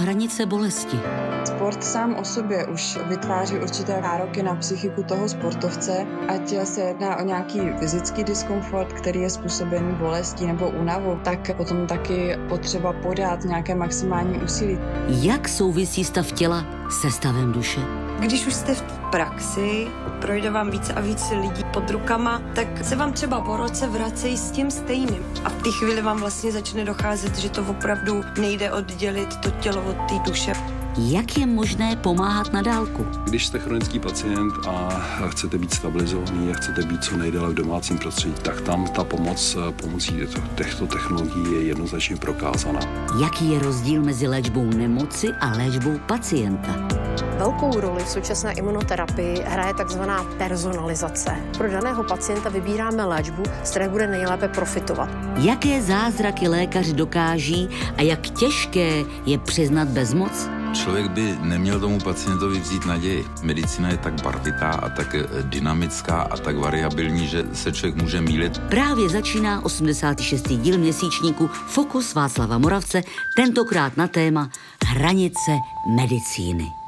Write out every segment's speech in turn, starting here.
Hranice bolesti. Sport sám o sobě už vytváří určité nároky na psychiku toho sportovce, ať se jedná o nějaký fyzický diskomfort, který je způsobený bolestí nebo únavou, tak potom taky potřeba podat nějaké maximální úsilí. Jak souvisí stav těla se stavem duše? Když už jste v praxi, projde vám více a více lidí pod rukama, tak se vám třeba po roce vracejí s tím stejným. A v té chvíli vám vlastně začne docházet, že to opravdu nejde oddělit to tělo od té duše. Jak je možné pomáhat na dálku? Když jste chronický pacient a chcete být stabilizovaný a chcete být co nejdéle v domácím prostředí, tak tam ta pomoc pomocí těchto technologií je jednoznačně prokázaná. Jaký je rozdíl mezi léčbou nemoci a léčbou pacienta? Velkou roli v současné imunoterapii hraje takzvaná personalizace. Pro daného pacienta vybíráme léčbu, z které bude nejlépe profitovat. Jaké zázraky lékaři dokáží a jak těžké je přiznat bezmoc? Člověk by neměl tomu pacientovi vzít naději. Medicína je tak barvitá a tak dynamická a tak variabilní, že se člověk může mílit. Právě začíná 86. díl měsíčníku Fokus Václava Moravce, tentokrát na téma Hranice medicíny.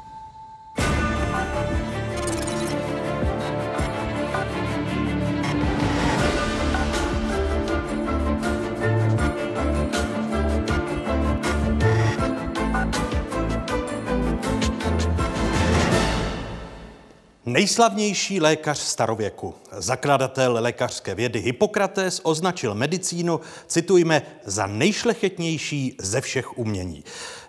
Nejslavnější lékař starověku, zakladatel lékařské vědy Hippokrates označil medicínu, citujme, za nejšlechetnější ze všech umění.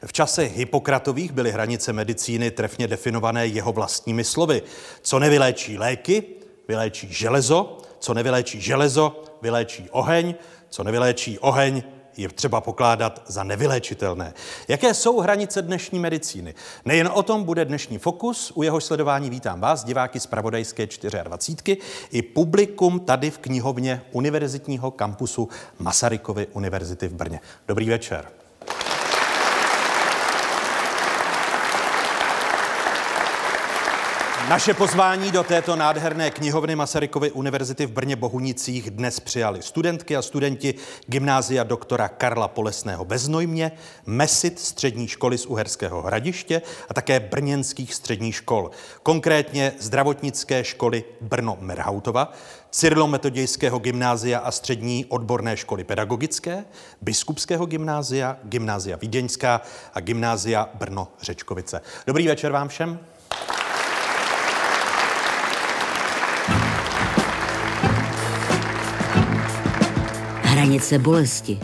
V čase Hippokratových byly hranice medicíny trefně definované jeho vlastními slovy. Co nevyléčí léky, vyléčí železo, co nevyléčí železo, vyléčí oheň, co nevyléčí oheň, je třeba pokládat za nevyléčitelné. Jaké jsou hranice dnešní medicíny? Nejen o tom bude dnešní fokus, u jeho sledování vítám vás, diváky z Pravodajské 24, i publikum tady v knihovně Univerzitního kampusu Masarykovy univerzity v Brně. Dobrý večer. Naše pozvání do této nádherné knihovny Masarykovy univerzity v Brně Bohunicích dnes přijali studentky a studenti gymnázia doktora Karla Polesného Beznojmě, MESIT střední školy z Uherského hradiště a také brněnských středních škol. Konkrétně zdravotnické školy Brno Merhautova, Cyrilometodějského gymnázia a střední odborné školy pedagogické, Biskupského gymnázia, gymnázia Vídeňská a gymnázia Brno Řečkovice. Dobrý večer vám všem. Hranice bolesti.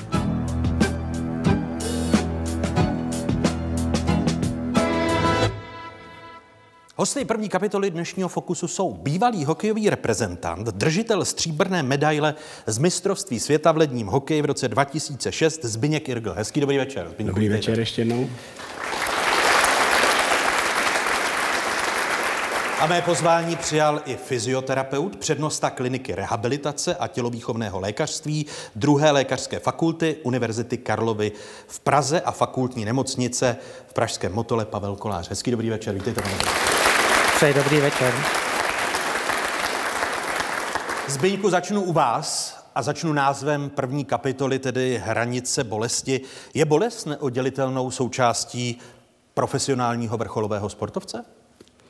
Hosty první kapitoly dnešního Fokusu jsou bývalý hokejový reprezentant, držitel stříbrné medaile z mistrovství světa v ledním hokeji v roce 2006 Zbyněk Irgl. Hezký dobrý večer. Zbyněk, dobrý večer ještě jednou. A mé pozvání přijal i fyzioterapeut, přednosta kliniky rehabilitace a tělovýchovného lékařství, druhé lékařské fakulty Univerzity Karlovy v Praze a fakultní nemocnice v Pražském Motole Pavel Kolář. Hezký dobrý večer, vítejte, pane Přeji dobrý večer. Zbyňku, začnu u vás a začnu názvem první kapitoly, tedy Hranice bolesti. Je bolest neoddělitelnou součástí profesionálního vrcholového sportovce?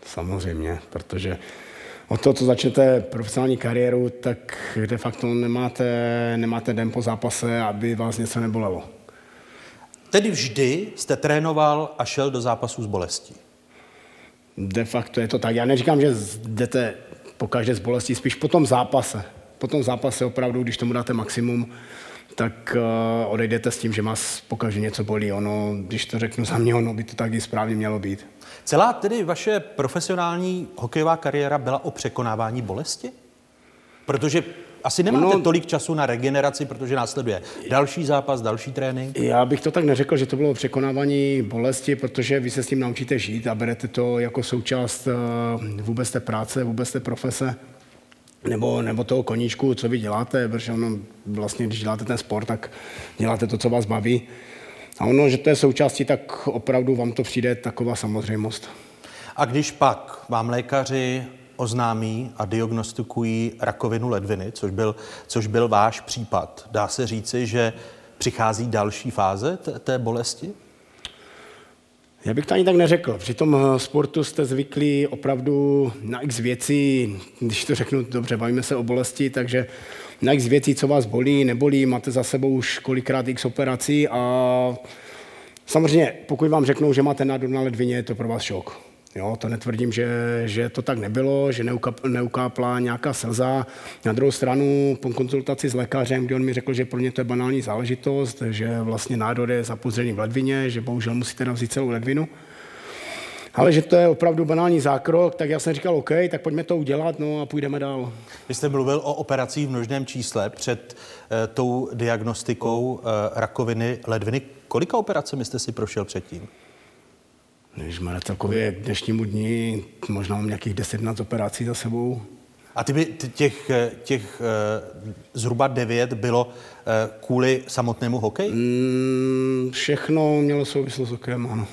Samozřejmě, protože od toho, co začnete profesionální kariéru, tak de facto nemáte, nemáte den po zápase, aby vás něco nebolelo. Tedy vždy jste trénoval a šel do zápasu s bolestí? De facto je to tak. Já neříkám, že jdete po každé z bolestí, spíš po tom zápase. Po tom zápase opravdu, když tomu dáte maximum, tak uh, odejdete s tím, že vás pokaždé něco bolí. Ono, když to řeknu za mě, ono by to tak i správně mělo být. Celá tedy vaše profesionální hokejová kariéra byla o překonávání bolesti? Protože asi nemáte no, tolik času na regeneraci, protože následuje další zápas, další trénink. Já bych to tak neřekl, že to bylo překonávání bolesti, protože vy se s tím naučíte žít a berete to jako součást uh, vůbec té práce, vůbec té profese nebo, nebo toho koníčku, co vy děláte, protože ono vlastně, když děláte ten sport, tak děláte to, co vás baví. A ono, že to je součástí, tak opravdu vám to přijde taková samozřejmost. A když pak vám lékaři oznámí a diagnostikují rakovinu ledviny, což byl, což byl váš případ, dá se říci, že přichází další fáze té, té bolesti? Já bych to ani tak neřekl. Při tom eh, sportu jste zvyklí opravdu na x věcí, když to řeknu dobře, bavíme se o bolesti, takže na x věcí, co vás bolí, nebolí, máte za sebou už kolikrát x operací a samozřejmě, pokud vám řeknou, že máte nádor na ledvině, je to pro vás šok. Jo, to netvrdím, že, že to tak nebylo, že neukap, neukápla nějaká slza. Na druhou stranu, po konzultaci s lékařem, kdy on mi řekl, že pro ně to je banální záležitost, že vlastně nádor je zapuzřený v ledvině, že bohužel musíte navzít celou ledvinu. Ale že to je opravdu banální zákrok, tak já jsem říkal, OK, tak pojďme to udělat, no a půjdeme dál. Vy jste mluvil o operacích v množném čísle před uh, tou diagnostikou uh, rakoviny ledviny. Kolika operacemi jste si prošel předtím? Ježišmarja, celkově k dnešnímu dní možná mám nějakých 10 operací za sebou. A ty by těch, těch uh, zhruba devět bylo uh, kvůli samotnému hokeji? Mm, všechno mělo souvislost s hokejem, ano.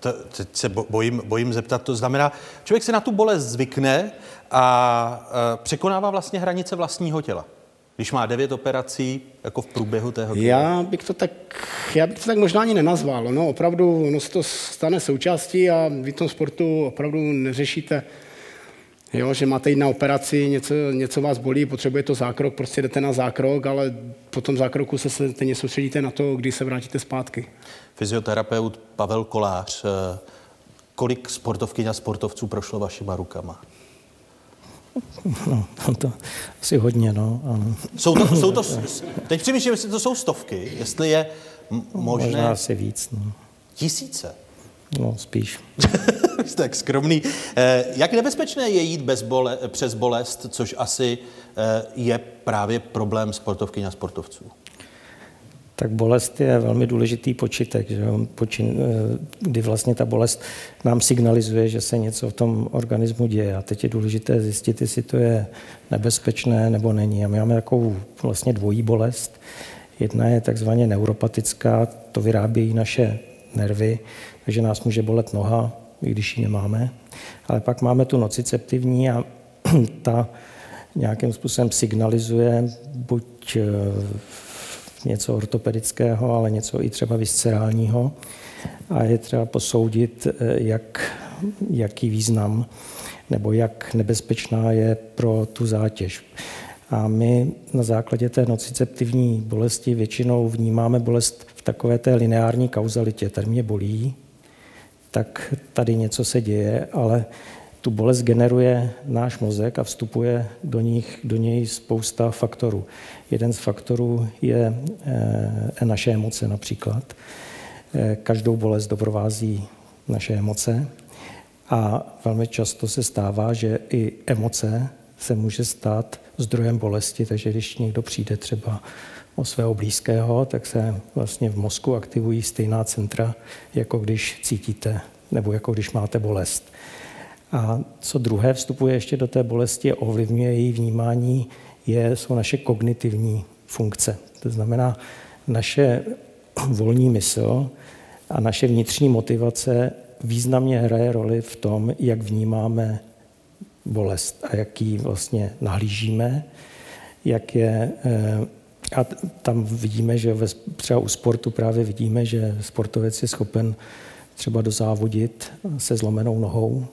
To, teď se bojím, bojím zeptat, to znamená, člověk se na tu bolest zvykne a uh, překonává vlastně hranice vlastního těla. Když má devět operací jako v průběhu tého Já bych to tak, já bych to tak možná ani nenazval. No, opravdu ono se to stane součástí a vy tom sportu opravdu neřešíte, jo, že máte jít na operaci, něco, něco vás bolí, potřebuje to zákrok, prostě jdete na zákrok, ale po tom zákroku se stejně soustředíte na to, kdy se vrátíte zpátky. Fyzioterapeut Pavel Kolář, eh, kolik sportovkyň a sportovců prošlo vašima rukama? No, to asi hodně, no. Ano. Jsou to, jsou to, teď přemýšlím, jestli to jsou stovky, jestli je možné... Možná asi víc, no. Tisíce? No, spíš. Jste tak skromný. Eh, jak nebezpečné je jít bez bole, přes bolest, což asi eh, je právě problém sportovky a sportovců? Tak bolest je velmi důležitý počítek, že Počin, eh, kdy vlastně ta bolest nám signalizuje, že se něco v tom organismu děje. A teď je důležité zjistit, jestli to je nebezpečné nebo není. A my máme takovou vlastně dvojí bolest. Jedna je takzvaně neuropatická, to vyrábějí naše nervy, takže nás může bolet noha, i když ji nemáme. Ale pak máme tu nociceptivní a ta nějakým způsobem signalizuje buď eh, něco ortopedického, ale něco i třeba viscerálního. A je třeba posoudit, eh, jak, jaký význam nebo jak nebezpečná je pro tu zátěž. A my na základě té nociceptivní bolesti většinou vnímáme bolest v takové té lineární kauzalitě. Tady mě bolí, tak tady něco se děje, ale tu bolest generuje náš mozek a vstupuje do, nich, do něj spousta faktorů. Jeden z faktorů je e, naše emoce například. E, každou bolest doprovází naše emoce a velmi často se stává, že i emoce se může stát zdrojem bolesti, takže když někdo přijde třeba o svého blízkého, tak se vlastně v mozku aktivují stejná centra, jako když cítíte nebo jako když máte bolest. A co druhé vstupuje ještě do té bolesti, ovlivňuje její vnímání, je, jsou naše kognitivní funkce. To znamená, naše volní mysl a naše vnitřní motivace významně hraje roli v tom, jak vnímáme bolest a jak ji vlastně nahlížíme, jak je, eh, a tam vidíme, že třeba u sportu právě vidíme, že sportovec je schopen třeba dozávodit se zlomenou nohou,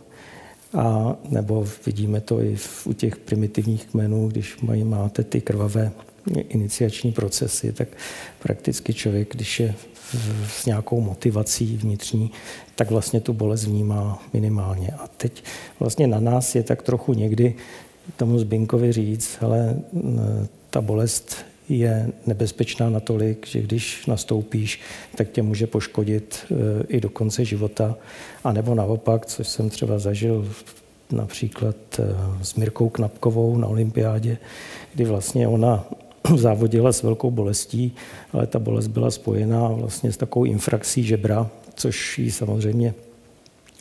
a nebo vidíme to i v, u těch primitivních kmenů, když mají, máte ty krvavé iniciační procesy, tak prakticky člověk, když je s nějakou motivací vnitřní, tak vlastně tu bolest vnímá minimálně. A teď vlastně na nás je tak trochu někdy tomu Zbinkovi říct, ale ta bolest je nebezpečná natolik, že když nastoupíš, tak tě může poškodit e, i do konce života. A nebo naopak, což jsem třeba zažil například e, s Mirkou Knapkovou na olympiádě, kdy vlastně ona závodila s velkou bolestí, ale ta bolest byla spojená vlastně s takovou infrakcí žebra, což ji samozřejmě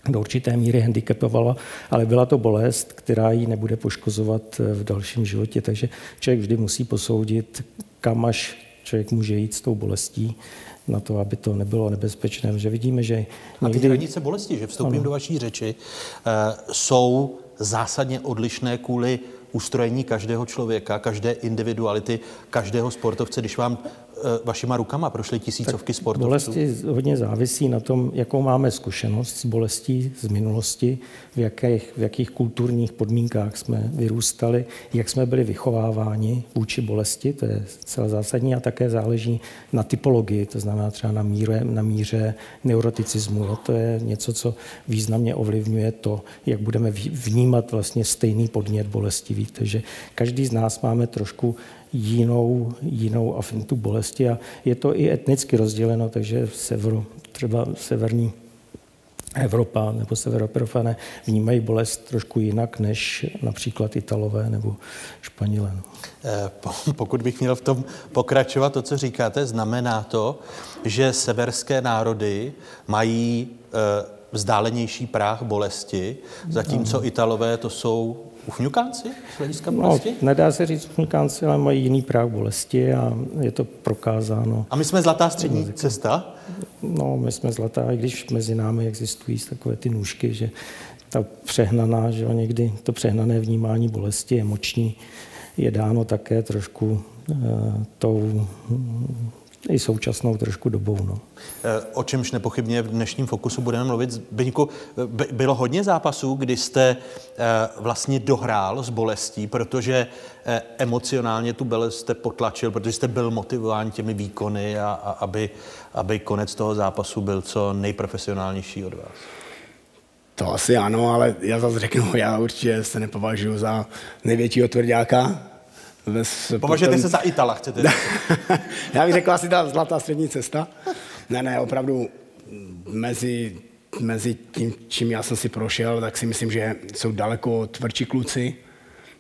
do určité míry handicapovala, ale byla to bolest, která ji nebude poškozovat eh, v dalším životě. Takže člověk vždy musí posoudit, kam až člověk může jít s tou bolestí na to, aby to nebylo nebezpečné. Že vidíme, že někdy... A ty hranice bolesti, že vstoupím ano. do vaší řeči, uh, jsou zásadně odlišné kvůli ustrojení každého člověka, každé individuality, každého sportovce. Když vám vašima rukama, prošly tisícovky tak sportovců. Bolesti hodně závisí na tom, jakou máme zkušenost s bolestí z minulosti, v jakých, v jakých kulturních podmínkách jsme vyrůstali, jak jsme byli vychováváni vůči bolesti, to je celá zásadní a také záleží na typologii, to znamená třeba na míře, na míře neuroticismu. Jo. To je něco, co významně ovlivňuje to, jak budeme vnímat vlastně stejný podnět bolestivý. Takže každý z nás máme trošku jinou, jinou afinitu bolesti a je to i etnicky rozděleno, takže v severu, třeba severní Evropa nebo severoprofané vnímají bolest trošku jinak než například Italové nebo Španělé. No. Eh, pokud bych měl v tom pokračovat to, co říkáte, znamená to, že severské národy mají eh, vzdálenější práh bolesti, zatímco Italové to jsou ufňukánci z hlediska no, bolesti? No, nedá se říct ufňukánci, ale mají jiný práh bolesti a je to prokázáno. A my jsme zlatá střední cesta? No, my jsme zlatá, i když mezi námi existují takové ty nůžky, že ta přehnaná, že někdy to přehnané vnímání bolesti emoční je dáno také trošku uh, tou i současnou trošku dobou. No. Eh, o čemž nepochybně v dnešním fokusu budeme mluvit. Zbyňku, bylo hodně zápasů, kdy jste eh, vlastně dohrál s bolestí, protože eh, emocionálně tu bolest jste potlačil, protože jste byl motivován těmi výkony, a, a aby, aby konec toho zápasu byl co nejprofesionálnější od vás. To asi ano, ale já zase řeknu, já určitě se nepovažuji za největšího tvrdáka, Považujete se za Itala, chcete Já bych řekl asi ta zlatá střední cesta. Ne, ne, opravdu mezi, mezi tím, čím já jsem si prošel, tak si myslím, že jsou daleko tvrdší kluci,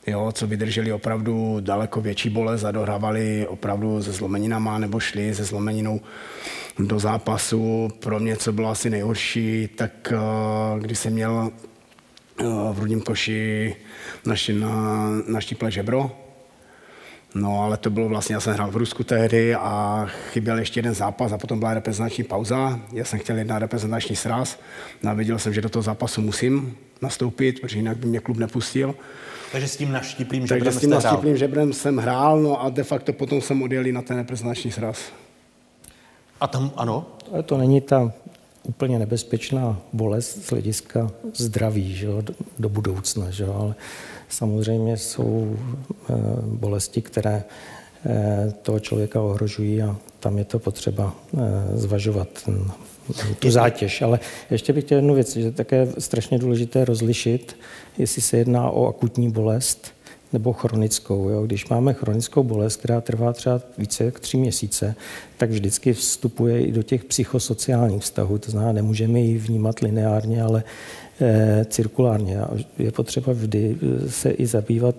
jo, co vydrželi opravdu daleko větší bolest a dohrávali opravdu se zlomeninama nebo šli se zlomeninou do zápasu. Pro mě, co bylo asi nejhorší, tak eh, když jsem měl eh, v Rudním koši naši, na, naštíple žebro, No, ale to bylo vlastně, já jsem hrál v Rusku tehdy a chyběl ještě jeden zápas a potom byla reprezentační pauza. Já jsem chtěl jedna reprezentační sraz no a věděl jsem, že do toho zápasu musím nastoupit, protože jinak by mě klub nepustil. Takže s tím naštíplým žebrem Takže s tím naštíplým žebrem jsem hrál, no a de facto potom jsem odjel na ten reprezentační sraz. A tam, ano? Ale to není ta úplně nebezpečná bolest z hlediska zdraví že jo, do, do budoucna, že jo, ale Samozřejmě jsou eh, bolesti, které eh, toho člověka ohrožují a tam je to potřeba eh, zvažovat tu zátěž. Ale ještě bych chtěl jednu věc, že je také strašně důležité rozlišit, jestli se jedná o akutní bolest nebo chronickou. Jo. Když máme chronickou bolest, která trvá třeba více jak tři měsíce, tak vždycky vstupuje i do těch psychosociálních vztahů. To znamená, nemůžeme ji vnímat lineárně, ale cirkulárně. A je potřeba vždy eh, se i zabývat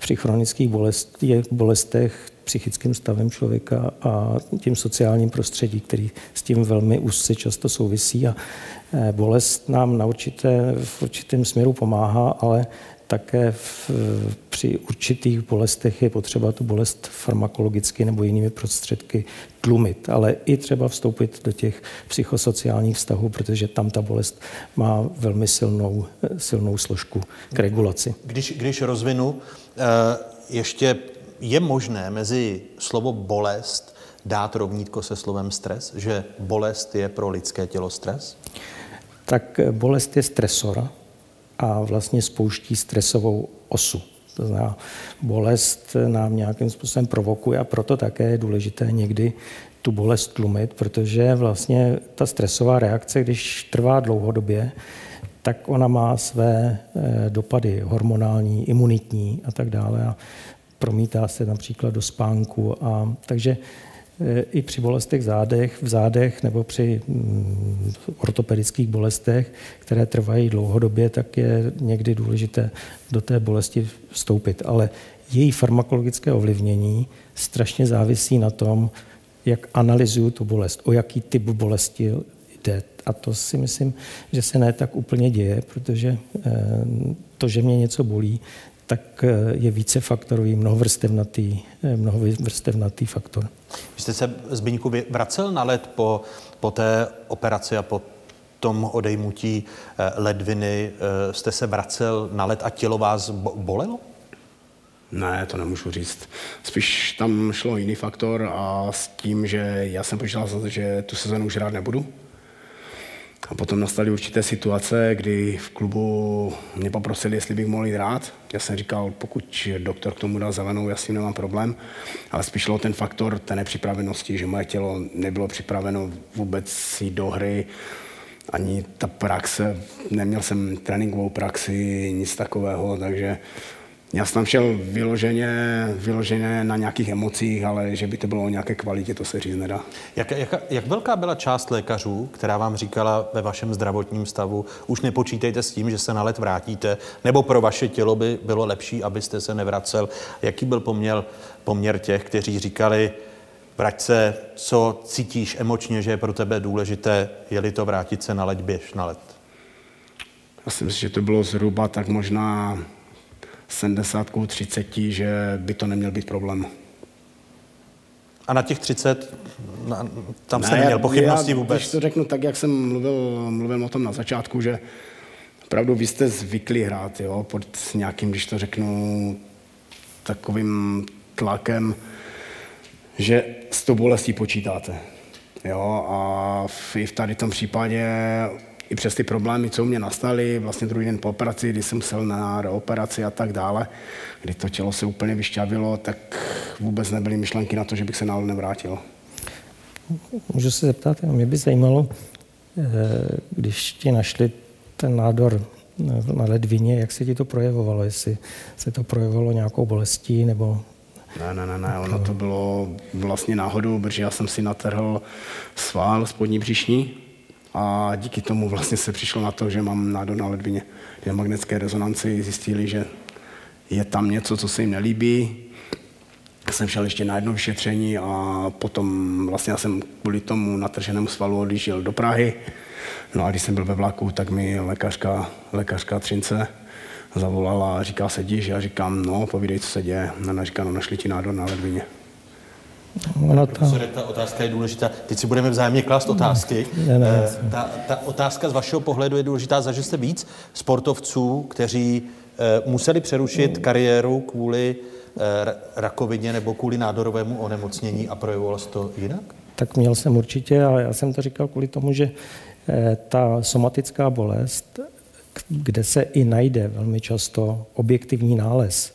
při chronických bolestech, bolestech psychickým stavem člověka a tím sociálním prostředí, který s tím velmi úzce často souvisí. A eh, bolest nám na určité, v určitém směru pomáhá, ale také v, při určitých bolestech je potřeba tu bolest farmakologicky nebo jinými prostředky tlumit, ale i třeba vstoupit do těch psychosociálních vztahů, protože tam ta bolest má velmi silnou, silnou složku k regulaci. Když, když rozvinu, eh, ještě je možné mezi slovo bolest dát rovnítko se slovem stres, že bolest je pro lidské tělo stres? Tak bolest je stresor, a vlastně spouští stresovou osu. To znamená, bolest nám nějakým způsobem provokuje a proto také je důležité někdy tu bolest tlumit, protože vlastně ta stresová reakce, když trvá dlouhodobě, tak ona má své eh, dopady hormonální, imunitní a tak dále a promítá se například do spánku. A, takže i při bolestech zádech, v zádech nebo při mm, ortopedických bolestech, které trvají dlouhodobě, tak je někdy důležité do té bolesti vstoupit. Ale její farmakologické ovlivnění strašně závisí na tom, jak analyzuju tu bolest, o jaký typ bolesti jde. A to si myslím, že se ne tak úplně děje, protože eh, to, že mě něco bolí, tak eh, je více faktorový, mnohovrstevnatý, eh, mnohovrstevnatý faktor. Vy jste se, Zbyňku, vracel na led po, po té operaci a po tom odejmutí eh, ledviny. Jste se vracel na led a tělo vás bolelo? Ne, to nemůžu říct. Spíš tam šlo jiný faktor a s tím, že já jsem počítal za to, že tu sezonu už hrát nebudu. A potom nastaly určité situace, kdy v klubu mě poprosili, jestli bych mohl jít rád. Já jsem říkal, pokud doktor k tomu dal zelenou, já s tím nemám problém. Ale spíš šlo ten faktor té nepřipravenosti, že moje tělo nebylo připraveno vůbec jít do hry. Ani ta praxe, neměl jsem tréninkovou praxi, nic takového, takže já jsem tam šel vyloženě, vyloženě na nějakých emocích, ale že by to bylo o nějaké kvalitě, to se říct nedá. Jak, jak, jak velká byla část lékařů, která vám říkala ve vašem zdravotním stavu, už nepočítejte s tím, že se na let vrátíte, nebo pro vaše tělo by bylo lepší, abyste se nevracel? Jaký byl poměr, poměr těch, kteří říkali, vrať se, co cítíš emočně, že je pro tebe důležité, je-li to vrátit se na let, běž na let? Já si myslím, že to bylo zhruba tak možná 70 30, že by to neměl být problém. A na těch 30, na, tam ne, jste neměl pochybnosti já, vůbec? Když to řeknu tak, jak jsem mluvil, mluvil o tom na začátku, že opravdu vy jste zvyklí hrát jo, pod nějakým, když to řeknu, takovým tlakem, že s tou bolestí počítáte. Jo, a v, i v tady tom případě i přes ty problémy, co u mě nastaly, vlastně druhý den po operaci, kdy jsem musel na operaci a tak dále, kdy to tělo se úplně vyšťavilo, tak vůbec nebyly myšlenky na to, že bych se náhodou nevrátil. Můžu se zeptat, mě by zajímalo, eh, když ti našli ten nádor na ledvině, jak se ti to projevovalo? Jestli se to projevovalo nějakou bolestí nebo ne, ne, ne, ne, ono to bylo vlastně náhodou, protože já jsem si natrhl sval spodní břišní a díky tomu vlastně se přišlo na to, že mám nádor na ledvině. Že magnetické rezonanci zjistili, že je tam něco, co se jim nelíbí. Jsem šel ještě na jedno vyšetření a potom vlastně já jsem kvůli tomu natrženému svalu odjížděl do Prahy. No a když jsem byl ve vlaku, tak mi lékařka, lékařka Třince zavolala a říká, sedíš? Já říkám, no, povídej, co se děje. Ona říká, no, našli ti nádor na ledvině. Ono to... Profesore, ta otázka je důležitá. Teď si budeme vzájemně klást otázky. Ne, ne, ne. Eh, ta, ta otázka z vašeho pohledu je důležitá. Zažil jste víc sportovců, kteří uh, museli přerušit kariéru kvůli uh, rakovině nebo kvůli nádorovému onemocnění a projevovalo se to jinak? Tak měl jsem určitě, ale já jsem to říkal kvůli tomu, že ta somatická bolest, kde se i najde velmi často objektivní nález,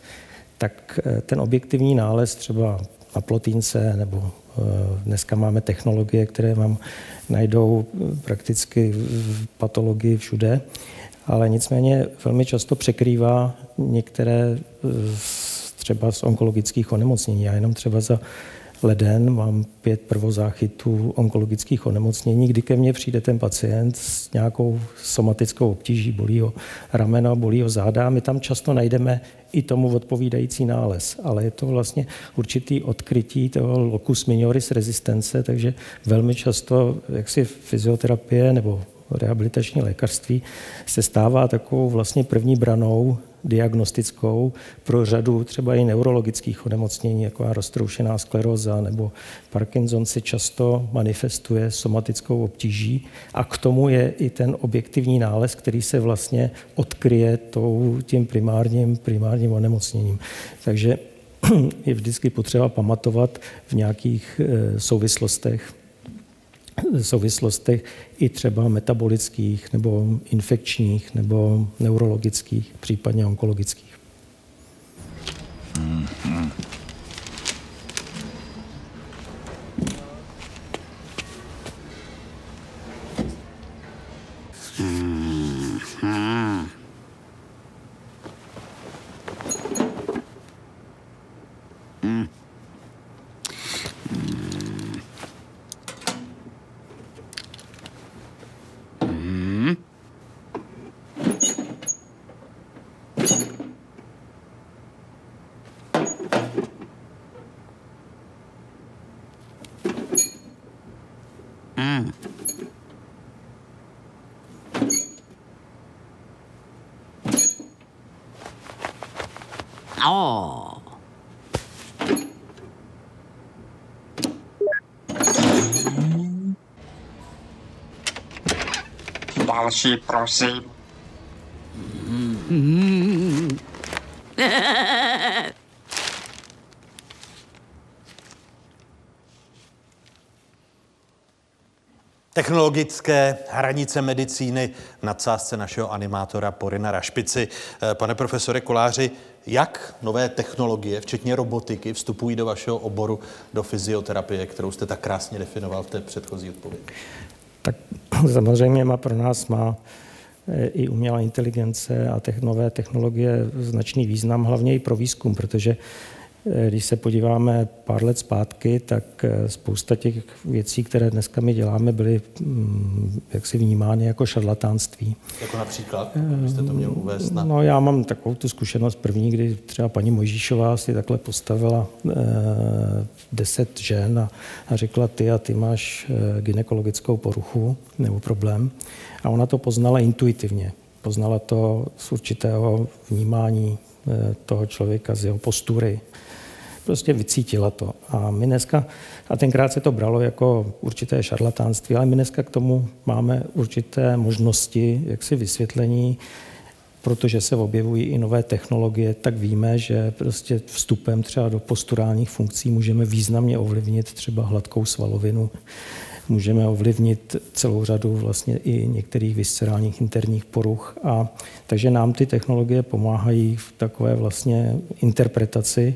tak ten objektivní nález třeba na plotínce, nebo eh, dneska máme technologie, které vám najdou eh, prakticky patologii všude, ale nicméně velmi často překrývá některé eh, třeba z onkologických onemocnění. Já jenom třeba za leden mám pět prvozáchytů onkologických onemocnění, kdy ke mně přijde ten pacient s nějakou somatickou obtíží, bolí ho ramena, bolí ho záda. My tam často najdeme i tomu odpovídající nález, ale je to vlastně určitý odkrytí toho locus minoris rezistence, takže velmi často jaksi fyzioterapie nebo rehabilitační lékařství se stává takovou vlastně první branou diagnostickou pro řadu třeba i neurologických onemocnění, jako roztroušená skleroza nebo Parkinson se často manifestuje somatickou obtíží a k tomu je i ten objektivní nález, který se vlastně odkryje tou, tím primárním, primárním onemocněním. Takže je vždycky potřeba pamatovat v nějakých eh, souvislostech souvislostech i třeba metabolických nebo infekčních nebo neurologických, případně onkologických. Mm-hmm. další, prosím. Technologické hranice medicíny v nadsázce našeho animátora Porina Rašpici. Eh, pane profesore Koláři, jak nové technologie, včetně robotiky, vstupují do vašeho oboru, do fyzioterapie, kterou jste tak krásně definoval v té předchozí odpovědi? Tak samozřejmě má pro nás má eh, i umělá inteligence a nové technologie značný význam, hlavně i pro výzkum, protože když se podíváme pár let zpátky, tak eh, spousta těch věcí, které dneska my děláme, byly mm, jaksi vnímány jako šarlatánství. Jako například? Byste to měl uvést na... No já mám takovou tu zkušenost první, kdy třeba paní Mojžíšová si takhle postavila eh, deset žen a, a řekla ty a ty máš eh, ginekologickou poruchu nebo problém. A ona to poznala intuitivně. Poznala to z určitého vnímání eh, toho člověka, z jeho postury, prostě vycítila to. A my dneska, a tenkrát se to bralo jako určité šarlatánství, ale my dneska k tomu máme určité možnosti, jaksi vysvětlení, protože se objevují i nové technologie, tak víme, že prostě vstupem třeba do posturálních funkcí můžeme významně ovlivnit třeba hladkou svalovinu, můžeme ovlivnit celou řadu vlastně i některých viscerálních interních poruch. A takže nám ty technologie pomáhají v takové vlastně interpretaci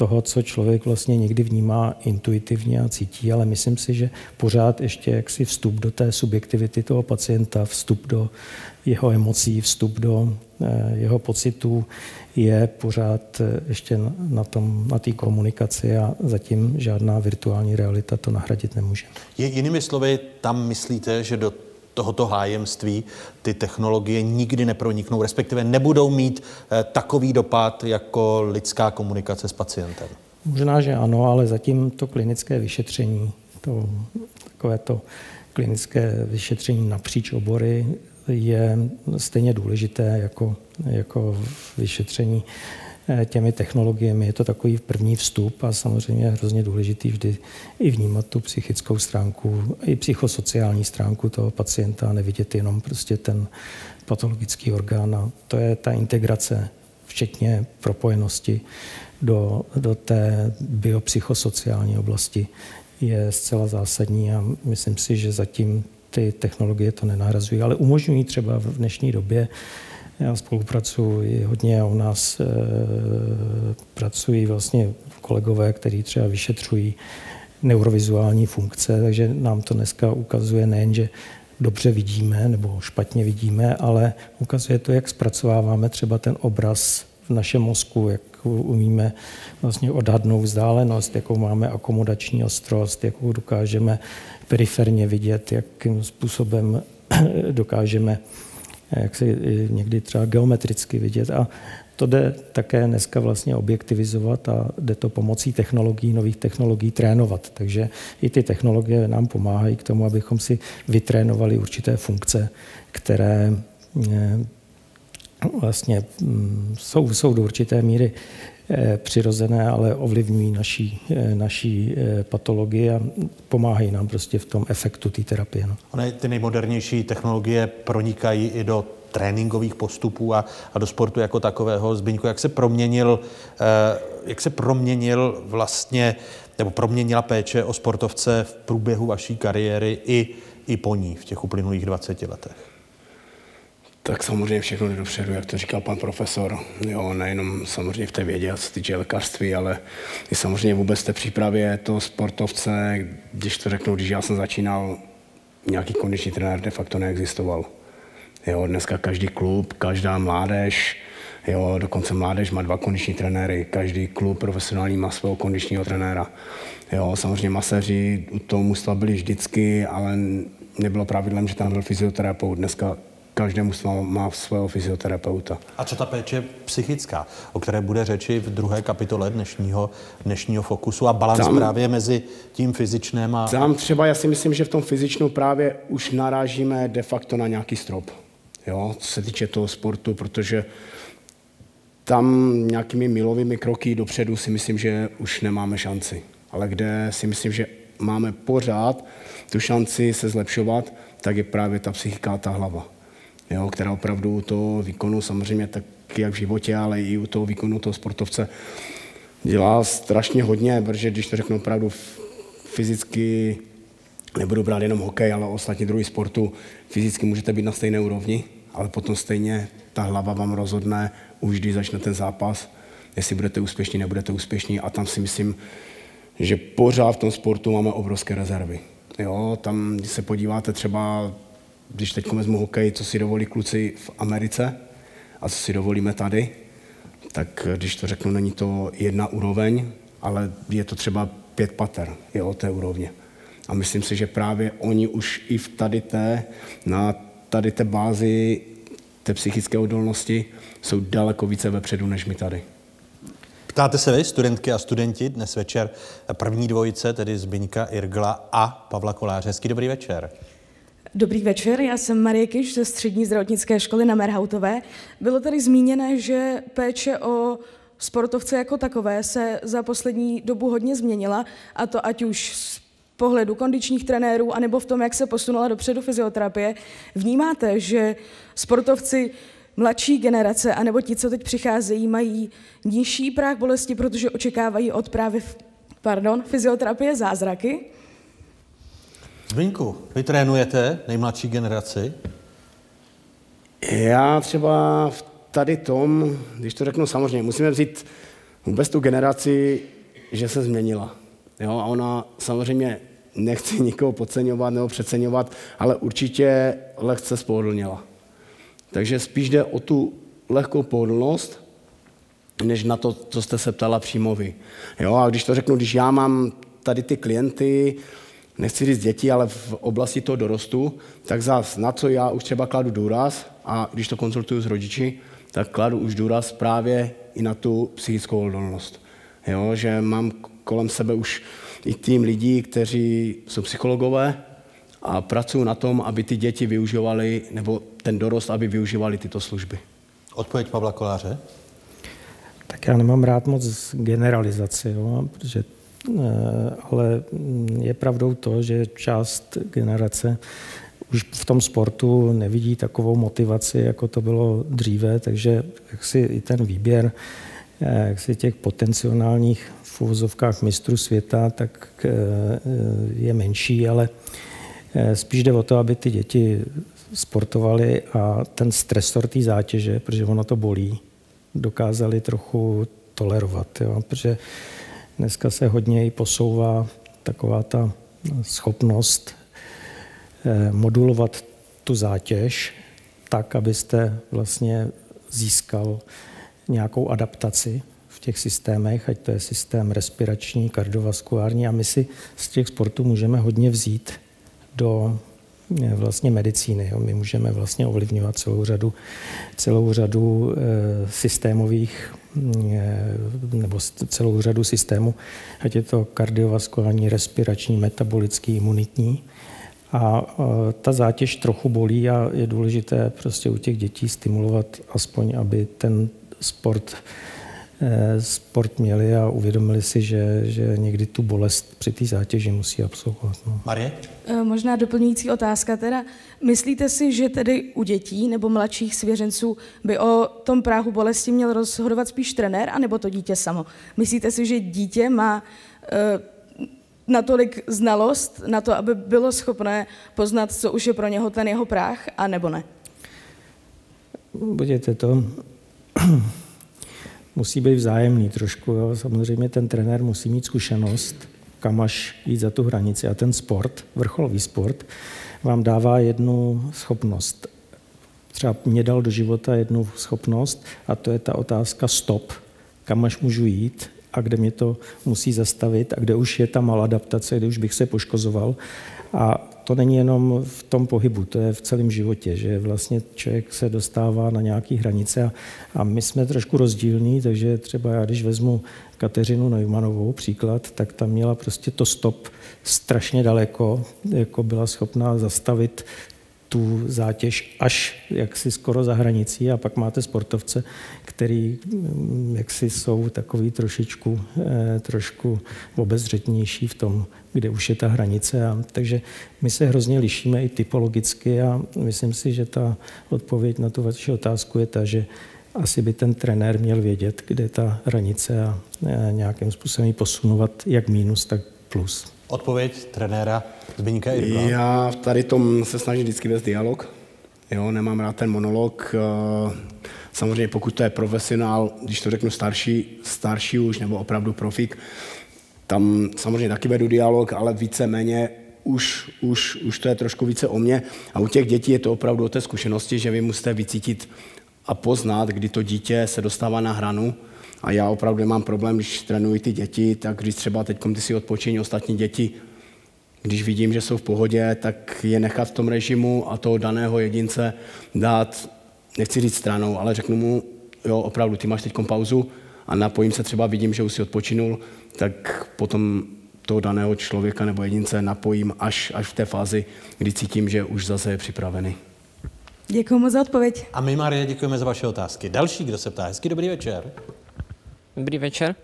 toho, co člověk vlastně někdy vnímá intuitivně a cítí, ale myslím si, že pořád ještě jaksi vstup do té subjektivity toho pacienta, vstup do jeho emocí, vstup do eh, jeho pocitů je pořád eh, ještě na tom, na té komunikaci a zatím žádná virtuální realita to nahradit nemůže. Je, jinými slovy, tam myslíte, že do tohoto hájemství ty technologie nikdy neproniknou, respektive nebudou mít eh, takový dopad jako lidská komunikace s pacientem? Možná, že ano, ale zatím to klinické vyšetření, to, takové to klinické vyšetření napříč obory je stejně důležité jako, jako vyšetření těmi technologiemi. Je to takový první vstup a samozřejmě je hrozně důležitý vždy i vnímat tu psychickou stránku, i psychosociální stránku toho pacienta nevidět jenom prostě ten patologický orgán. A to je ta integrace, včetně propojenosti do, do té biopsychosociální oblasti je zcela zásadní a myslím si, že zatím ty technologie to nenahrazují, ale umožňují třeba v dnešní době já spolupracuji hodně a u nás e, pracují vlastně kolegové, kteří třeba vyšetřují neurovizuální funkce, takže nám to dneska ukazuje nejen, že dobře vidíme nebo špatně vidíme, ale ukazuje to, jak zpracováváme třeba ten obraz v našem mozku, jak umíme vlastně odhadnout vzdálenost, jakou máme akomodační ostrost, jakou dokážeme periferně vidět, jakým způsobem dokážeme jak si někdy třeba geometricky vidět. A to jde také dneska vlastně objektivizovat a jde to pomocí technologií, nových technologií trénovat. Takže i ty technologie nám pomáhají k tomu, abychom si vytrénovali určité funkce, které eh, vlastně mm, jsou, jsou do určité míry přirozené, ale ovlivňují naší, eh, naší patologii a pomáhají nám prostě v tom efektu té terapie. No. One, ty nejmodernější technologie pronikají i do tréninkových postupů a, a do sportu jako takového. Zbyňku, jak se proměnil, eh, jak se proměnil vlastně, nebo proměnila péče o sportovce v průběhu vaší kariéry i, i po ní v těch uplynulých 20 letech? Tak samozřejmě všechno jde dopředu, jak to říkal pan profesor. Jo, nejenom samozřejmě v té vědě, co se týče lékařství, ale i samozřejmě vůbec té přípravě toho sportovce, když to řeknu, když já jsem začínal, nějaký kondiční trenér de facto neexistoval. Jo, dneska každý klub, každá mládež, jo, dokonce mládež má dva kondiční trenéry, každý klub profesionální má svého kondičního trenéra. Jo, samozřejmě maséři u toho mužstva byli vždycky, ale nebylo pravidlem, že tam byl fyzioterapeut. Dneska každé mužstvo má svého fyzioterapeuta. A co ta péče psychická, o které bude řeči v druhé kapitole dnešního, dnešního fokusu a balans tam, právě mezi tím fyzičným a... Tam třeba já si myslím, že v tom fyzičnu právě už narážíme de facto na nějaký strop jo, co se týče toho sportu, protože tam nějakými milovými kroky dopředu si myslím, že už nemáme šanci. Ale kde si myslím, že máme pořád tu šanci se zlepšovat, tak je právě ta psychika, ta hlava, jo, která opravdu toho výkonu, samozřejmě tak jak v životě, ale i u toho výkonu toho sportovce dělá strašně hodně, protože když to řeknu opravdu fyzicky nebudu brát jenom hokej, ale ostatní druhý sportu, fyzicky můžete být na stejné úrovni, ale potom stejně ta hlava vám rozhodne, už když začne ten zápas, jestli budete úspěšní, nebudete úspěšní a tam si myslím, že pořád v tom sportu máme obrovské rezervy. Jo, tam, když se podíváte třeba, když teď vezmu hokej, co si dovolí kluci v Americe a co si dovolíme tady, tak když to řeknu, není to jedna úroveň, ale je to třeba pět pater jo, té úrovně. A myslím si, že právě oni už i v tady té, na tady té bázi té psychické odolnosti jsou daleko více vepředu než my tady. Ptáte se vy, studentky a studenti, dnes večer první dvojice, tedy Zbyňka Irgla a Pavla Koláře. Hezký dobrý večer. Dobrý večer, já jsem Marie Kiš ze střední zdravotnické školy na Merhautové. Bylo tady zmíněné, že péče o sportovce jako takové se za poslední dobu hodně změnila, a to ať už z pohledu kondičních trenérů, anebo v tom, jak se posunula dopředu fyzioterapie. Vnímáte, že sportovci mladší generace, anebo ti, co teď přicházejí, mají nižší práh bolesti, protože očekávají od právě pardon, fyzioterapie zázraky? Zbyňku, vy trénujete nejmladší generaci? Já třeba v tady tom, když to řeknu samozřejmě, musíme vzít vůbec tu generaci, že se změnila. Jo, a ona samozřejmě nechci nikoho podceňovat nebo přeceňovat, ale určitě lehce spohodlněla. Takže spíš jde o tu lehkou pohodlnost, než na to, co jste se ptala přímo vy. Jo, a když to řeknu, když já mám tady ty klienty, nechci říct děti, ale v oblasti toho dorostu, tak zás na co já už třeba kladu důraz, a když to konzultuju s rodiči, tak kladu už důraz právě i na tu psychickou odolnost. Jo, že mám kolem sebe už i tým lidí, kteří jsou psychologové a pracují na tom, aby ty děti využívali, nebo ten dorost, aby využívali tyto služby. Odpověď Pavla Koláře? Tak já nemám rád moc generalizaci, jo, protože, ale je pravdou to, že část generace už v tom sportu nevidí takovou motivaci, jako to bylo dříve, takže jak si i ten výběr eh, jak si těch potenciálních v uvozovkách mistrů světa, tak eh, je menší, ale eh, spíš jde o to, aby ty děti sportovali a ten stresor té zátěže, protože ono to bolí, dokázali trochu tolerovat. Jo? Protože dneska se hodně i posouvá taková ta schopnost Eh, modulovat tu zátěž tak, abyste vlastně získal nějakou adaptaci v těch systémech, ať to je systém respirační, kardiovaskulární. A my si z těch sportů můžeme hodně vzít do vlastně medicíny. Jo. My můžeme vlastně ovlivňovat celou řadu, celou řadu e, systémových e, nebo celou řadu systémů, ať je to kardiovaskulární, respirační, metabolický, imunitní. A ta zátěž trochu bolí a je důležité prostě u těch dětí stimulovat aspoň, aby ten sport sport měli a uvědomili si, že, že někdy tu bolest při té zátěži musí absolvovat. No. Marie? E, možná doplňující otázka teda. Myslíte si, že tedy u dětí nebo mladších svěřenců by o tom práhu bolesti měl rozhodovat spíš trenér, anebo to dítě samo? Myslíte si, že dítě má e, natolik znalost na to, aby bylo schopné poznat, co už je pro něho ten jeho práh, a nebo ne? Budete to musí být vzájemný trošku. Jo. Samozřejmě ten trenér musí mít zkušenost, kam až jít za tu hranici. A ten sport, vrcholový sport, vám dává jednu schopnost. Třeba mě dal do života jednu schopnost a to je ta otázka stop, kam až můžu jít a kde mě to musí zastavit a kde už je ta maladaptace, kde už bych se poškozoval. A to není jenom v tom pohybu, to je v celém životě, že vlastně člověk se dostává na nějaké hranice a, a my jsme trošku rozdílní, takže třeba já, když vezmu Kateřinu Neumannovou příklad, tak tam měla prostě to stop strašně daleko, jako byla schopná zastavit tu zátěž až jaksi skoro za hranicí a pak máte sportovce, který mm, jaksi jsou takový trošičku, eh, trošku obezřetnější v tom, kde už je ta hranice. A, takže my se hrozně lišíme i typologicky a myslím si, že ta odpověď na tu vaši otázku je ta, že asi by ten trenér měl vědět, kde je ta hranice a eh, nějakým způsobem ji posunovat jak mínus, tak plus. Odpověď trenéra Zbyňka Irgla. Já tady tom se snažím vždycky vést dialog. Jo, nemám rád ten monolog. Eh, samozřejmě pokud to je profesionál, když to řeknu starší, starší už nebo opravdu profik, tam samozřejmě taky vedu dialog, ale více-méně už, už, už to je trošku více o mě. A u těch dětí je to opravdu o té zkušenosti, že vy musíte vycítit a poznat, kdy to dítě se dostává na hranu. A já opravdu mám problém, když trénuji ty děti, tak když třeba teď ty si odpočiní ostatní děti, když vidím, že jsou v pohodě, tak je nechat v tom režimu a toho daného jedince dát, nechci říct stranou, ale řeknu mu, jo, opravdu, ty máš teď pauzu a napojím se třeba, vidím, že už si odpočinul, tak potom toho daného člověka nebo jedince napojím až, až v té fázi, kdy cítím, že už zase je připravený. Děkuji moc za odpověď. A my, Marie, děkujeme za vaše otázky. Další, kdo se ptá, hezký dobrý večer. Dobrý večer.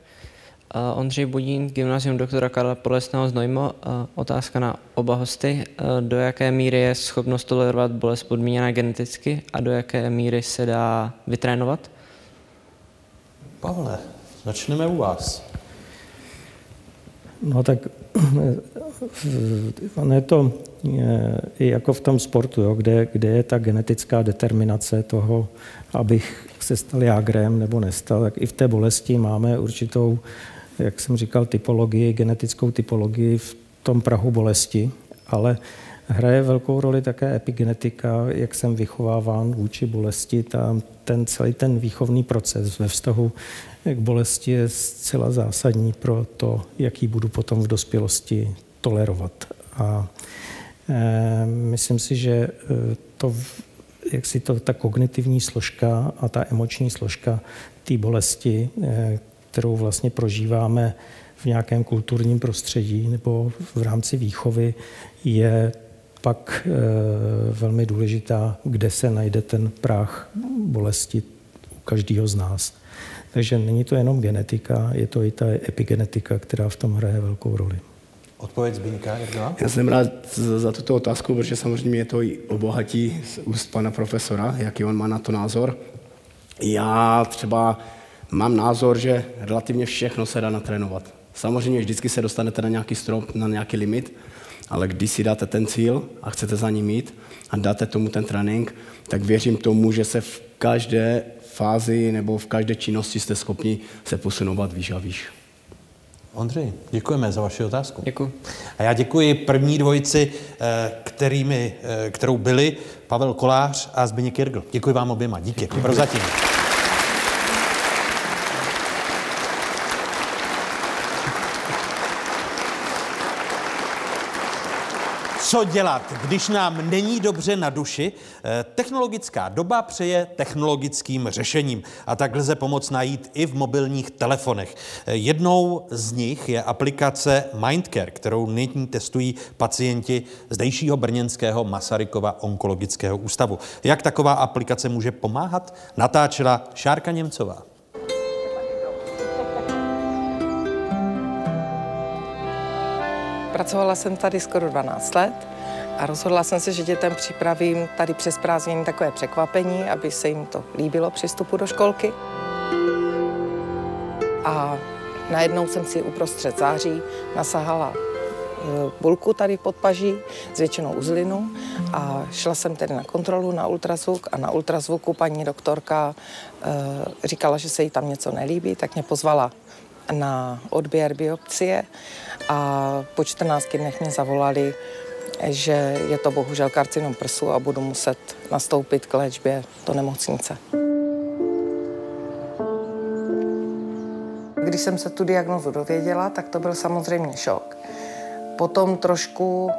Uh, Ondřej Budín, Gymnázium doktora Karla Polesného z Nojmo. Uh, otázka na oba hosty. Uh, do jaké míry je schopnost tolerovat bolest podmíněná geneticky a do jaké míry se dá vytrénovat? Pavle, začneme u vás. No tak ono je to i jako v tom sportu, jo, kde, kde je ta genetická determinace toho, abych se stal jágrem nebo nestal, tak i v té bolesti máme určitou, jak jsem říkal, typologii, genetickou typologii v tom prahu bolesti, ale hraje velkou roli také epigenetika, jak jsem vychováván vůči bolesti, tam ten celý ten výchovný proces ve vztahu k bolesti je zcela zásadní pro to, jaký budu potom v dospělosti tolerovat. A e, myslím si, že e, to, jak si to, ta kognitivní složka a ta emoční složka té bolesti, e, kterou vlastně prožíváme v nějakém kulturním prostředí nebo v rámci výchovy, je pak e, velmi důležitá, kde se najde ten práh bolesti u každého z nás. Takže není to jenom genetika, je to i ta epigenetika, která v tom hraje velkou roli. Odpověď Zbýňka, Já jsem rád za tuto otázku, protože samozřejmě je to i obohatí z úst pana profesora, jaký on má na to názor. Já třeba mám názor, že relativně všechno se dá natrénovat. Samozřejmě vždycky se dostanete na nějaký strop, na nějaký limit, ale když si dáte ten cíl a chcete za ním jít a dáte tomu ten trénink, tak věřím tomu, že se v každé fázi nebo v každé činnosti jste schopni se posunovat výš a výš. Ondřej, děkujeme za vaši otázku. Děkuji. A já děkuji první dvojici, eh, kterými, eh, kterou byli Pavel Kolář a Zbigněk Jirgl. Děkuji vám oběma. Díky. Děkuji. Co dělat, když nám není dobře na duši? Eh, technologická doba přeje technologickým řešením a tak lze pomoc najít i v mobilních telefonech. Eh, jednou z nich je aplikace Mindcare, kterou nyní testují pacienti zdejšího brněnského Masarykova onkologického ústavu. Jak taková aplikace může pomáhat? Natáčela Šárka Němcová. Pracovala jsem tady skoro 12 let a rozhodla jsem se, že dětem připravím tady přes prázdniny takové překvapení, aby se jim to líbilo při vstupu do školky. A najednou jsem si uprostřed září nasahala e, bulku tady pod paží, zvětšenou uzlinu a šla jsem tedy na kontrolu na ultrazvuk a na ultrazvuku paní doktorka e, říkala, že se jí tam něco nelíbí, tak mě pozvala na odběr biopsie a po 14 dnech mě zavolali, že je to bohužel karcinom prsu a budu muset nastoupit k léčbě do nemocnice. Když jsem se tu diagnozu dověděla, tak to byl samozřejmě šok. Potom trošku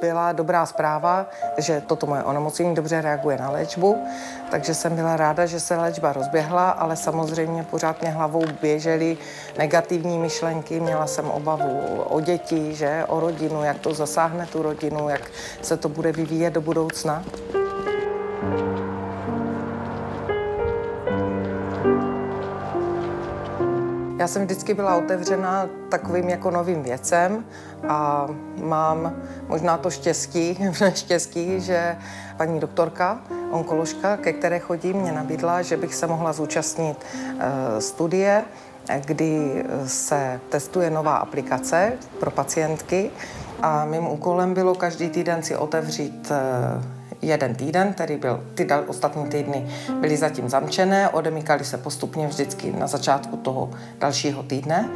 byla dobrá zpráva, že toto moje onemocnění dobře reaguje na léčbu, takže jsem byla ráda, že se léčba rozběhla, ale samozřejmě pořád mě hlavou běžely negativní myšlenky, měla jsem obavu o děti, že, o rodinu, jak to zasáhne tu rodinu, jak se to bude vyvíjet do budoucna. Já jsem vždycky byla otevřena takovým jako novým věcem a mám možná to štěstí, štěstí, že paní doktorka, onkoložka, ke které chodím, mě nabídla, že bych se mohla zúčastnit uh, studie kdy se testuje nová aplikace pro pacientky a mým úkolem bylo každý týden si otevřít jeden týden, který byl, ty dal, ostatní týdny byly zatím zamčené, odemykaly se postupně vždycky na začátku toho dalšího týdne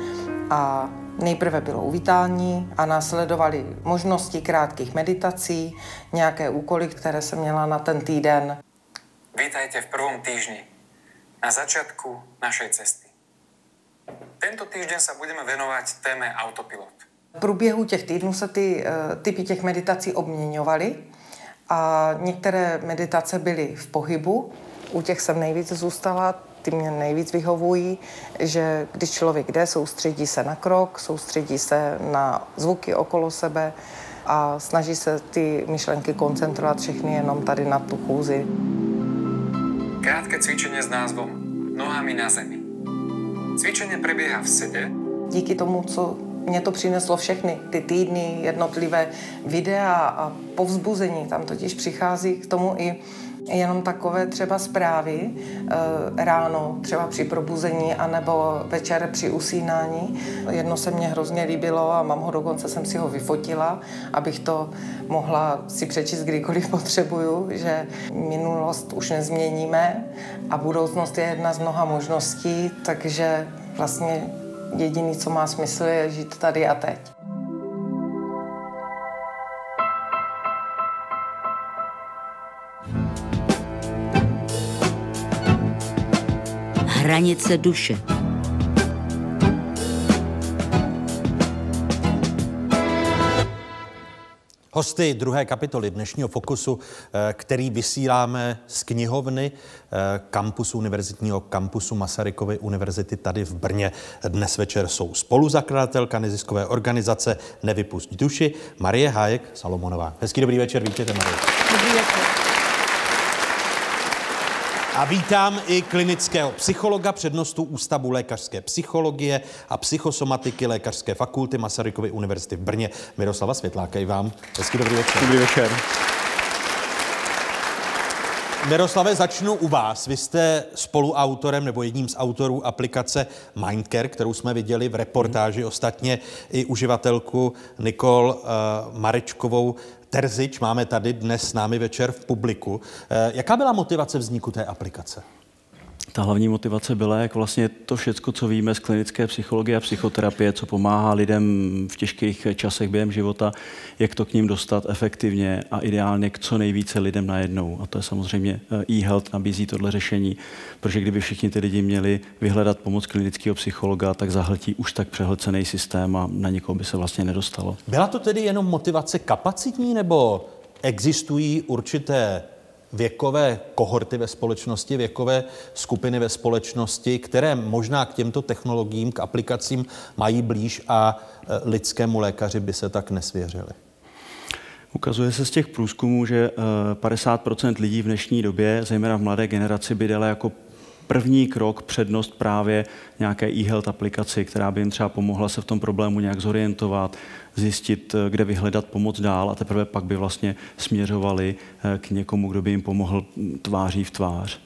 a Nejprve bylo uvítání a následovaly možnosti krátkých meditací, nějaké úkoly, které jsem měla na ten týden. Vítajte v prvom týždni, na začátku našej cesty. Tento týždeň se budeme věnovat téme autopilot. V průběhu těch týdnů se ty uh, typy těch meditací obměňovaly a některé meditace byly v pohybu. U těch jsem nejvíc zůstala, ty mě nejvíc vyhovují, že když člověk jde, soustředí se na krok, soustředí se na zvuky okolo sebe a snaží se ty myšlenky koncentrovat všechny jenom tady na tu chůzi. Krátké cvičení s názvom Nohami na zemi. Cvičení probíhá v sedě. Díky tomu, co mě to přineslo všechny ty týdny, jednotlivé videa a povzbuzení. Tam totiž přichází k tomu i jenom takové třeba zprávy e, ráno, třeba při probuzení, anebo večer při usínání. Jedno se mně hrozně líbilo a mám ho dokonce, jsem si ho vyfotila, abych to mohla si přečíst kdykoliv potřebuju, že minulost už nezměníme a budoucnost je jedna z mnoha možností, takže vlastně jediný, co má smysl, je žít tady a teď. Hranice duše. Hosty druhé kapitoly dnešního Fokusu, eh, který vysíláme z knihovny eh, kampusu univerzitního kampusu Masarykovy univerzity tady v Brně. Dnes večer jsou spoluzakladatelka neziskové organizace Nevypust duši Marie Hájek Salomonová. Hezký dobrý večer, vítejte Marie. Dobrý večer. A vítám i klinického psychologa, přednostu Ústavu lékařské psychologie a psychosomatiky Lékařské fakulty Masarykovy univerzity v Brně, Miroslava Světláka. I vám. Hezký dobrý večer. Dobrý večer. Miroslave, začnu u vás. Vy jste spoluautorem nebo jedním z autorů aplikace Mindcare, kterou jsme viděli v reportáži, ostatně i uživatelku Nikol uh, Marečkovou Terzič máme tady dnes s námi večer v publiku. Eh, jaká byla motivace vzniku té aplikace? Ta hlavní motivace byla, jak vlastně to všechno, co víme z klinické psychologie a psychoterapie, co pomáhá lidem v těžkých časech během života, jak to k ním dostat efektivně a ideálně k co nejvíce lidem najednou. A to je samozřejmě eh, e-health nabízí tohle řešení, protože kdyby všichni ty lidi měli vyhledat pomoc klinického psychologa, tak zahltí už tak přehlcený systém a na nikoho by se vlastně nedostalo. Byla to tedy jenom motivace kapacitní nebo existují určité věkové kohorty ve společnosti, věkové skupiny ve společnosti, které možná k těmto technologiím, k aplikacím mají blíž a e, lidskému lékaři by se tak nesvěřili. Ukazuje se z těch průzkumů, že 50 e, lidí v dnešní době, zejména v mladé generaci, by dala jako první krok přednost právě nějaké e-health aplikaci, která by jim třeba pomohla se v tom problému nějak zorientovat, zjistit, eh, kde vyhledat pomoc dál a teprve pak by vlastně směřovali eh, k někomu, kdo by jim pomohl tváří v tvář.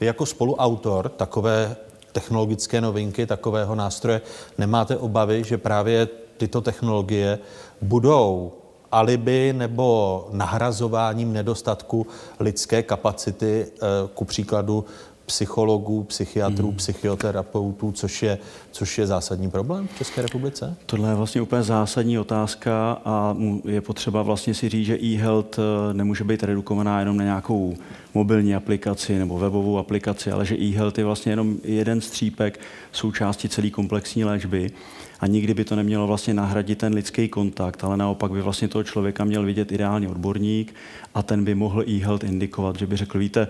Vy jako spoluautor takové technologické novinky, takového nástroje, nemáte obavy, že právě tyto technologie budou alibi nebo nahrazováním nedostatku lidské kapacity, eh, ku příkladu psychologů, psychiatrů, hmm. psychoterapeutů, což je, což je zásadní problém v České republice? Tohle je vlastně úplně zásadní otázka a je potřeba vlastně si říct, že e-health eh, nemůže být redukovaná jenom na nějakou mobilní aplikaci nebo webovou aplikaci, ale že e-health je vlastně jenom jeden střípek součástí celé komplexní léčby a nikdy by to nemělo vlastně nahradit ten lidský kontakt, ale naopak by vlastně toho člověka měl vidět ideální odborník a ten by mohl e-health indikovat, že by řekl, víte,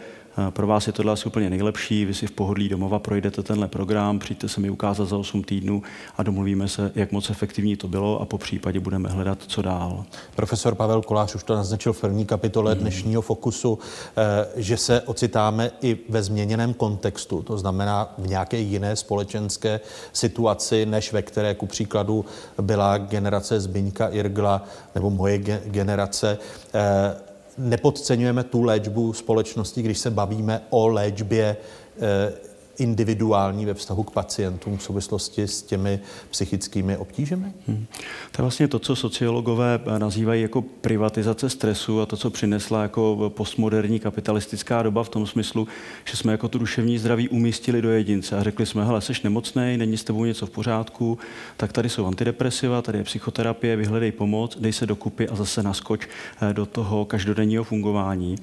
pro vás je tohle asi úplně nejlepší, vy si v pohodlí domova projdete tenhle program, přijďte se mi ukázat za 8 týdnů a domluvíme se, jak moc efektivní to bylo a po případě budeme hledat, co dál. Profesor Pavel Kolář už to naznačil v první kapitole hmm. dnešního Fokusu, eh, že se ocitáme i ve změněném kontextu, to znamená v nějaké jiné společenské situaci, než ve které ku příkladu byla generace Zbyňka Irgla nebo moje generace. Nepodceňujeme tu léčbu společnosti, když se bavíme o léčbě eh, individuální ve vztahu k pacientům v souvislosti s těmi psychickými obtížemi? Hmm. To je vlastně to, co sociologové nazývají jako privatizace stresu a to, co přinesla jako postmoderní kapitalistická doba v tom smyslu, že jsme jako tu duševní zdraví umístili do jedince a řekli jsme, hele, seš nemocný, není s tebou něco v pořádku, tak tady jsou antidepresiva, tady je psychoterapie, vyhledej pomoc, dej se dokupy a zase naskoč eh, do toho každodenního fungování.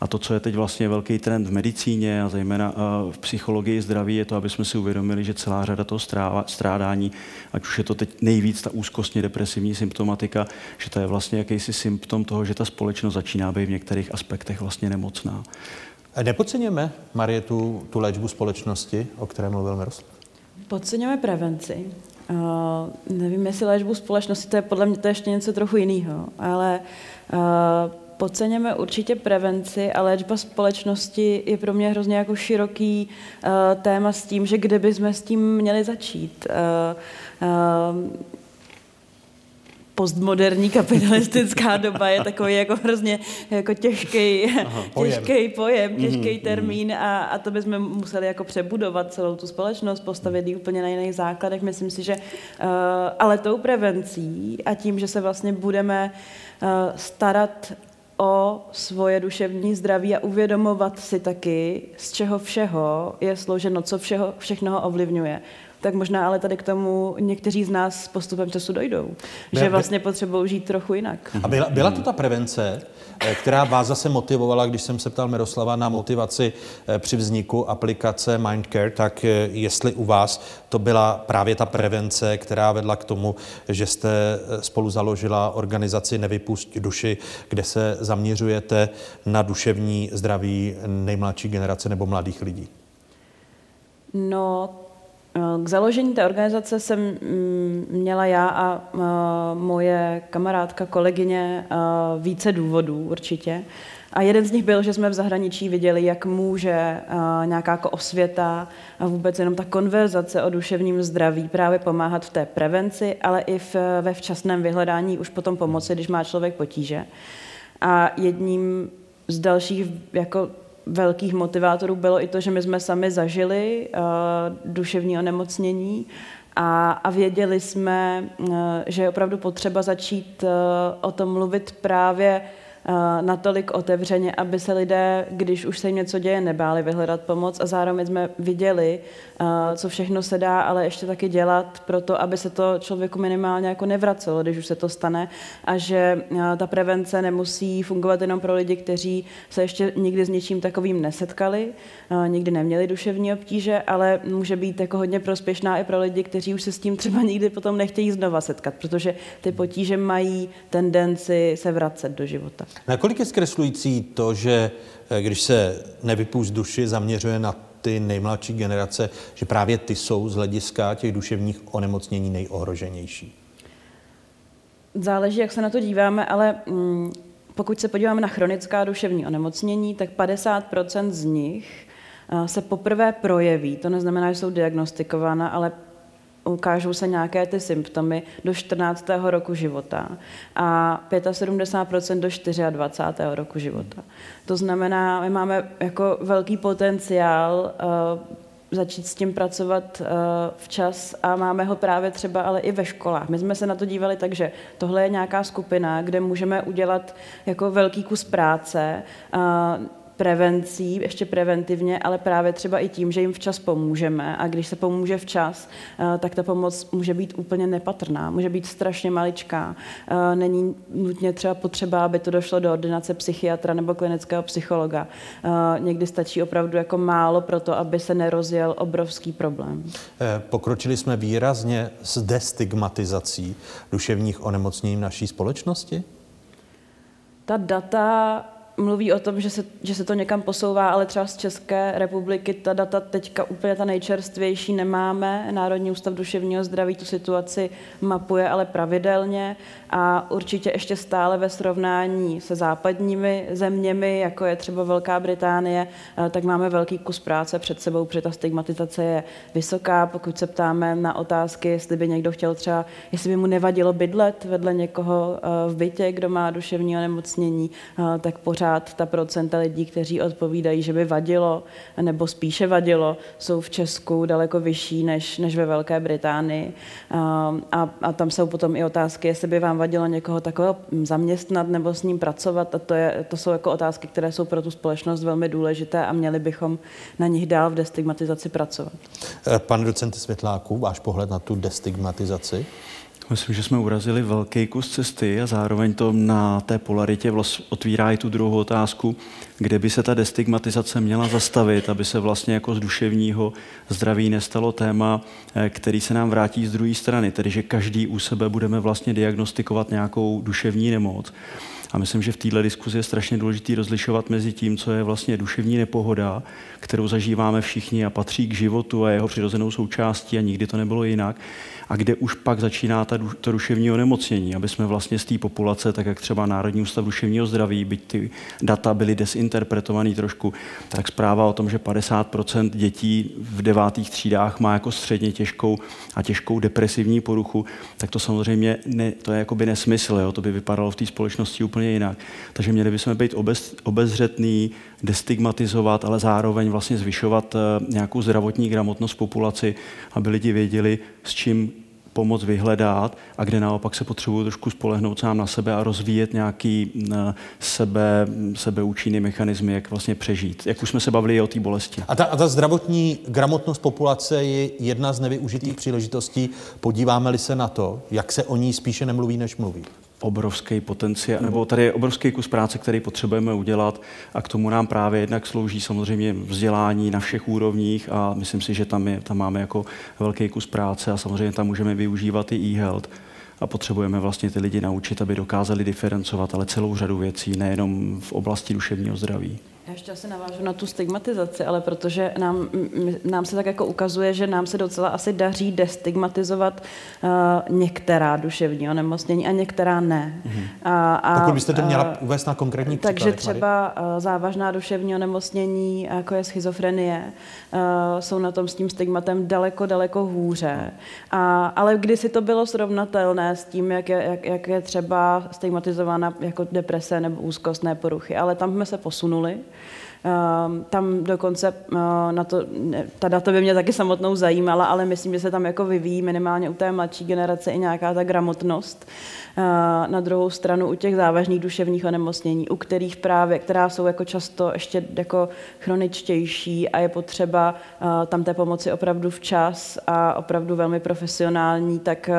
A to, co je teď vlastně velký trend v medicíně a zejména eh, v psychologii zdraví, je to, aby jsme si uvědomili, že celá řada toho strádání, ať už je to teď nejvíc ta úzkostně depresivní symptomatika, že to je vlastně jakýsi symptom toho, že ta společnost začíná být v některých aspektech vlastně nemocná. Nepodceňujeme, Marie, tu, tu léčbu společnosti, o které mluvil Miroslav? Podceňujeme prevenci. Uh, nevím, jestli léčbu společnosti, to je podle mě to ještě něco trochu jiného, ale uh, podceňujeme určitě prevenci a léčba společnosti je pro mě hrozně jako široký uh, téma s tím, že kde bychom s tím měli začít. Uh, uh, postmoderní kapitalistická doba je takový jako hrozně jako těžký, Aha, pojem. těžký pojem, těžký mm-hmm. termín a, a to bychom museli jako přebudovat celou tu společnost, postavit ji úplně na jiných základech. Myslím si, že uh, ale tou prevencí a tím, že se vlastně budeme uh, starat o svoje duševní zdraví a uvědomovat si taky, z čeho všeho je složeno, co všeho, všechno ho ovlivňuje tak možná ale tady k tomu někteří z nás s postupem času dojdou. Byla, že vlastně potřebují žít trochu jinak. A byla, byla to ta prevence, eh, která vás zase motivovala, když jsem se ptal Miroslava na motivaci eh, při vzniku aplikace Mindcare, tak eh, jestli u vás to byla právě ta prevence, která vedla k tomu, že jste spolu založila organizaci Nevypust duši, kde se zaměřujete na duševní zdraví nejmladší generace nebo mladých lidí? No, k založení té organizace jsem mm, měla já a eh, moje kamarádka, kolegyně eh, více důvodů určitě. A jeden z nich byl, že jsme v zahraničí viděli, jak může nějaká jako osvěta a vůbec jenom ta konverzace o duševním zdraví právě pomáhat v té prevenci, ale i v, ve včasném vyhledání už potom pomoci, když má člověk potíže. A jedním z dalších jako velkých motivátorů bylo i to, že my jsme sami zažili uh, duševní onemocnění a, a věděli jsme, uh, že je opravdu potřeba začít uh, o tom mluvit právě Eh, natolik otevřeně, aby se lidé, když už se jim něco děje, nebáli vyhledat pomoc a zároveň jsme viděli, eh, co všechno se dá, ale ještě taky dělat pro to, aby se to člověku minimálně jako nevracelo, když už se to stane a že eh, ta prevence nemusí fungovat jenom pro lidi, kteří se ještě nikdy s něčím takovým nesetkali, nikdy neměli duševní obtíže, ale může být jako hodně prospěšná i pro lidi, kteří už se s tím třeba nikdy potom nechtějí znova setkat, protože ty potíže mají tendenci se vracet do života. Nakolik je zkreslující to, že eh, když se nevypůjst duši zaměřuje na ty nejmladší generace, že právě ty jsou z hlediska těch duševních onemocnění nejohroženější? Záleží, jak se na to díváme, ale mm, pokud se podíváme na chronická duševní onemocnění, tak 50% z nich eh, se poprvé projeví. To neznamená, že jsou diagnostikována, ale ukážou se nějaké ty symptomy do 14. roku života a 75% do 24. roku života. To znamená, my máme jako velký potenciál uh, začít s tím pracovat uh, včas a máme ho právě třeba ale i ve školách. My jsme se na to dívali tak, že tohle je nějaká skupina, kde můžeme udělat jako velký kus práce, uh, prevencí, ještě preventivně, ale právě třeba i tím, že jim včas pomůžeme. A když se pomůže včas, eh, tak ta pomoc může být úplně nepatrná, může být strašně maličká. Eh, není nutně třeba potřeba, aby to došlo do ordinace psychiatra nebo klinického psychologa. Eh, někdy stačí opravdu jako málo pro to, aby se nerozjel obrovský problém. Pokročili jsme výrazně s destigmatizací duševních onemocnění naší společnosti? Ta data mluví o tom, že se, že se to někam posouvá, ale třeba z České republiky ta data teďka úplně ta nejčerstvější nemáme. Národní ústav duševního zdraví tu situaci mapuje, ale pravidelně a určitě ještě stále ve srovnání se západními zeměmi, jako je třeba Velká Británie, eh, tak máme velký kus práce před sebou, protože ta stigmatizace je vysoká. Pokud se ptáme na otázky, jestli by někdo chtěl třeba, jestli by mu nevadilo bydlet vedle někoho eh, v bytě, kdo má duševní onemocnění, eh, tak pořád ta procenta lidí, kteří odpovídají, že by vadilo, nebo spíše vadilo, jsou v Česku daleko vyšší než, než ve Velké Británii. A, a tam jsou potom i otázky, jestli by vám vadilo někoho takového zaměstnat nebo s ním pracovat. A to, je, to jsou jako otázky, které jsou pro tu společnost velmi důležité a měli bychom na nich dál v destigmatizaci pracovat. Pane docente Světláku, váš pohled na tu destigmatizaci? Myslím, že jsme urazili velký kus cesty a zároveň to na té polaritě otvírá i tu druhou otázku, kde by se ta destigmatizace měla zastavit, aby se vlastně jako z duševního zdraví nestalo téma, eh, který se nám vrátí z druhé strany, tedy že každý u sebe budeme vlastně diagnostikovat nějakou duševní nemoc. A myslím, že v této diskuzi je strašně důležité rozlišovat mezi tím, co je vlastně duševní nepohoda, kterou zažíváme všichni a patří k životu a jeho přirozenou součástí a nikdy to nebylo jinak, a kde už pak začíná ta, to duševní onemocnění, aby jsme vlastně z té populace, tak jak třeba Národní ústav duševního zdraví, byť ty data byly desinterpretované trošku, tak zpráva o tom, že 50% dětí v devátých třídách má jako středně těžkou a těžkou depresivní poruchu, tak to samozřejmě ne, to je jakoby nesmysl, jo? to by vypadalo v té společnosti úplně jinak. Takže měli bychom být obez, obezřetný, destigmatizovat, ale zároveň vlastně zvyšovat eh, nějakou zdravotní gramotnost populaci, aby lidi věděli, s čím pomoc vyhledat a kde naopak se potřebují trošku spolehnout sám na sebe a rozvíjet nějaký eh, sebe, sebeúčinný mechanizmy, jak vlastně přežít. Jak už jsme se bavili o té bolesti. A ta, a ta zdravotní gramotnost populace je jedna z nevyužitých příležitostí. Podíváme-li se na to, jak se o ní spíše nemluví, než mluví obrovský potenciál, nebo tady je obrovský kus práce, který potřebujeme udělat a k tomu nám právě jednak slouží samozřejmě vzdělání na všech úrovních a myslím si, že tam, je, tam máme jako velký kus práce a samozřejmě tam můžeme využívat i e-health a potřebujeme vlastně ty lidi naučit, aby dokázali diferencovat, ale celou řadu věcí, nejenom v oblasti duševního zdraví. Já ještě asi navážu na tu stigmatizaci, ale protože nám, nám se tak jako ukazuje, že nám se docela asi daří destigmatizovat uh, některá duševní onemocnění a některá ne. Mm-hmm. A, a, Pokud byste to měla uvést na konkrétní Takže třeba uh, závažná duševní onemocnění, jako je schizofrenie, uh, jsou na tom s tím stigmatem daleko, daleko hůře. A, ale kdysi to bylo srovnatelné s tím, jak je, jak, jak je třeba stigmatizována jako deprese nebo úzkostné poruchy, ale tam jsme se posunuli. Ehm, tam dokonce eh, na to, ta data by mě taky samotnou zajímala, ale myslím, že se tam jako vyvíjí minimálně u té mladší generace i nějaká ta gramotnost. Eh, na druhou stranu u těch závažných duševních onemocnění, u kterých právě, která jsou jako často ještě jako chroničtější a je potřeba eh, tam té pomoci opravdu včas a opravdu velmi profesionální, tak,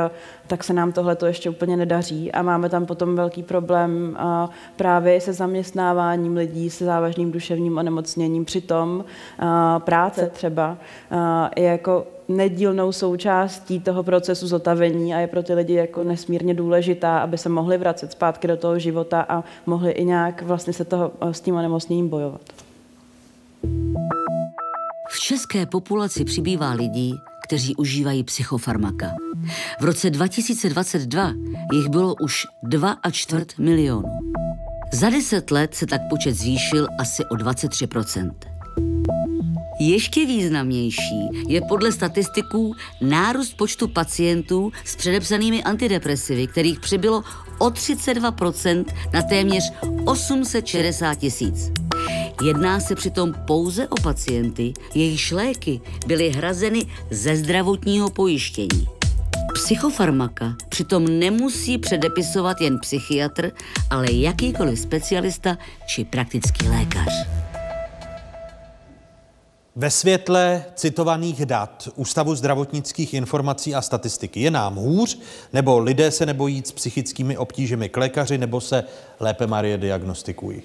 tak se nám tohle to ještě úplně nedaří a máme tam potom velký problém právě se zaměstnáváním lidí se závažným duševním onemocněním. Přitom práce třeba je jako nedílnou součástí toho procesu zotavení a je pro ty lidi jako nesmírně důležitá, aby se mohli vracet zpátky do toho života a mohli i nějak vlastně se toho, s tím onemocněním bojovat. V české populaci přibývá lidí, kteří užívají psychofarmaka. V roce 2022 jich bylo už 2 a čtvrt milionů. Za deset let se tak počet zvýšil asi o 23% ještě významnější je podle statistiků nárůst počtu pacientů s předepsanými antidepresivy, kterých přibylo o 32% na téměř 860 tisíc. Jedná se přitom pouze o pacienty, jejichž léky byly hrazeny ze zdravotního pojištění. Psychofarmaka přitom nemusí předepisovat jen psychiatr, ale jakýkoliv specialista či praktický lékař. Ve světle citovaných dat Ústavu zdravotnických informací a statistiky je nám hůř, nebo lidé se nebojí s psychickými obtížemi k lékaři, nebo se lépe Marie diagnostikují?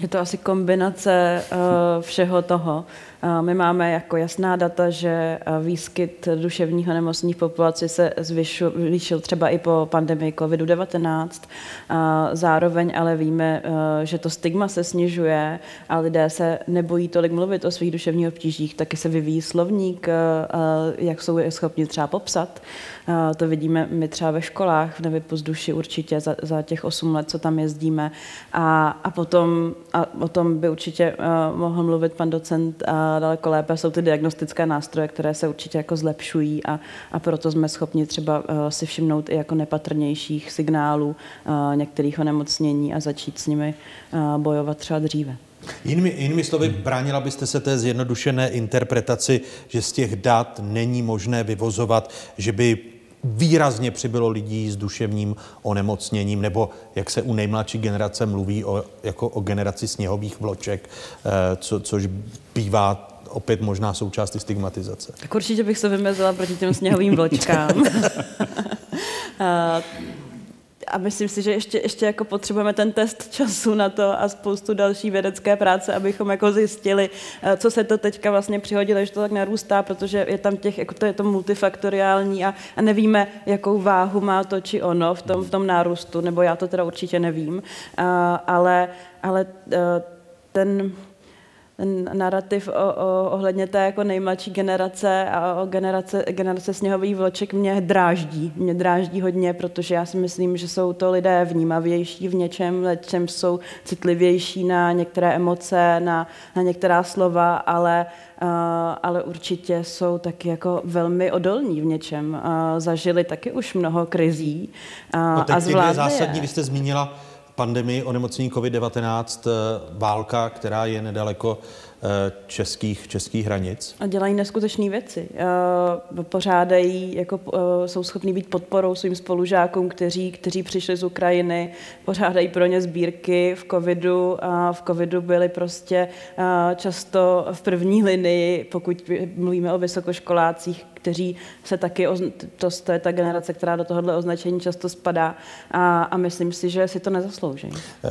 Je to asi kombinace uh, všeho toho. Uh, my máme jako jasná data, že uh, výskyt duševního nemocných v populaci se zvýšil třeba i po pandemii COVID-19. Zároveň ale víme, že to stigma se snižuje a lidé se nebojí tolik mluvit o svých duševních obtížích, taky se vyvíjí slovník, jak jsou je schopni třeba popsat. To vidíme my třeba ve školách, v Nevypozduši určitě za, za těch 8 let, co tam jezdíme. A, a potom, a o tom by určitě uh, mohl mluvit pan docent, uh, daleko lépe. Jsou ty diagnostické nástroje, které se určitě jako zlepšují a, a proto jsme schopni třeba si všimnout i jako nepatrnějších signálů některých onemocnění a začít s nimi bojovat třeba dříve. Jinými, jinými slovy, bránila byste se té zjednodušené interpretaci, že z těch dat není možné vyvozovat, že by výrazně přibylo lidí s duševním onemocněním, nebo jak se u nejmladší generace mluví o, jako o generaci sněhových vloček, eh, co, což bývá opět možná součástí stigmatizace. Tak určitě bych se vymezila proti těm sněhovým vločkám. A myslím si, že ještě, ještě jako potřebujeme ten test času na to a spoustu další vědecké práce, abychom jako zjistili, eh, co se to teďka vlastně přihodilo, že to tak narůstá, protože je tam těch, jako to je to multifaktoriální a, a nevíme, jakou váhu má to či ono v tom, v tom nárůstu, nebo já to teda určitě nevím, uh, ale, ale uh, ten narrativ o, o, ohledně té jako nejmladší generace a o generace, generace sněhových vloček mě dráždí. Mě dráždí hodně, protože já si myslím, že jsou to lidé vnímavější v něčem, čem jsou citlivější na některé emoce, na, na některá slova, ale, uh, ale určitě jsou taky jako velmi odolní v něčem. Uh, zažili taky už mnoho krizí uh, no, a zvládli zásadní, vy jste zmínila pandemii onemocnění COVID-19, eh, válka, která je nedaleko eh, českých, českých hranic. A dělají neskutečné věci. Eh, pořádají, jako, jsou schopní být podporou svým spolužákům, kteří, kteří přišli z Ukrajiny, pořádají pro ně sbírky v covidu a v covidu byli prostě často v první linii, pokud mluvíme o vysokoškolácích, kteří se taky, to, to je ta generace, která do tohohle označení často spadá a, a myslím si, že si to nezaslouží. Eh,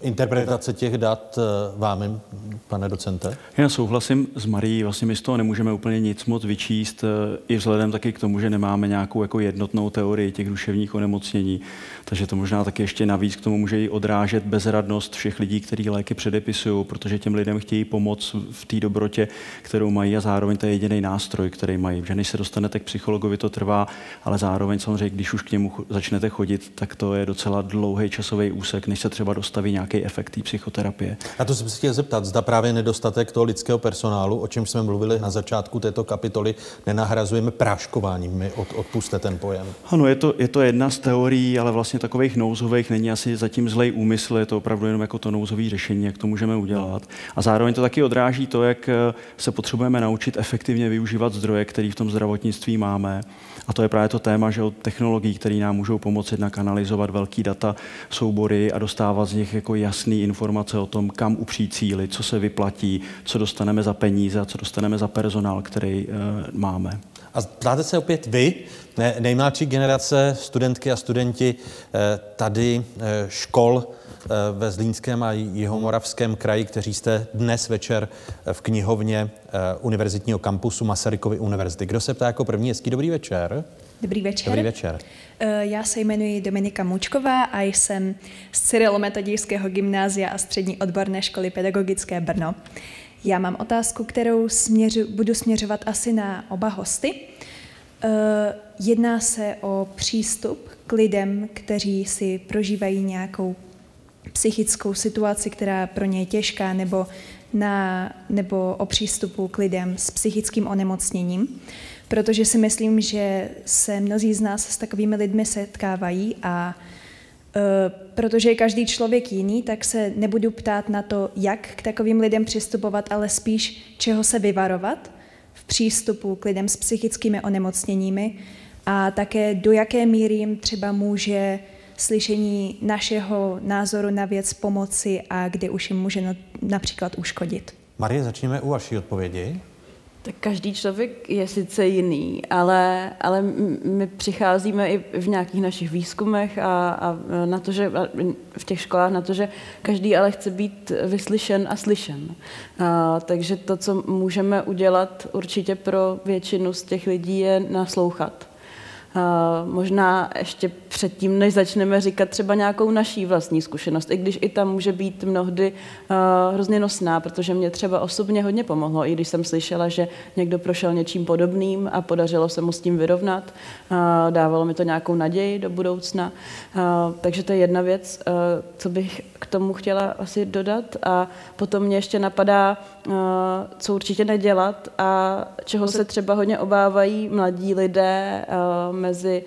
interpretace těch dat eh, vám, pane docente? Já souhlasím s Marí, vlastně my z toho nemůžeme úplně nic moc vyčíst, eh, i vzhledem taky k tomu, že nemáme nějakou jako jednotnou teorii těch duševních onemocnění, takže to možná taky ještě navíc k tomu může i odrážet bezradnost všech lidí, kteří léky předepisují, protože těm lidem chtějí pomoct v té dobrotě, kterou mají a zároveň to je jediný nástroj, který mají. Že než se dostanete k psychologovi, to trvá, ale zároveň samozřejmě, když už k němu začnete chodit, tak to je docela dlouhý časový úsek, než se třeba dostaví nějaký efekt té psychoterapie. A to jsem se chtěl zeptat, zda právě nedostatek toho lidského personálu, o čem jsme mluvili na začátku této kapitoly, nenahrazujeme práškováním. My od, odpuste ten pojem. Ano, je to, je to jedna z teorií, ale vlastně takových nouzových není asi zatím zlej úmysl, je to opravdu jenom jako to nouzové řešení, jak to můžeme udělat. A zároveň to taky odráží to, jak se potřebujeme naučit efektivně využívat zdroje, které v tom zdravotnictví máme. A to je právě to téma, že od technologií, které nám můžou pomoci nakanalizovat velký data soubory a dostávat z nich jako jasné informace o tom, kam upřít cíly, co se vyplatí, co dostaneme za peníze a co dostaneme za personál, který e, máme. A ptáte se opět vy, ne, nejmladší generace, studentky a studenti eh, tady eh, škol ve Zlínském a Jihomoravském kraji, kteří jste dnes večer v knihovně Univerzitního kampusu Masarykovy univerzity. Kdo se ptá jako první? Hezký dobrý večer. Dobrý večer. Dobrý večer. Já se jmenuji Dominika Mučková a jsem z Cyrilometodijského gymnázia a střední odborné školy pedagogické Brno. Já mám otázku, kterou směřu, budu směřovat asi na oba hosty. Eh, jedná se o přístup k lidem, kteří si prožívají nějakou psychickou situaci, která pro ně je těžká, nebo, na, nebo o přístupu k lidem s psychickým onemocněním, protože si myslím, že se mnozí z nás s takovými lidmi setkávají a uh, protože je každý člověk jiný, tak se nebudu ptát na to, jak k takovým lidem přistupovat, ale spíš čeho se vyvarovat v přístupu k lidem s psychickými onemocněními a také do jaké míry jim třeba může slyšení našeho názoru na věc pomoci a kde už jim může například uškodit. Marie, začněme u vaší odpovědi. Tak každý člověk je sice jiný, ale, ale my přicházíme i v nějakých našich výzkumech a, a na to, že v těch školách na to, že každý ale chce být vyslyšen a slyšen. A, takže to, co můžeme udělat určitě pro většinu z těch lidí, je naslouchat. Možná ještě předtím, než začneme říkat třeba nějakou naší vlastní zkušenost, i když i tam může být mnohdy hrozně nosná, protože mě třeba osobně hodně pomohlo, i když jsem slyšela, že někdo prošel něčím podobným a podařilo se mu s tím vyrovnat. Dávalo mi to nějakou naději do budoucna. Takže to je jedna věc, co bych k tomu chtěla asi dodat. A potom mě ještě napadá, co určitě nedělat a čeho se třeba hodně obávají mladí lidé mezi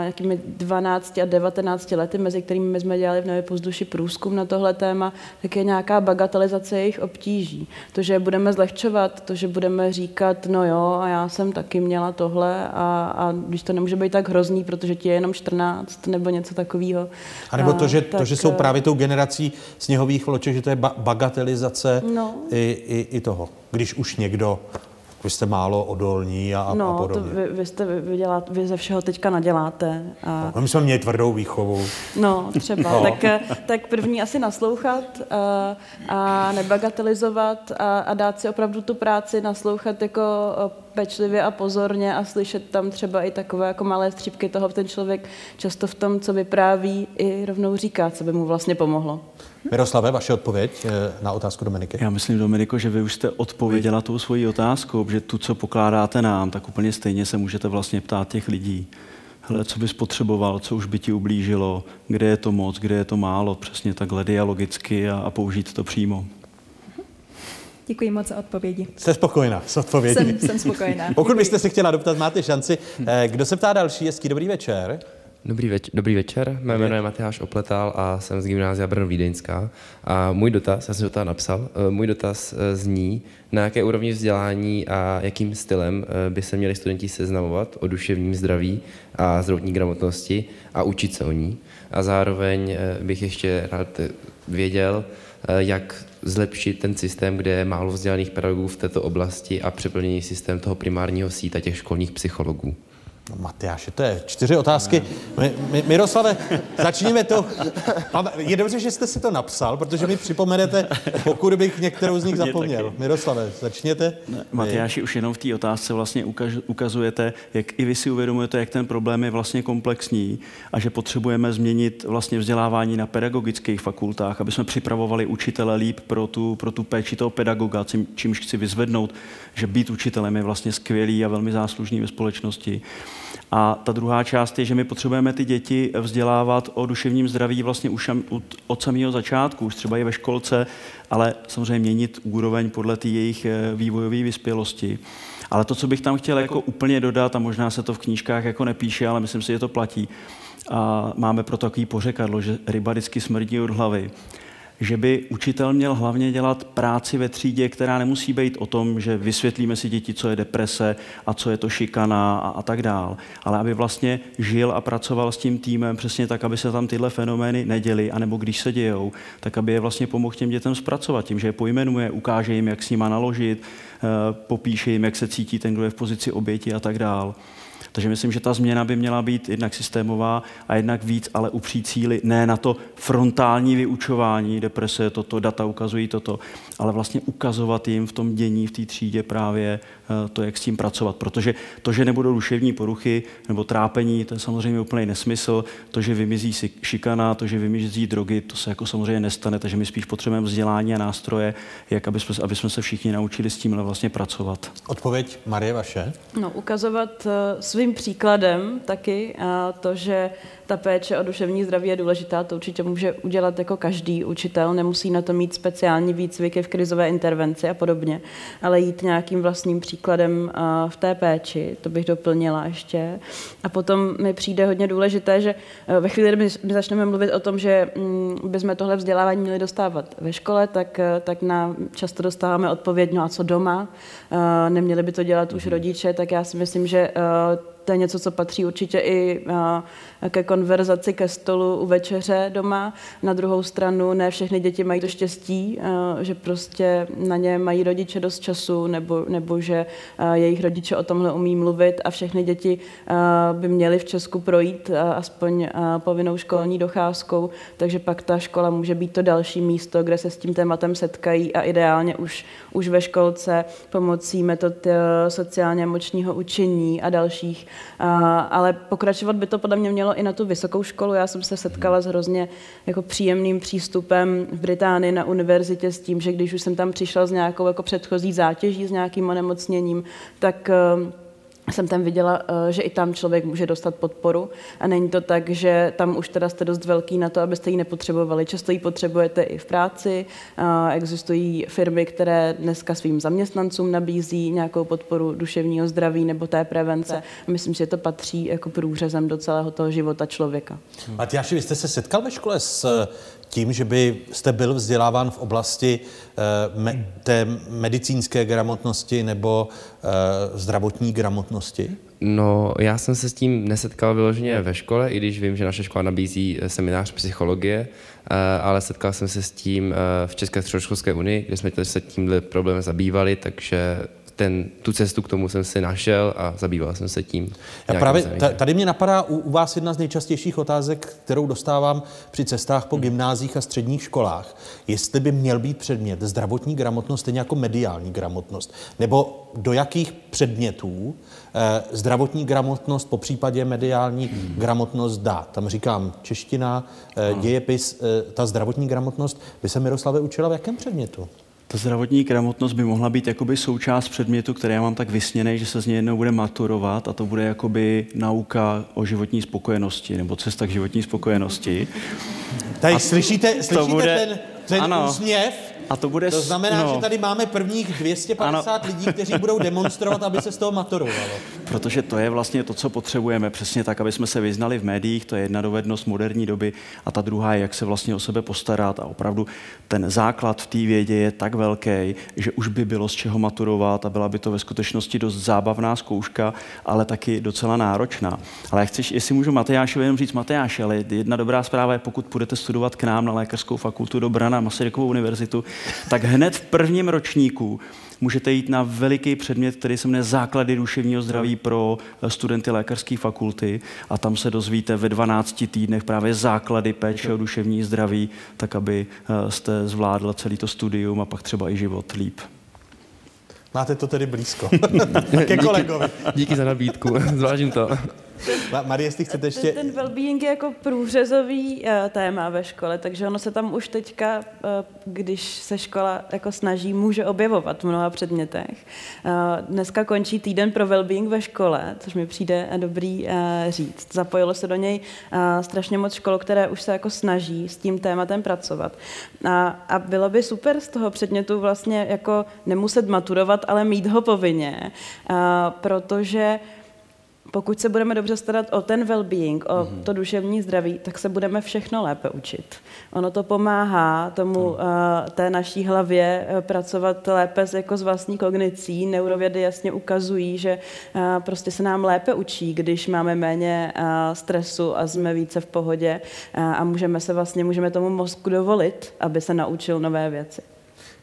nějakými 12 a 19 lety, mezi kterými my jsme dělali v Nově pozduši průzkum na tohle téma, tak je nějaká bagatelizace jejich obtíží. To, že budeme zlehčovat, to, že budeme říkat, no jo, a já jsem taky měla tohle a, a když to nemůže být tak hrozný, protože ti je jenom 14 nebo něco takového. A nebo to, že, tak, to, že jsou právě tou generací sněhových vloček, že to je ba- bagatelizace no. i, i, i toho. Když už někdo vy jste málo odolní a, no, a podobně. To vy, vy, jste, vy, dělát, vy ze všeho teďka naděláte. A... No, my jsme měli tvrdou výchovu. No, třeba. No. Tak, tak první asi naslouchat a, a nebagatelizovat a, a dát si opravdu tu práci, naslouchat jako pečlivě a pozorně a slyšet tam třeba i takové jako malé střípky toho, ten člověk často v tom, co vypráví, i rovnou říká, co by mu vlastně pomohlo. Miroslave, vaše odpověď eh, na otázku Dominiky. Já myslím, Dominiko, že vy už jste odpověděla tou svojí otázkou, že tu, co pokládáte nám, tak úplně stejně se můžete vlastně ptát těch lidí. Hele, co bys potřeboval, co už by ti ublížilo, kde je to moc, kde je to málo, přesně takhle dialogicky a, a použít to přímo. Děkuji moc za odpovědi. Jste spokojená s odpovědí? Jsem, jsem spokojená. Pokud byste se chtěla doptat, máte šanci. Eh, kdo se ptá další? Hezký dobrý večer. Dobrý, več- dobrý večer, mé jméno je Matyáš Opletal a jsem z gymnázia Brno Vídeňská. A můj dotaz, já jsem to napsal, eh, můj dotaz eh, zní, na jaké úrovni vzdělání a jakým stylem by se měli studenti seznamovat o duševním zdraví a zdravotní gramotnosti a učit se o ní. A zároveň bych ještě rád věděl, jak zlepšit ten systém, kde je málo vzdělaných pedagogů v této oblasti a přeplnění systém toho primárního síta těch školních psychologů. No, Matyáši, to je čtyři otázky. My, my, Miroslave, začněme to. Je dobře, že jste si to napsal, protože mi připomenete, pokud bych některou z nich zapomněl. Miroslave, začněte. Ne, Matyáši, už jenom v té otázce vlastně ukazujete, jak i vy si uvědomujete, jak ten problém je vlastně komplexní a že potřebujeme změnit vlastně vzdělávání na pedagogických fakultách, aby jsme připravovali učitele líp pro tu, pro tu péči toho pedagoga, čímž chci vyzvednout, že být učitelem je vlastně skvělý a velmi záslužný ve společnosti. A ta druhá část je, že my potřebujeme ty děti vzdělávat o duševním zdraví vlastně už od samého začátku, už třeba i ve školce, ale samozřejmě měnit úroveň podle té jejich eh, vývojové vyspělosti. Ale to, co bych tam chtěl jako úplně dodat, a možná se to v knížkách jako nepíše, ale myslím si, že to platí, a máme pro takový pořekadlo, že ryba vždycky smrdí od hlavy že by učitel měl hlavně dělat práci ve třídě, která nemusí být o tom, že vysvětlíme si děti, co je deprese a co je to šikana a, a tak dál, ale aby vlastně žil a pracoval s tím týmem přesně tak, aby se tam tyhle fenomény neděly, anebo když se dějou, tak aby je vlastně pomohl těm dětem zpracovat tím, že je pojmenuje, ukáže jim, jak s nima naložit, eh, popíše jim, jak se cítí ten, kdo je v pozici oběti a tak dál. Takže myslím, že ta změna by měla být jednak systémová a jednak víc, ale upřít cíly ne na to frontální vyučování, deprese, toto, data ukazují toto, ale vlastně ukazovat jim v tom dění, v té třídě právě to, jak s tím pracovat. Protože to, že nebudou duševní poruchy nebo trápení, to je samozřejmě úplný nesmysl. To, že vymizí šikana, to, že vymizí drogy, to se jako samozřejmě nestane, takže my spíš potřebujeme vzdělání a nástroje, jak aby jsme, aby jsme se všichni naučili s tímhle vlastně pracovat. Odpověď Marie vaše? No, ukazovat uh, svým příkladem taky uh, to, že ta péče o duševní zdraví je důležitá, to určitě může udělat jako každý učitel, nemusí na to mít speciální výcviky v krizové intervenci a podobně, ale jít nějakým vlastním příkladem v té péči, to bych doplnila ještě. A potom mi přijde hodně důležité, že ve chvíli, kdy my začneme mluvit o tom, že mm, bychom tohle vzdělávání měli dostávat ve škole, tak, tak na, často dostáváme odpověď, no a co doma, neměli by to dělat už mhm. rodiče, tak já si myslím, že to je něco, co patří určitě i ke konverzaci ke stolu u večeře doma. Na druhou stranu ne všechny děti mají to štěstí, že prostě na ně mají rodiče dost času nebo, nebo že jejich rodiče o tomhle umí mluvit a všechny děti by měly v Česku projít aspoň povinnou školní docházkou, takže pak ta škola může být to další místo, kde se s tím tématem setkají a ideálně už, už ve školce pomocí metod sociálně emočního učení a dalších ale pokračovat by to podle mě mělo i na tu vysokou školu. Já jsem se setkala s hrozně jako příjemným přístupem v Británii na univerzitě s tím, že když už jsem tam přišla s nějakou jako předchozí zátěží, s nějakým onemocněním, tak jsem tam viděla, eh, že i tam člověk může dostat podporu a není to tak, že tam už teda jste dost velký na to, abyste ji nepotřebovali. Často ji potřebujete i v práci. Existují firmy, které dneska svým zaměstnancům nabízí nějakou podporu duševního zdraví nebo té prevence. A myslím, že to patří jako průřezem do celého toho života člověka. Matyáši, vy jste se setkal ve škole s tím, že by jste byl vzděláván v oblasti uh, me, té medicínské gramotnosti nebo uh, zdravotní gramotnosti? No, já jsem se s tím nesetkal vyloženě ve škole, i když vím, že naše škola nabízí eh, seminář psychologie, ale setkal jsem se s tím v České středoškolské unii, kde jsme se tímhle problémem zabývali, takže ten, tu cestu k tomu jsem si našel a zabýval jsem se tím. Já právě tady mě napadá u, u vás jedna z nejčastějších otázek, kterou dostávám při cestách po hmm. gymnázích a středních školách. Jestli by měl být předmět zdravotní gramotnost stejně jako mediální gramotnost, nebo do jakých předmětů eh, zdravotní gramotnost, po případě mediální hmm. gramotnost dá. Tam říkám čeština, eh, dějepis, eh, ta zdravotní gramotnost. Vy se Miroslave učila v jakém předmětu? Ta zdravotní gramotnost by mohla být jakoby součást předmětu, který já mám tak vysněný, že se z něj jednou bude maturovat a to bude jakoby nauka o životní spokojenosti nebo cesta k životní spokojenosti. Tady a slyšíte, slyšíte to bude, ten, ten ano, úsměv? A to bude... To znamená, no. že tady máme prvních 250 ano. lidí, kteří budou demonstrovat, aby se z toho maturovalo. Protože to je vlastně to, co potřebujeme. Přesně tak, aby jsme se vyznali v médiích, to je jedna dovednost moderní doby. A ta druhá je, jak se vlastně o sebe postarat. A opravdu ten základ v té vědě je tak velký, že už by bylo z čeho maturovat a byla by to ve skutečnosti dost zábavná zkouška, ale taky docela náročná. Ale jak chceš, jestli můžu Matejášovi jenom říct Matejáši, ale jedna dobrá zpráva je, pokud budete studovat k nám na lékařskou fakultu do Brana, Masarykovou univerzitu, tak hned v prvním ročníku můžete jít na veliký předmět, který se jmenuje Základy duševního zdraví pro studenty lékařské fakulty a tam se dozvíte ve 12 týdnech právě základy péče o duševní zdraví, tak aby eh, jste zvládl celý to studium a pak třeba i život líp. Máte to tedy blízko. Ke kolegovi. Díky, díky za nabídku, zvážím to. Marie, jestli chcete ještě... Ten, well-being je jako průřezový uh, téma ve škole, takže ono se tam už teďka, uh, když se škola jako snaží, může objevovat v mnoha předmětech. Uh, dneska končí týden pro well-being ve škole, což mi přijde dobrý říct. Zapojilo se do něj strašně moc škol, které už se jako snaží s tím tématem pracovat. A, a bylo by super z toho předmětu vlastně jako nemuset maturovat, ale mít ho povinně, protože pokud se budeme dobře starat o ten well-being, o mm-hmm. to duševní zdraví, tak se budeme všechno lépe učit. Ono to pomáhá tomu uh, té naší hlavě uh, pracovat lépe s, jako s vlastní kognicí. Neurovědy jasně ukazují, že uh, prostě se nám lépe učí, když máme méně uh, stresu a jsme více v pohodě uh, a můžeme se vlastně, můžeme tomu mozku dovolit, aby se naučil nové věci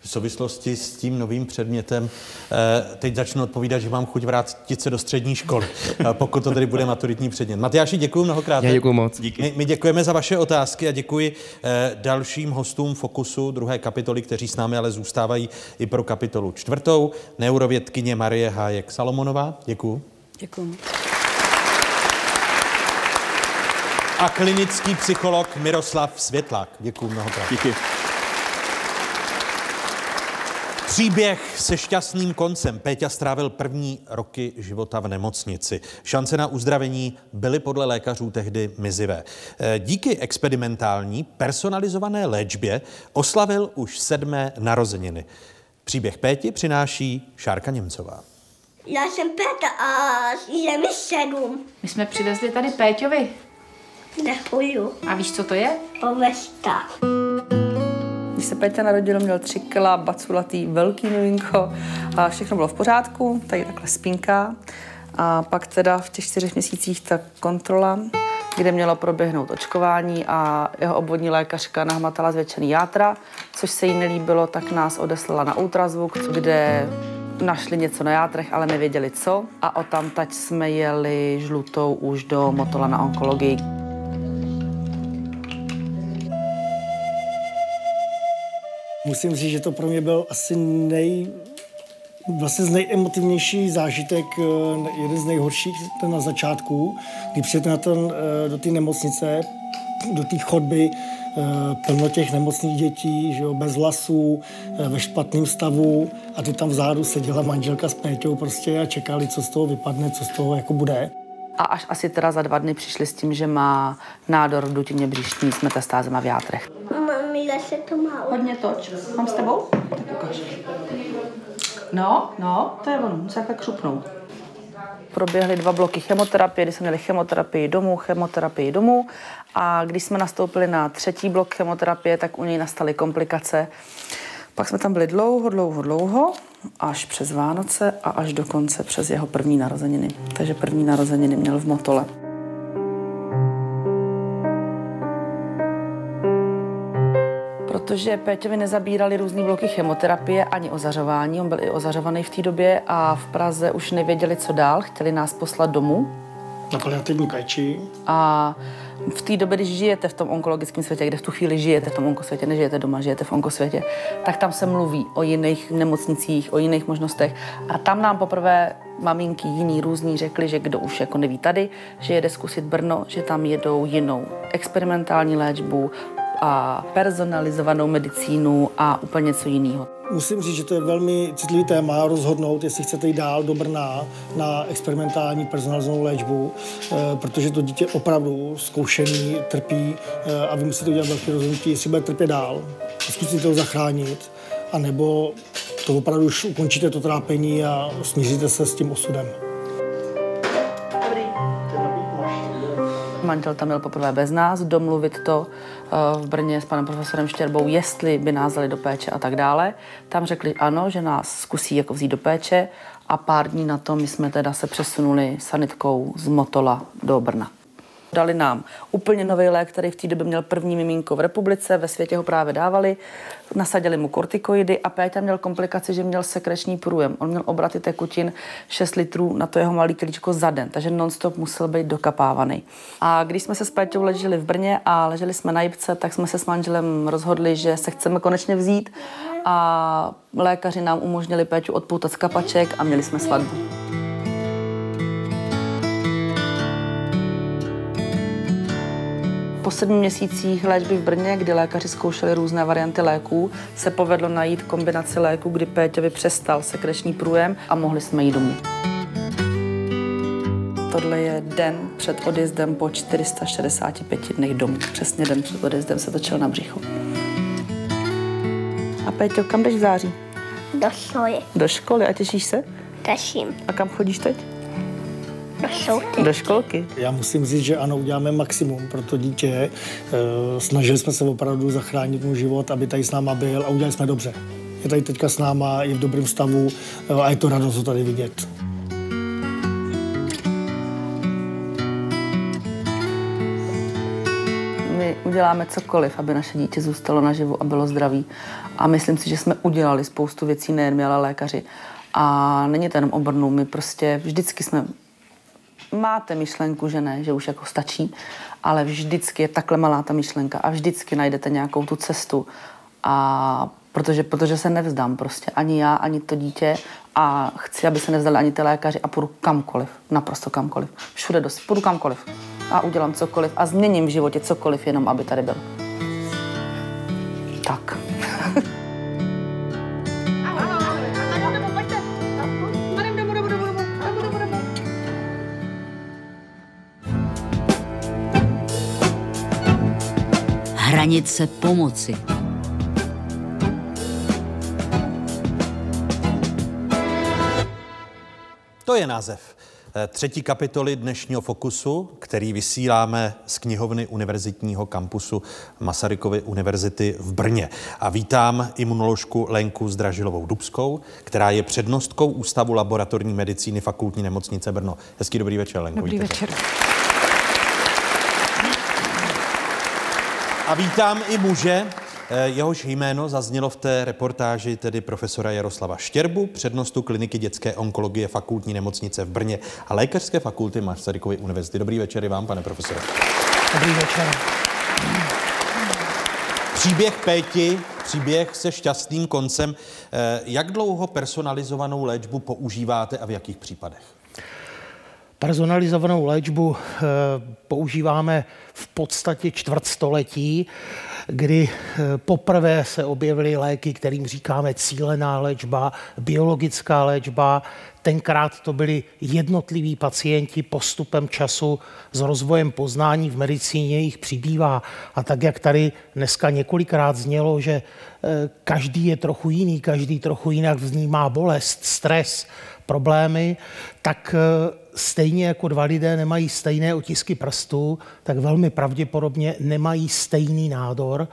v souvislosti s tím novým předmětem. Eh, teď začnu odpovídat, že mám chuť vrátit se do střední školy, eh, pokud to tedy bude maturitní předmět. Matyáši, děkuji mnohokrát. Já děkuji moc. Díky. My, my děkujeme za vaše otázky a děkuji eh, dalším hostům Fokusu druhé kapitoly, kteří s námi ale zůstávají i pro kapitolu čtvrtou. Neurovědkyně Marie Hájek Salomonová. Děkuji. Děkuji. A klinický psycholog Miroslav Světlák. Děkuji mnohokrát. Díky. Příběh se šťastným koncem. Péťa strávil první roky života v nemocnici. Šance na uzdravení byly podle lékařů tehdy mizivé. Eh, díky experimentální personalizované léčbě oslavil už sedmé narozeniny. Příběh Péti přináší Šárka Němcová. Já jsem Péta a je mi sedm. My jsme přivezli tady Péťovi. Děkuju. A víš, co to je? Pověsta. Když se Peťa narodil, měl tři kila, baculatý, velký miminko a všechno bylo v pořádku, tady takhle spínka. A pak teda v těch čtyřech měsících ta kontrola, kde mělo proběhnout očkování a jeho obvodní lékařka nahmatala zvětšený játra, což se jí nelíbilo, tak nás odeslala na ultrazvuk, kde našli něco na játrech, ale nevěděli co. A o tam tať jsme jeli žlutou už do Motola na onkologii. Musím říct, že to pro mě byl asi nej, vlastně z nejemotivnější zážitek, eh, jeden z nejhorších ten na začátku, kdy přijete na ten, eh, do té nemocnice, do té chodby, eh, plno těch nemocných dětí, že jo, bez vlasů, ve špatném stavu a ty tam vzadu seděla manželka s Péťou prostě a čekali, co z toho vypadne, co z toho jako bude. A až asi teda za dva dny přišli s tím, že má nádor v dutině bříšní s metastázema v játrech. Mami, zase to má. Hodně toč. Mám s tebou? Tak ukáž. No, no, to je ono, musí takhle křupnout. Proběhly dva bloky chemoterapie, kdy jsme měli chemoterapii domů, chemoterapii domů a když jsme nastoupili na třetí blok chemoterapie, tak u něj nastaly komplikace. Pak jsme tam byli dlouho, dlouho, dlouho, až přes Vánoce a až dokonce přes jeho první narozeniny. Takže první narozeniny měl v Motole. Protože Péťovi nezabírali různý bloky chemoterapie ani ozařování. On byl i ozařovaný v té době a v Praze už nevěděli, co dál. Chtěli nás poslat domů. Na paliativní péči. A v té době, když žijete v tom onkologickém světě, kde v tu chvíli žijete v tom onkosvětě, nežijete doma, žijete v onkosvětě, tak tam se mluví o jiných nemocnicích, o jiných možnostech. A tam nám poprvé maminky jiný různý řekli, že kdo už jako neví tady, že jede zkusit Brno, že tam jedou jinou experimentální léčbu, a personalizovanou medicínu a úplně něco jiného. Musím říct, že to je velmi citlivý téma rozhodnout, jestli chcete jít dál do Brna na experimentální personalizovanou léčbu, eh, protože to dítě opravdu zkoušený, trpí eh, a vy musíte udělat velké rozhodnutí, jestli bude trpět dál, zkusíte ho zachránit, anebo to opravdu už ukončíte to trápení a smíříte se s tím osudem. Manžel tam měl poprvé bez nás, domluvit to v Brně s panem profesorem Štěrbou, jestli by nás dali do péče a tak dále. Tam řekli ano, že nás zkusí jako vzít do péče a pár dní na to my jsme teda se přesunuli sanitkou z Motola do Brna. Dali nám úplně nový lék, který v té době měl první miminko v republice, ve světě ho právě dávali. Nasadili mu kortikoidy a Péťa měl komplikaci, že měl sekreční průjem. On měl obraty tekutin 6 litrů na to jeho malý klíčko za den, takže nonstop musel být dokapávaný. A když jsme se s Péťou leželi v Brně a leželi jsme na Jibce, tak jsme se s manželem rozhodli, že se chceme konečně vzít a lékaři nám umožnili Péťu odpoutat z kapaček a měli jsme svatbu. Po sedmi měsících léčby v Brně, kdy lékaři zkoušeli různé varianty léků, se povedlo najít kombinaci léků, kdy Péťovi přestal sekreční průjem a mohli jsme jít domů. Tohle je den před odjezdem po 465 dnech domů. Přesně den před odjezdem se točil na břicho. A Péťo, kam jdeš v září? Do školy. Do školy a těšíš se? Těším. A kam chodíš teď? Do školky. Do školky. Já musím říct, že ano, uděláme maximum pro to dítě. E, snažili jsme se opravdu zachránit mu život, aby tady s náma byl a udělali jsme dobře. Je tady teďka s náma, je v dobrém stavu e, a je to radost ho tady vidět. My uděláme cokoliv, aby naše dítě zůstalo naživu a bylo zdravý. A myslím si, že jsme udělali spoustu věcí, nejen my, ale lékaři. A není to jenom o Brnu, my prostě vždycky jsme máte myšlenku, že ne, že už jako stačí, ale vždycky je takhle malá ta myšlenka a vždycky najdete nějakou tu cestu. A protože, protože se nevzdám prostě, ani já, ani to dítě a chci, aby se nevzdali ani ty lékaři a půjdu kamkoliv, naprosto kamkoliv, všude dost, půjdu kamkoliv a udělám cokoliv a změním v životě cokoliv, jenom aby tady byl. Tak. Hranice pomoci. To je název eh, třetí kapitoly dnešního Fokusu, který vysíláme z knihovny Univerzitního kampusu Masarykovy univerzity v Brně. A vítám imunoložku Lenku Zdražilovou Dubskou, která je přednostkou Ústavu laboratorní medicíny Fakultní nemocnice Brno. Hezký dobrý večer, Lenko. Dobrý vítejte. večer. A vítám i muže, eh, jehož jméno zaznělo v té reportáži tedy profesora Jaroslava Štěrbu, přednostu kliniky dětské onkologie fakultní nemocnice v Brně a lékařské fakulty Masarykovy univerzity. Dobrý večer i vám, pane profesore. Dobrý večer. Příběh Péti, příběh se šťastným koncem. Eh, Jak dlouho personalizovanou léčbu používáte a v jakých případech? Personalizovanou léčbu eh, používáme v podstatě čtvrtstoletí, kdy eh, poprvé se objevily léky, kterým říkáme cílená léčba, biologická léčba. Tenkrát to byli jednotliví pacienti postupem času s rozvojem poznání v medicíně jich přibývá. A tak, jak tady dneska několikrát znělo, že eh, každý je trochu jiný, každý trochu jinak vnímá bolest, stres, problémy, tak stejně jako dva lidé nemají stejné otisky prstů, tak velmi pravděpodobně nemají stejný nádor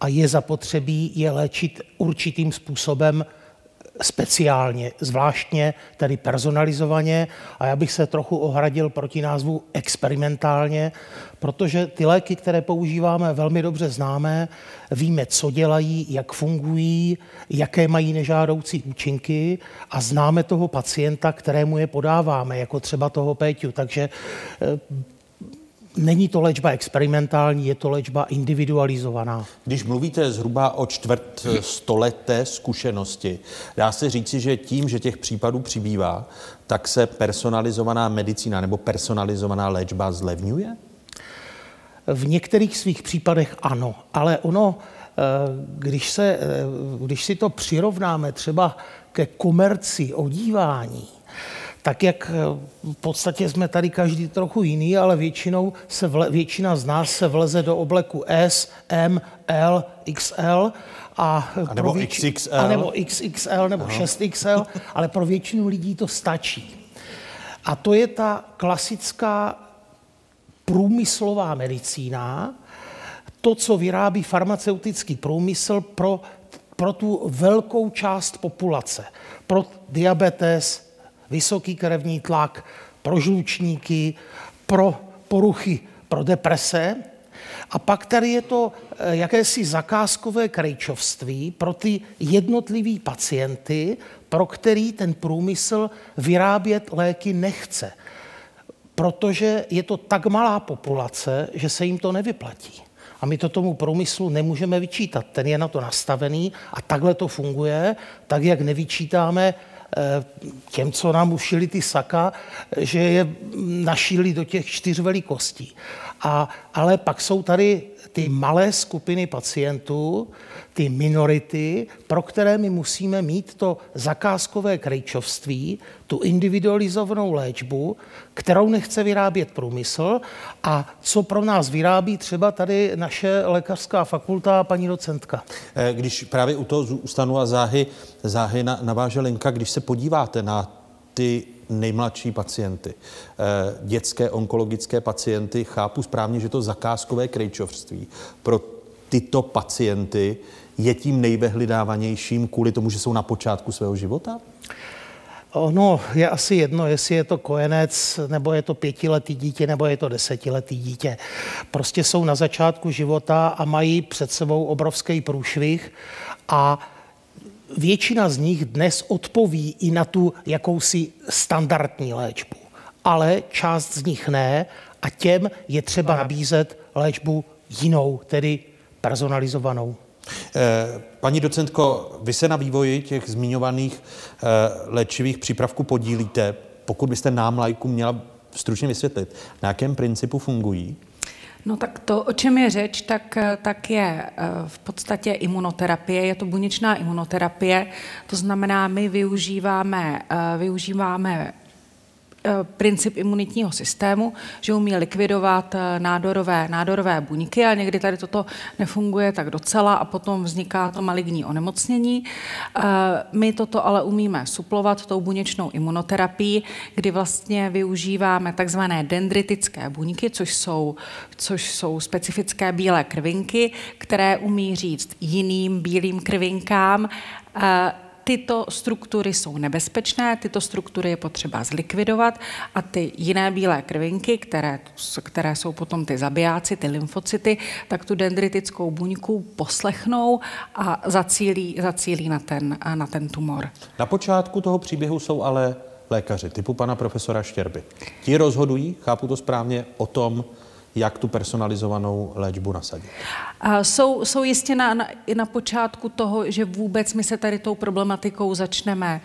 a je zapotřebí je léčit určitým způsobem speciálně, zvláštně, tedy personalizovaně. A já bych se trochu ohradil proti názvu experimentálně, protože ty léky, které používáme, velmi dobře známe, víme, co dělají, jak fungují, jaké mají nežádoucí účinky. A známe toho pacienta, kterému je podáváme, jako třeba toho Péťu. Takže eh, není to léčba experimentální, je to léčba individualizovaná. Když mluvíte zhruba o čtvrt stoleté zkušenosti, dá se říci, že tím, že těch případů přibývá, tak se personalizovaná medicína nebo personalizovaná léčba zlevňuje? V některých svých případech ano, ale ono, eh, když, se, eh, když si to přirovnáme třeba ke komerci odívání, tak jak eh, v podstatě jsme tady každý trochu jiný, ale většinou se vle, většina z nás se vleze do obleku S, M, L, XL a, A nebo pro větši- XXL. A nebo XXL nebo Aha. 6XL, ale pro většinu lidí to stačí. A to je ta klasická průmyslová medicína, to, co vyrábí farmaceutický průmysl pro, pro tu velkou část populace. Pro diabetes, vysoký krevní tlak, pro žlučníky, pro poruchy, pro deprese. A pak tady je to eh, jakési zakázkové krejčovství pro ty jednotlivý pacienty, pro který ten průmysl vyrábět léky nechce protože je to tak malá populace, že se jim to nevyplatí. A my to tomu průmyslu nemůžeme vyčítat. Ten je na to nastavený a takhle to funguje, tak jak nevyčítáme těm, co nám ušili ty saka, že je našili do těch čtyř velikostí. A, ale pak jsou tady ty malé skupiny pacientů, ty minority, pro které my musíme mít to zakázkové krejčovství, tu individualizovanou léčbu, kterou nechce vyrábět průmysl a co pro nás vyrábí třeba tady naše lékařská fakulta a paní docentka. Eh, Když právě u toho zůstanu a záhy, záhy na, naváže když se podíváte na ty nejmladší pacienty, eh, dětské onkologické pacienty, chápu správně, že to zakázkové krejčovství pro tyto pacienty je tím nejvehledávanějším kvůli tomu, že jsou na počátku svého života? Ono je asi jedno, jestli je to kojenec, nebo je to pětiletý dítě, nebo je to desetiletý dítě. Prostě jsou na začátku života a mají před sebou obrovský průšvih a většina z nich dnes odpoví i na tu jakousi standardní léčbu. Ale část z nich ne a těm je třeba nabízet léčbu jinou, tedy personalizovanou. Eh, Paní docentko, vy se na vývoji těch zmiňovaných eh, léčivých přípravků podílíte. Pokud byste nám, lajku, měla stručně vysvětlit, na jakém principu fungují? No tak to, o čem je řeč, tak, tak je eh, v podstatě imunoterapie, je to buněčná imunoterapie, to znamená, my využíváme, eh, využíváme princip imunitního systému, že umí likvidovat eh, nádorové, nádorové buňky a někdy tady toto nefunguje tak docela a potom vzniká to maligní onemocnění. Eh, My toto ale umíme suplovat tou buněčnou imunoterapií, kdy vlastně využíváme takzvané dendritické buňky, což jsou, což jsou specifické bílé krvinky, které umí říct jiným bílým krvinkám, eh, tyto struktury jsou nebezpečné, tyto struktury je potřeba zlikvidovat a ty jiné bílé krvinky, které, které jsou potom ty zabijáci, ty lymfocyty, tak tu dendritickou buňku poslechnou a zacílí, zacílí na, ten, na ten tumor. Na počátku toho příběhu jsou ale lékaři typu pana profesora Štěrby. Ti rozhodují, chápu to správně, o tom, jak tu personalizovanou léčbu nasadit? Jsou, jsou jistě na, na, i na počátku toho, že vůbec my se tady tou problematikou začneme,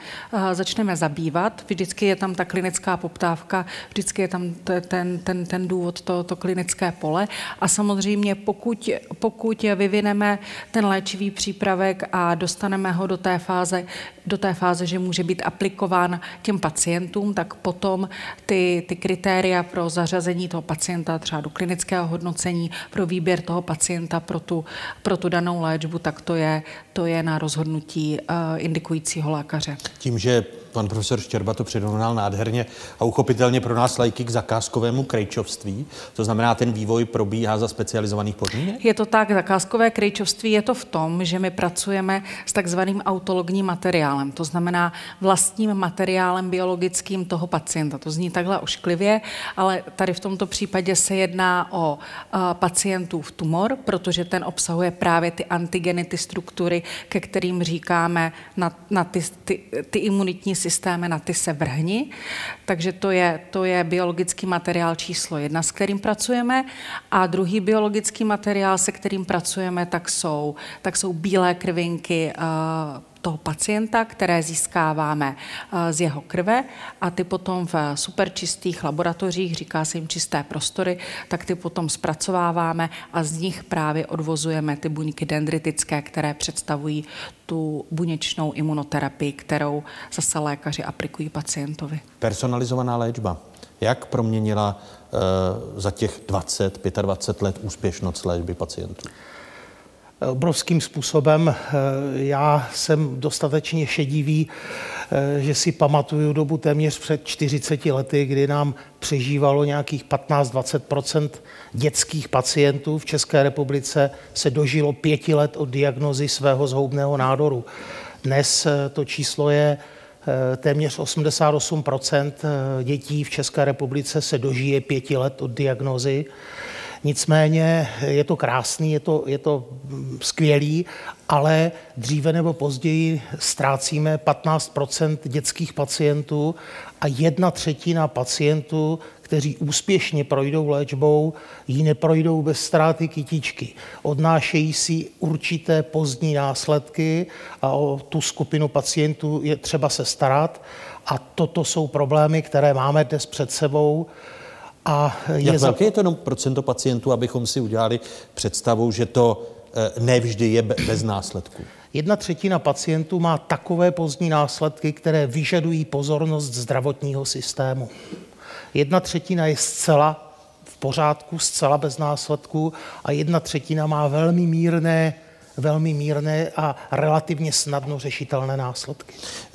začneme zabývat. Vždycky je tam ta klinická poptávka, vždycky je tam ten, ten, ten důvod, to, to klinické pole. A samozřejmě pokud, pokud vyvineme ten léčivý přípravek a dostaneme ho do té fáze, do té fáze, že může být aplikován těm pacientům, tak potom ty, ty kritéria pro zařazení toho pacienta třeba do klinického hodnocení, pro výběr toho pacienta pro tu, pro tu danou léčbu, tak to je, to je na rozhodnutí uh, indikujícího lékaře. Tím, že pan profesor Štěrba to přirovnal nádherně a uchopitelně pro nás lajky k zakázkovému krejčovství. To znamená, ten vývoj probíhá za specializovaných podmínek? Je to tak, zakázkové krejčovství je to v tom, že my pracujeme s takzvaným autologním materiálem, to znamená vlastním materiálem biologickým toho pacienta. To zní takhle ošklivě, ale tady v tomto případě se jedná o uh, pacientův tumor, protože ten obsahuje právě ty antigeny, ty struktury, ke kterým říkáme na, na ty, ty, ty imunitní systémy, na ty se vrhni. Takže to je, to je biologický materiál číslo jedna, s kterým pracujeme. A druhý biologický materiál, se kterým pracujeme, tak jsou, tak jsou bílé krvinky, uh, toho pacienta, které získáváme eh, z jeho krve a ty potom v superčistých laboratořích, říká se jim čisté prostory, tak ty potom zpracováváme a z nich právě odvozujeme ty buňky dendritické, které představují tu buněčnou imunoterapii, kterou zase lékaři aplikují pacientovi. Personalizovaná léčba. Jak proměnila uh, za těch 20, 25 let úspěšnost léčby pacientů? Obrovským způsobem. Eh, já jsem dostatečně šedivý, eh, že si pamatuju dobu téměř před 40 lety, kdy nám přežívalo nějakých 15-20% dětských pacientů v České republice, se dožilo pěti let od diagnozy svého zhoubného nádoru. Dnes eh, to číslo je téměř 88% dětí v České republice se dožije pěti let od diagnozy. Nicméně je to krásný, je to, je to skvělý, ale dříve nebo později ztrácíme 15 dětských pacientů a jedna třetina pacientů, kteří úspěšně projdou léčbou, ji neprojdou bez ztráty kytičky. Odnášejí si určité pozdní následky a o tu skupinu pacientů je třeba se starat. A toto jsou problémy, které máme dnes před sebou. A je Jak za... velké je to jenom procento pacientů, abychom si udělali představu, že to eh, nevždy je bez následků? Jedna třetina pacientů má takové pozdní následky, které vyžadují pozornost zdravotního systému. Jedna třetina je zcela v pořádku, zcela bez následků a jedna třetina má velmi mírné velmi mírné a relativně snadno řešitelné následky.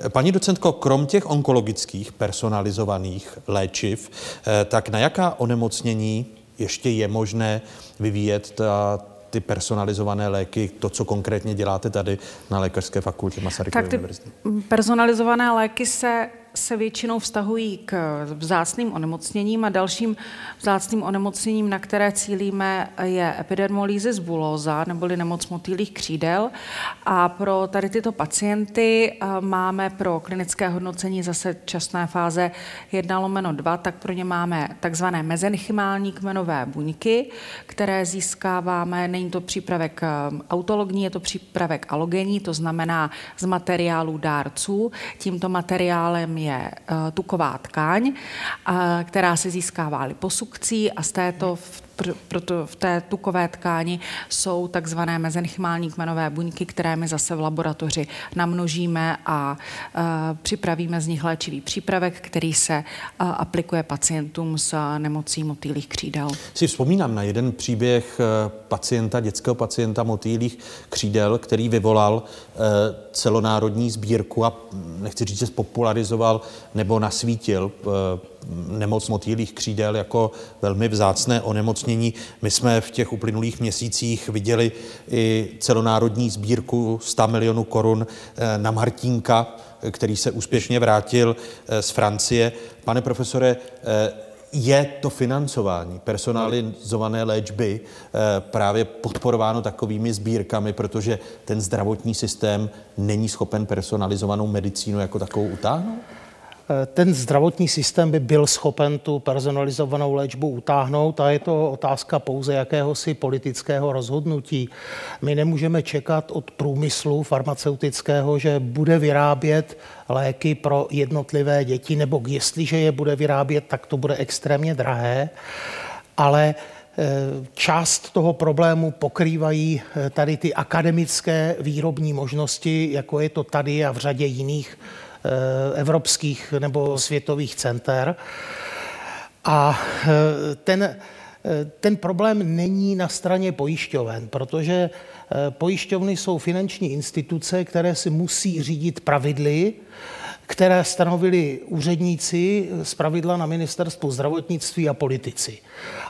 Paní docentko, krom těch onkologických personalizovaných léčiv, eh, tak na jaká onemocnění ještě je možné vyvíjet ta, ty personalizované léky, to, co konkrétně děláte tady na Lékařské fakultě Masarykovy tak ty univerzity? personalizované léky se se většinou vztahují k vzácným onemocněním a dalším vzácným onemocněním, na které cílíme, je epidermolýzis bulóza, neboli nemoc motýlých křídel. A pro tady tyto pacienty eh, máme pro klinické hodnocení zase časné fáze 1 lomeno 2, tak pro ně máme takzvané mezenchymální kmenové buňky, které získáváme, není to přípravek eh, autologní, je to přípravek alogenní, to znamená z materiálů dárců. Tímto materiálem je je eh, tuková tkáň, eh, která se získává liposukcí a z této proto v té tukové tkáni jsou takzvané mezenchymální kmenové buňky, které my zase v laboratoři namnožíme a uh, připravíme z nich léčivý přípravek, který se uh, aplikuje pacientům s nemocí motýlých křídel. Si vzpomínám na jeden příběh pacienta, dětského pacienta motýlých křídel, který vyvolal uh, celonárodní sbírku a nechci říct, že popularizoval nebo nasvítil nemoc motýlých křídel jako velmi vzácné onemocnění. My jsme v těch uplynulých měsících viděli i celonárodní sbírku 100 milionů korun eh, na Martínka, který se úspěšně vrátil eh, z Francie. Pane profesore, eh, je to financování personalizované léčby právě podporováno takovými sbírkami, protože ten zdravotní systém není schopen personalizovanou medicínu jako takovou utáhnout? Ten zdravotní systém by byl schopen tu personalizovanou léčbu utáhnout a je to otázka pouze jakéhosi politického rozhodnutí. My nemůžeme čekat od průmyslu farmaceutického, že bude vyrábět léky pro jednotlivé děti, nebo jestliže je bude vyrábět, tak to bude extrémně drahé, ale Část toho problému pokrývají tady ty akademické výrobní možnosti, jako je to tady a v řadě jiných Eh, evropských nebo světových center. A eh, ten, eh, ten problém není na straně pojišťoven, protože pojišťovny jsou finanční instituce, které si musí řídit pravidly, které stanovili úředníci z pravidla na ministerstvu zdravotnictví a politici.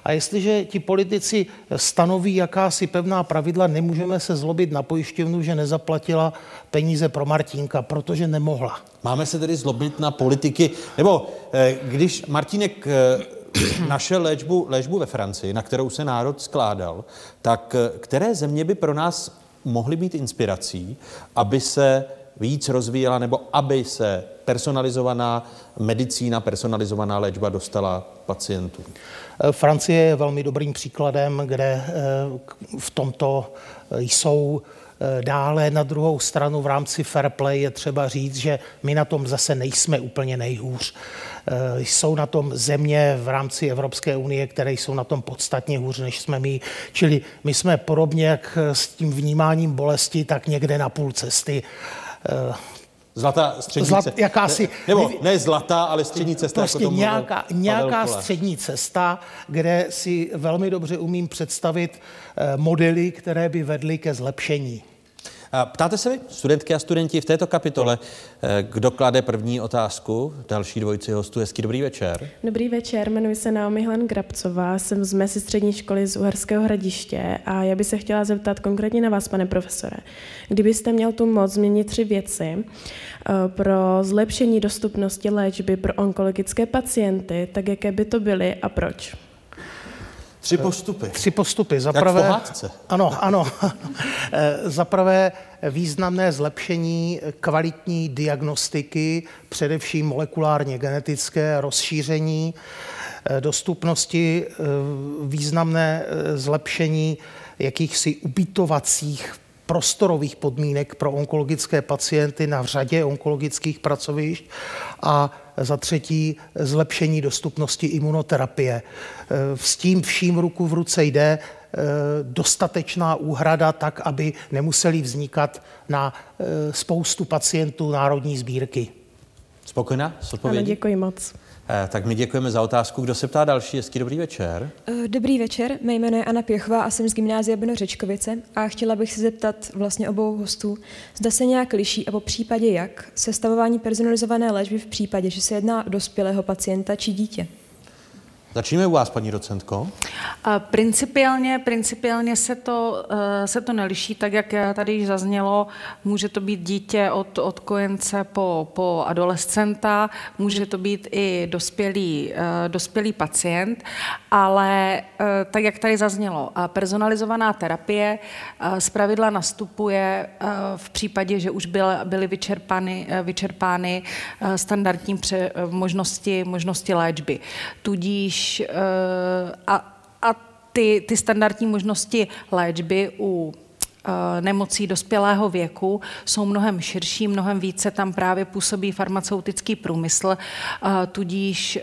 A jestliže ti politici stanoví jakási pevná pravidla, nemůžeme se zlobit na pojišťovnu, že nezaplatila peníze pro Martínka, protože nemohla. Máme se tedy zlobit na politiky, nebo eh, když Martínek eh, našel léčbu, léčbu ve Francii, na kterou se národ skládal, tak eh, které země by pro nás mohly být inspirací, aby se víc rozvíjela nebo aby se personalizovaná medicína, personalizovaná léčba dostala pacientům? Francie je velmi dobrým příkladem, kde v tomto jsou Eh, dále na druhou stranu v rámci fair play je třeba říct, že my na tom zase nejsme úplně nejhůř. Eh, jsou na tom země v rámci Evropské unie, které jsou na tom podstatně hůř, než jsme my. Čili my jsme podobně jak s tím vnímáním bolesti, tak někde na půl cesty. Eh, Zlatá střední Zlat, cesta. Jakási, Nebo ne zlatá, ale střední cesta. Prostě jako nějaká, nějaká střední cesta, kde si velmi dobře umím představit modely, které by vedly ke zlepšení. Ptáte se vy, studentky a studenti, v této kapitole, eh, kdo klade první otázku? Další dvojici hostů, hezký dobrý večer. Dobrý večer, jmenuji se Naomi Hlen Grabcová, jsem z Mesi střední školy z Uherského hradiště a já bych se chtěla zeptat konkrétně na vás, pane profesore. Kdybyste měl tu moc změnit tři věci eh, pro zlepšení dostupnosti léčby pro onkologické pacienty, tak jaké by to byly a proč? Tři postupy. Tři postupy. Za prvé, ano, ano. Za prvé významné zlepšení kvalitní diagnostiky, především molekulárně genetické rozšíření dostupnosti, významné zlepšení jakýchsi ubytovacích prostorových podmínek pro onkologické pacienty na řadě onkologických pracovišť a za třetí zlepšení dostupnosti imunoterapie. S tím vším ruku v ruce jde eh, dostatečná úhrada tak, aby nemuseli vznikat na eh, spoustu pacientů národní sbírky. Spokojená s odpovědí? Ano, děkuji moc. Eh, tak my děkujeme za otázku. Kdo se ptá další? Hezký dobrý večer. Eh, dobrý večer, mé jméno je Anna Pěchová a jsem z gymnázia Brno Řečkovice a chtěla bych se zeptat vlastně obou hostů, zda se nějak liší a po případě jak sestavování personalizované léčby v případě, že se jedná o dospělého pacienta či dítě. Začneme u vás, paní docentko. Principiálně, principiálně se, to, eh, se to neliší, tak jak tady již zaznělo, může to být dítě od, od kojence po, po adolescenta, může to být i dospělý, eh, dospělý pacient, ale eh, tak jak tady zaznělo, personalizovaná terapie pravidla nastupuje v případě, že už byly, byly vyčerpány, vyčerpány standardní pře, možnosti, možnosti léčby. Tudíž Eh, a, a ty, ty standardní možnosti léčby u eh, nemocí dospělého věku jsou mnohem širší, mnohem více tam právě působí farmaceutický průmysl, eh, tudíž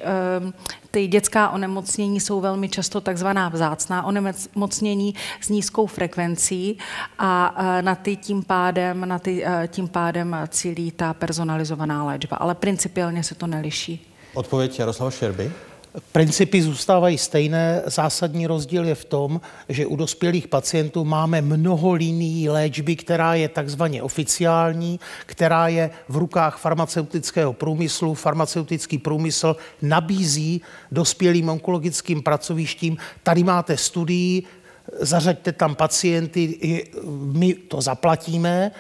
ty dětská onemocnění jsou velmi často takzvaná vzácná onemocnění s nízkou frekvencí a na ty tím pádem, na ty tím pádem cílí ta personalizovaná léčba, ale principiálně se to neliší. Odpověď Jaroslava Šerby. Principy zůstávají stejné. Zásadní rozdíl je v tom, že u dospělých pacientů máme mnoho linií léčby, která je takzvaně oficiální, která je v rukách farmaceutického průmyslu. Farmaceutický průmysl nabízí dospělým onkologickým pracovištím, tady máte studii, zařaďte tam pacienty, my to zaplatíme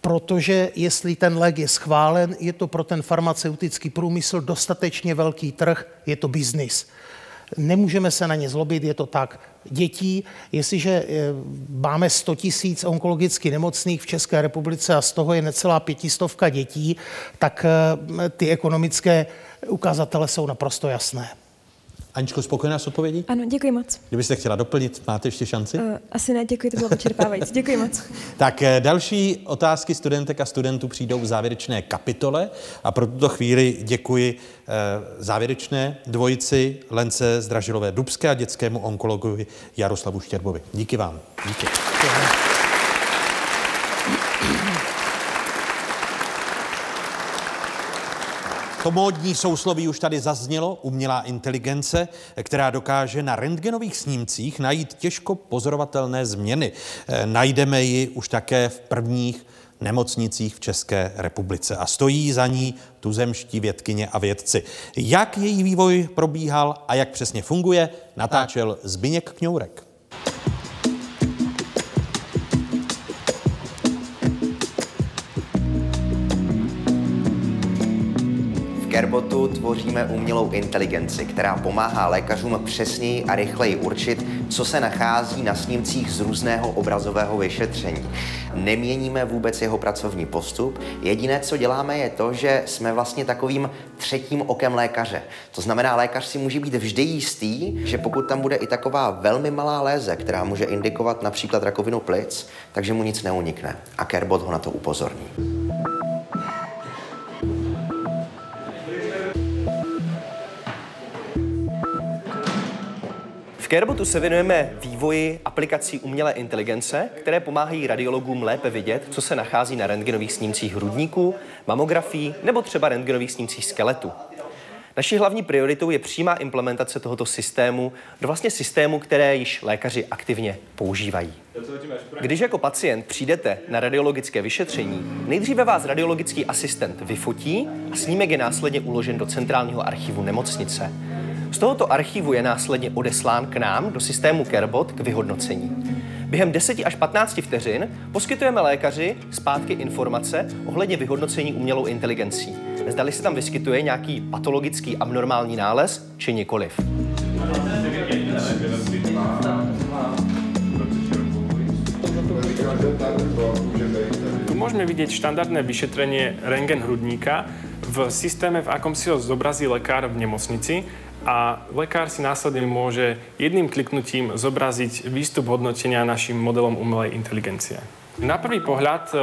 protože jestli ten lék je schválen, je to pro ten farmaceutický průmysl dostatečně velký trh, je to biznis. Nemůžeme se na ně zlobit, je to tak. Dětí, jestliže eh, máme 100 tisíc onkologicky nemocných v České republice a z toho je necelá pětistovka dětí, tak eh, ty ekonomické ukazatele jsou naprosto jasné. Aničko, spokojená s odpovědí? Ano, děkuji moc. Kdybyste chtěla doplnit, máte ještě šanci? Uh, asi ne, děkuji, to bylo vyčerpávající. Děkuji moc. Tak eh, další otázky studentek a studentů přijdou v závěrečné kapitole a pro tuto chvíli děkuji eh, závěrečné dvojici Lence Zdražilové Dubské a dětskému onkologovi Jaroslavu Štěrbovi. Díky vám. Díky. Děkuji. To módní sousloví už tady zaznělo, umělá inteligence, která dokáže na rentgenových snímcích najít těžko pozorovatelné změny. E, najdeme ji už také v prvních nemocnicích v České republice a stojí za ní tuzemští vědkyně a vědci. Jak její vývoj probíhal a jak přesně funguje, natáčel Zbyněk Kňourek. Carebotu tvoříme umělou inteligenci, která pomáhá lékařům přesněji a rychleji určit, co se nachází na snímcích z různého obrazového vyšetření. Neměníme vůbec jeho pracovní postup, jediné, co děláme, je to, že jsme vlastně takovým třetím okem lékaře. To znamená, lékař si může být vždy jistý, že pokud tam bude i taková velmi malá léze, která může indikovat například rakovinu plic, takže mu nic neunikne. A Kerbot ho na to upozorní. V se věnujeme vývoji aplikací umělé inteligence, které pomáhají radiologům lépe vidět, co se nachází na rentgenových snímcích hrudníků, mamografií nebo třeba rentgenových snímcích skeletu. Naší hlavní prioritou je přímá implementace tohoto systému do vlastně systému, které již lékaři aktivně používají. Když jako pacient přijdete na radiologické vyšetření, nejdříve vás radiologický asistent vyfotí a snímek je následně uložen do centrálního archivu nemocnice. Z tohoto archivu je následně odeslán k nám do systému CareBot k vyhodnocení. Během 10 až 15 vteřin poskytujeme lékaři zpátky informace ohledně vyhodnocení umělou inteligencí. Zdali se tam vyskytuje nějaký patologický abnormální nález, či nikoliv. Tu môžeme vidieť štandardné vyšetrenie rengen hrudníka v systéme, v akom si ho zobrazí lekár v nemocnici a lekár si následne môže jedným kliknutím zobraziť výstup hodnotenia našim modelom umelej inteligencie. Na prvý pohľad e,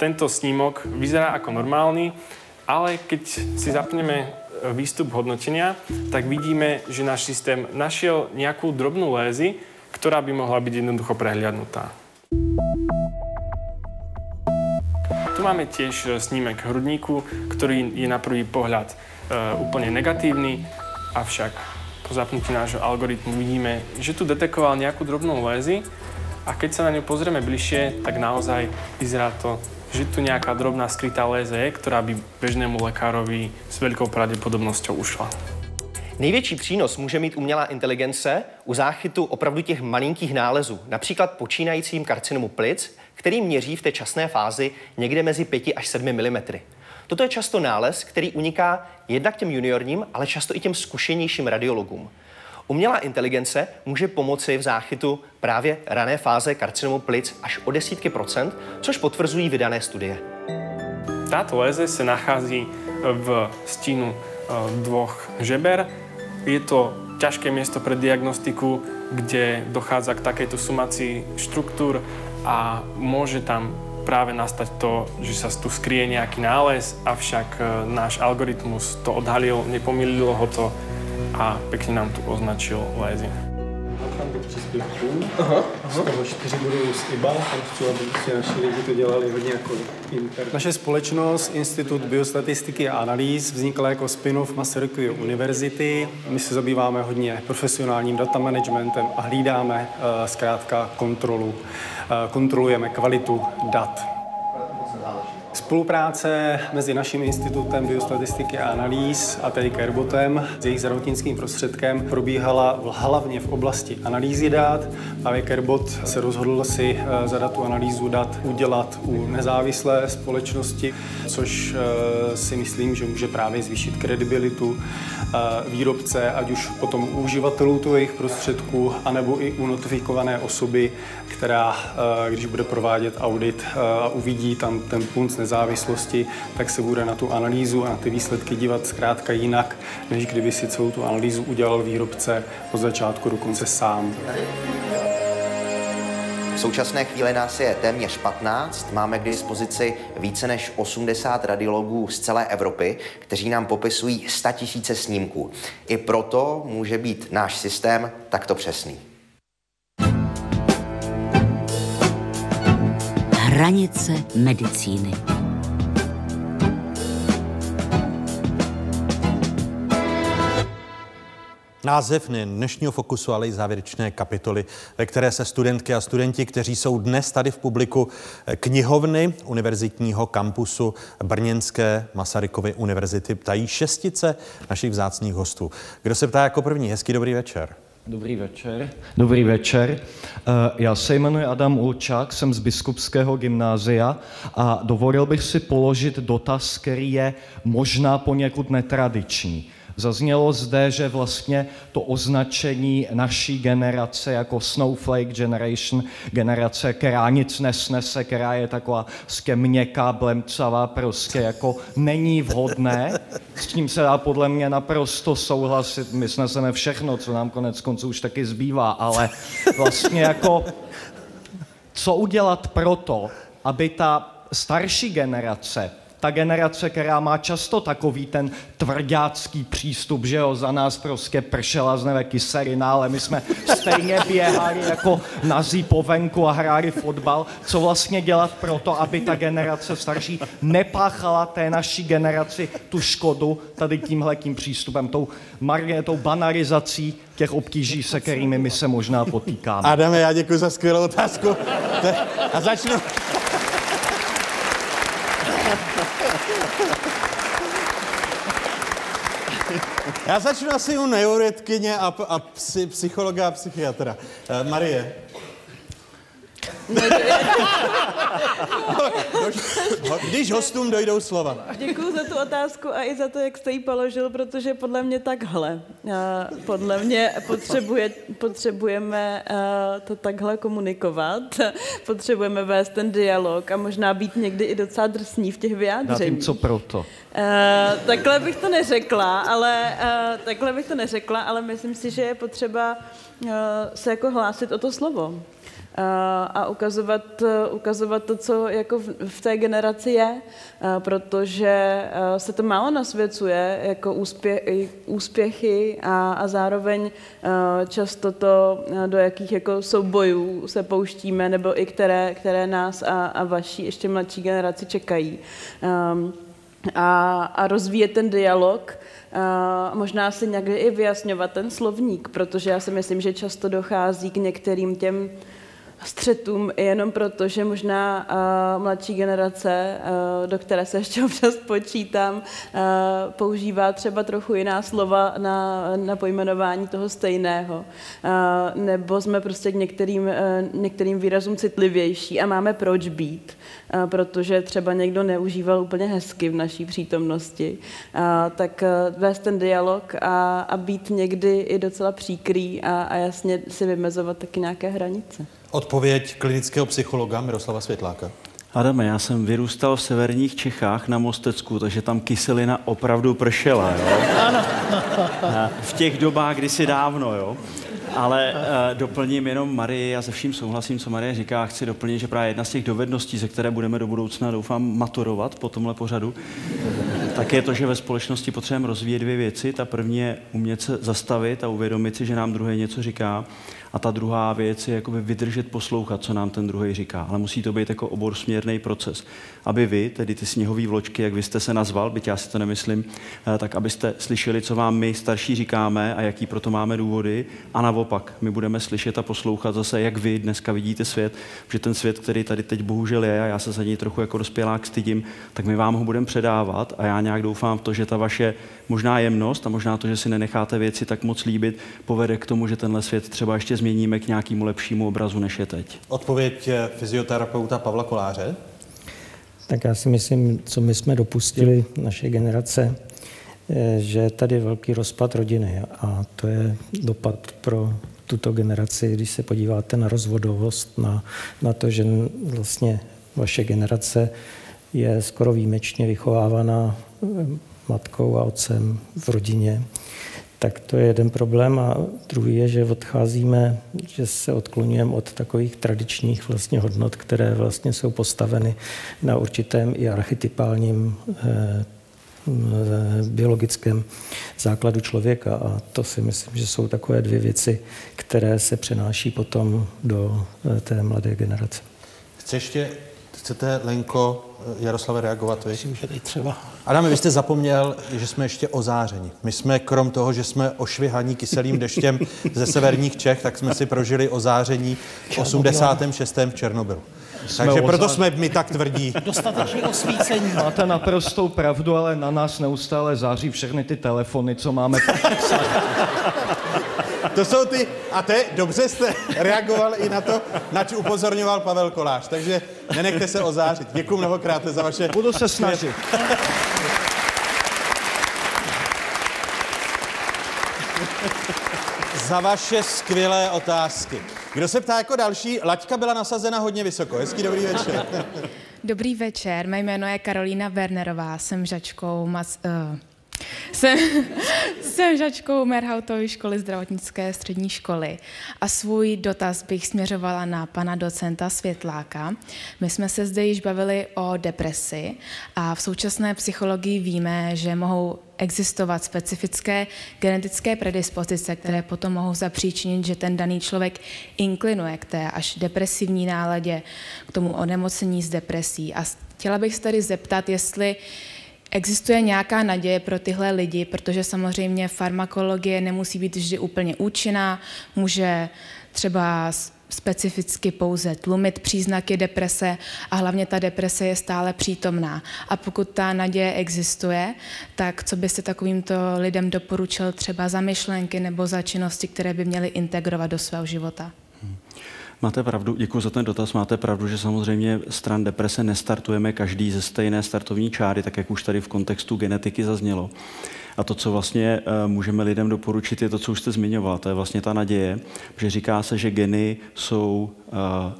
tento snímok vyzerá ako normálny, ale keď si zapneme e, výstup hodnotenia, tak vidíme, že náš systém našiel nejakú drobnú lézy, ktorá by mohla byť jednoducho prehliadnutá. Tu máme tiež e, snímek hrudníku, ktorý je na prvý pohľad úplne negatívny, Avšak po zapnutí nášho algoritmu vidíme, že tu detekoval nejakú drobnú lézy a keď sa na ňu pozrieme bližšie, tak naozaj vyzerá to, že tu nejaká drobná skrytá léze je, ktorá by bežnému lekárovi s veľkou pravděpodobnosťou ušla. Největší přínos může mít umělá inteligence u záchytu opravdu těch malinkých nálezů, například počínajícím karcinomu plic, který měří v té časné fázi někde mezi 5 až 7 mm. Toto je často nález, který uniká jednak těm juniorním, ale často i těm zkušenějším radiologům. Umělá inteligence může pomoci v záchytu právě rané fáze karcinomu plic až o desítky procent, což potvrzují vydané studie. Táto léze se nachází v stínu eh, dvoch žeber. Je to ťažké miesto pre diagnostiku, kde dochádza k takejto sumací štruktúr a môže tam práve nastať to, že sa tu skrie nejaký nález, avšak e, náš algoritmus to odhalil, nepomýlilo ho to a pekne nám tu označil lézy. Mám do příspěvků, aha, aha. z toho čtyři budou z IBA, tam chci, aby si naši lidi to dělali hodně jako inter. Naše společnost, Institut biostatistiky a analýz, vznikla jako spin-off Masarykovy univerzity. My se zabýváme hodně profesionálním data managementem a hlídáme uh, zkrátka kontrolu. Uh, kontrolujeme kvalitu dat Spolupráce mezi naším institutem biostatistiky a analýz a tedy Kerbotem s jejich zdravotnickým prostředkem probíhala hlavně v oblasti analýzy dat. A Kerbot se rozhodl si eh, zadat tu analýzu dat udělat u nezávislé společnosti, což eh, si myslím, že může právě zvýšit kredibilitu eh, výrobce, ať už potom u uživatelů toho jejich prostředků, anebo i u notifikované osoby, která, když bude provádět audit a uvidí tam ten punc nezávislosti, tak se bude na tu analýzu a na ty výsledky dívat zkrátka jinak, než kdyby si celou tu analýzu udělal výrobce od začátku do konce sám. V současné chvíli nás je téměř 15. Máme k dispozici více než 80 radiologů z celé Evropy, kteří nám popisují 100 tisíce snímků. I proto může být náš systém takto přesný. Hranice medicíny. Název dnešního fokusu, ale i závěrečné kapitoly, ve které se studentky a studenti, kteří jsou dnes tady v publiku knihovny univerzitního kampusu Brněnské Masarykovy univerzity, ptají šestice našich vzácných hostů. Kdo se ptá jako první? Hezký dobrý večer. Dobrý večer. Dobrý večer. Eh, já se jmenuji Adam Ulčák, jsem z Biskupského gymnázia a dovolil bych si položit dotaz, který je možná poněkud netradiční. Zaznělo zde, že vlastně to označení naší generace jako Snowflake Generation, generace, která nic nesnese, která je taková měkká, blemcavá, prostě jako není vhodné. S tím se dá podle mě naprosto souhlasit. My sneseme všechno, co nám konec konců už taky zbývá, ale vlastně jako co udělat proto, aby ta starší generace ta generace, která má často takový ten tvrdácký přístup, že jo, za nás prostě pršela z nebe kyselina, ale my jsme stejně běhali jako nazí po venku a hráli fotbal. Co vlastně dělat pro to, aby ta generace starší nepáchala té naší generaci tu škodu tady tímhle tím přístupem, tou, marně, tou banalizací těch obtíží, se kterými my se možná potýkáme. Adame, já děkuji za skvělou otázku. A začnu, Já začnu asi u neuroetkyně a, a psy, psychologa a psychiatra. Uh, Marie. Když hostům dojdou slova. Děkuji za tu otázku a i za to, jak jste ji položil, protože podle mě takhle. Podle mě potřebuje, potřebujeme to takhle komunikovat, potřebujeme vést ten dialog a možná být někdy i docela drsní v těch vyjádřeních. Dám co proto? Takhle bych to neřekla, ale takhle bych to neřekla, ale myslím si, že je potřeba se jako hlásit o to slovo a ukazovat, ukazovat to, co jako v, v té generaci je, protože se to málo nasvěcuje jako úspěch, úspěchy a, a zároveň často to, do jakých jako soubojů se pouštíme, nebo i které, které nás a, a vaší ještě mladší generaci čekají. Um, a, a rozvíjet ten dialog, a možná si někdy i vyjasňovat ten slovník, protože já si myslím, že často dochází k některým těm střetům jenom proto, že možná uh, mladší generace, uh, do které se ještě občas počítám, uh, používá třeba trochu jiná slova na, na pojmenování toho stejného. Uh, nebo jsme prostě k některým, uh, některým výrazům citlivější a máme proč být, uh, protože třeba někdo neužíval úplně hezky v naší přítomnosti. Uh, tak uh, vést ten dialog a, a být někdy i docela příkrý a, a jasně si vymezovat taky nějaké hranice. Odpověď klinického psychologa Miroslava Světláka. Adame, já jsem vyrůstal v severních Čechách na Mostecku, takže tam kyselina opravdu pršela, jo? Ano. V těch dobách kdysi dávno, jo? Ale uh, doplním jenom Marii, já se vším souhlasím, co Marie říká. Chci doplnit, že právě jedna z těch dovedností, ze které budeme do budoucna, doufám, maturovat po tomhle pořadu, tak je to, že ve společnosti potřebujeme rozvíjet dvě věci. Ta první je umět se zastavit a uvědomit si, že nám druhý něco říká. A ta druhá věc je jakoby vydržet poslouchat, co nám ten druhý říká. Ale musí to být jako oborsměrný proces. Aby vy, tedy ty sněhové vločky, jak vy jste se nazval, byť já si to nemyslím, eh, tak abyste slyšeli, co vám my starší říkáme a jaký proto máme důvody. A naopak, my budeme slyšet a poslouchat zase, jak vy dneska vidíte svět, že ten svět, který tady teď bohužel je, a já se za něj trochu jako dospělák stydím, tak my vám ho budeme předávat a já nějak doufám v to, že ta vaše možná jemnost a možná to, že si nenecháte věci tak moc líbit, povede k tomu, že tenhle svět třeba ještě změníme k nějakému lepšímu obrazu, než je teď. Odpověď eh, fyzioterapeuta Pavla Koláře. Tak já si myslím, co my jsme dopustili, naše generace, eh, že je tady velký rozpad rodiny a to je dopad pro tuto generaci, když se podíváte na rozvodovost, na, na to, že vlastně vaše generace je skoro výjimečně vychovávaná eh, matkou a otcem v rodině, tak to je jeden problém. A druhý je, že odcházíme, že se odklonujeme od takových tradičních vlastně hodnot, které vlastně jsou postaveny na určitém i archetypálním eh, biologickém základu člověka. A to si myslím, že jsou takové dvě věci, které se přenáší potom do eh, té mladé generace. Chce ještě, chcete, Lenko, Jaroslave, reagovat vy? Myslím, že teď třeba. Adam, vy jste zapomněl, že jsme ještě ozáření. My jsme, krom toho, že jsme ošvihaní kyselým deštěm ze severních Čech, tak jsme si prožili ozáření v 86. v Černobylu. Jsme Takže proto jsme my tak tvrdí. Dostatečně osvícení. Máte naprostou pravdu, ale na nás neustále září všechny ty telefony, co máme. To jsou ty, a te, dobře jste reagoval i na to, nač upozorňoval Pavel Kolář, takže nenechte se ozářit. Děkuji mnohokrát za vaše... Budu se snažit. za vaše skvělé otázky. Kdo se ptá jako další? Laťka byla nasazena hodně vysoko. Hezký dobrý večer. Dobrý večer, mé jméno je Karolína Wernerová, jsem žačkou mas, uh, jsem, jsem žačkou Merhautové školy zdravotnické střední školy a svůj dotaz bych směřovala na pana docenta Světláka. My jsme se zde již bavili o depresi a v současné psychologii víme, že mohou existovat specifické genetické predispozice, které potom mohou zapříčinit, že ten daný člověk inklinuje k té až depresivní náladě, k tomu onemocnění z depresí. A chtěla bych se tady zeptat, jestli uh, Existuje nějaká naděje pro tyhle lidi, protože samozřejmě farmakologie nemusí být vždy úplně účinná, může třeba specificky pouze tlumit příznaky deprese a hlavně ta deprese je stále přítomná. A pokud ta naděje existuje, tak co byste takovýmto lidem doporučil třeba za myšlenky nebo za činnosti, které by měly integrovat do svého života? Máte pravdu, děkuji za ten dotaz. Máte pravdu, že samozřejmě stran deprese nestartujeme každý ze stejné startovní čáry, tak jak už tady v kontextu genetiky zaznělo. A to, co vlastně eh, můžeme lidem doporučit, je to, co už jste zmiňoval. To je vlastně ta naděje, že říká se, že geny jsou uh,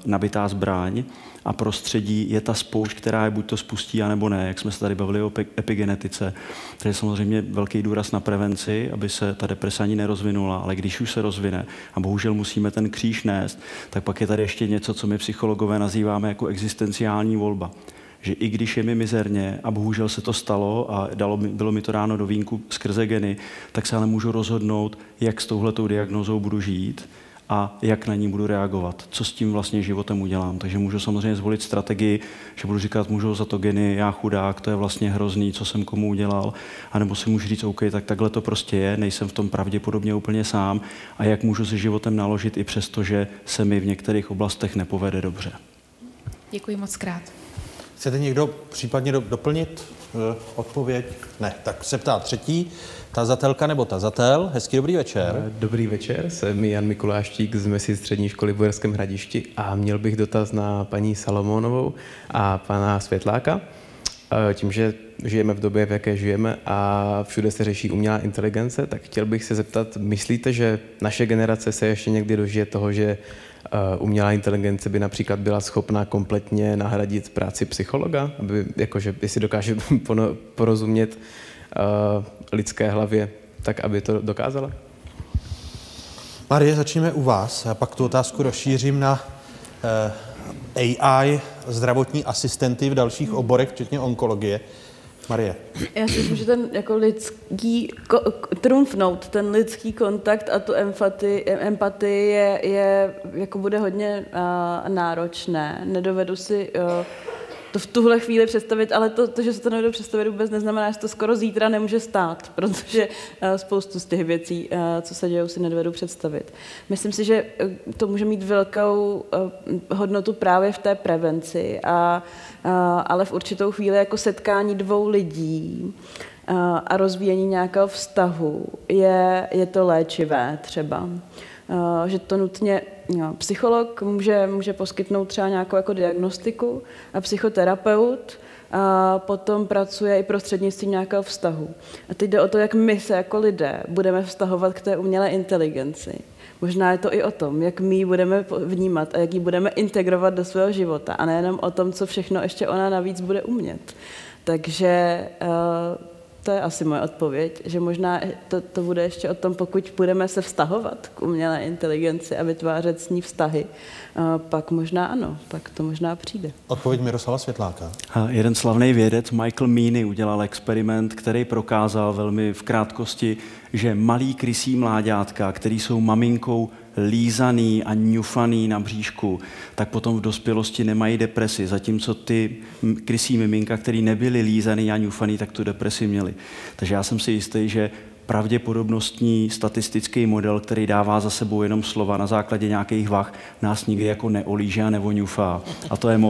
nabitá zbraň a prostředí je ta spoušť, která je buď to spustí, anebo ne, jak jsme se tady bavili o epigenetice. To je samozřejmě velký důraz na prevenci, aby se ta deprese ani nerozvinula, ale když už se rozvine a bohužel musíme ten kříž nést, tak pak je tady ještě něco, co my psychologové nazýváme jako existenciální volba že i když je mi mizerně a bohužel se to stalo a dalo bylo mi to ráno do vínku skrze geny, tak se ale můžu rozhodnout, jak s touhletou diagnozou budu žít a jak na ní budu reagovat, co s tím vlastně životem udělám. Takže můžu samozřejmě zvolit strategii, že budu říkat, můžu za to geny, já chudák, to je vlastně hrozný, co jsem komu udělal, anebo si můžu říct, OK, tak takhle to prostě je, nejsem v tom pravděpodobně úplně sám a jak můžu se životem naložit i přesto, že se mi v některých oblastech nepovede dobře. Děkuji moc krát. Chcete někdo případně doplnit uh, odpověď? Ne, tak se ptá třetí. Tazatelka nebo tazatel, hezký dobrý večer. Eh, dobrý večer, jsem Jan Mikuláštík z Mesi střední školy v Bojerském hradišti a měl bych dotaz na paní Salomonovou a pana Světláka. Eh, tím, že žijeme v době, v jaké žijeme a všude se řeší umělá inteligence, tak chtěl bych se zeptat, myslíte, že naše generace se ještě někdy dožije toho, že eh, umělá inteligence by například byla schopná kompletně nahradit práci psychologa, aby, jakože, jestli dokáže porozumět uh, lidské hlavě, tak aby to dokázala? Marie, začneme u vás. Já pak tu otázku rozšířím na eh, AI, zdravotní asistenty v dalších oborech, včetně onkologie. Marie. Já si myslím, že ten jako lidský, ko, trumfnout ten lidský kontakt a tu empatii, empatii je, je, jako bude hodně uh, náročné. Nedovedu si uh, to v tuhle chvíli představit, ale to, to, že se to nebude představit, vůbec neznamená, že to skoro zítra nemůže stát, protože eh, spoustu z těch věcí, eh, co se dějou, si nedovedu představit. Myslím si, že eh, to může mít velkou hodnotu právě v té prevenci, a, ale v určitou chvíli jako setkání dvou lidí, a rozvíjení nějakého vztahu je, je to léčivé třeba. Že to nutně Jo, psycholog může, může poskytnout třeba nějakou jako diagnostiku a psychoterapeut a potom pracuje i prostřednictvím nějakého vztahu. A teď jde o to, jak my se jako lidé budeme vztahovat k té umělé inteligenci. Možná je to i o tom, jak my ji budeme vnímat a jak ji budeme integrovat do svého života a nejenom o tom, co všechno ještě ona navíc bude umět. Takže uh, to je asi moje odpověď, že možná to, to bude ještě o tom, pokud budeme se vztahovat k umělé inteligenci a vytvářet s ní vztahy, pak možná ano, pak to možná přijde. Odpověď Miroslava Světláka. A jeden slavný vědec, Michael Meany, udělal experiment, který prokázal velmi v krátkosti, že malí krysí mláďátka, který jsou maminkou lízaný a ňufaný na bříšku, tak potom v dospělosti nemají depresi, zatímco ty krysí miminka, který nebyli lízaný a ňufaný, tak tu depresi měli. Takže já jsem si jistý, že pravděpodobnostní statistický model, který dává za sebou jenom slova na základě nějakých vah, nás nikdy jako neolíže a nevoňufá. A to je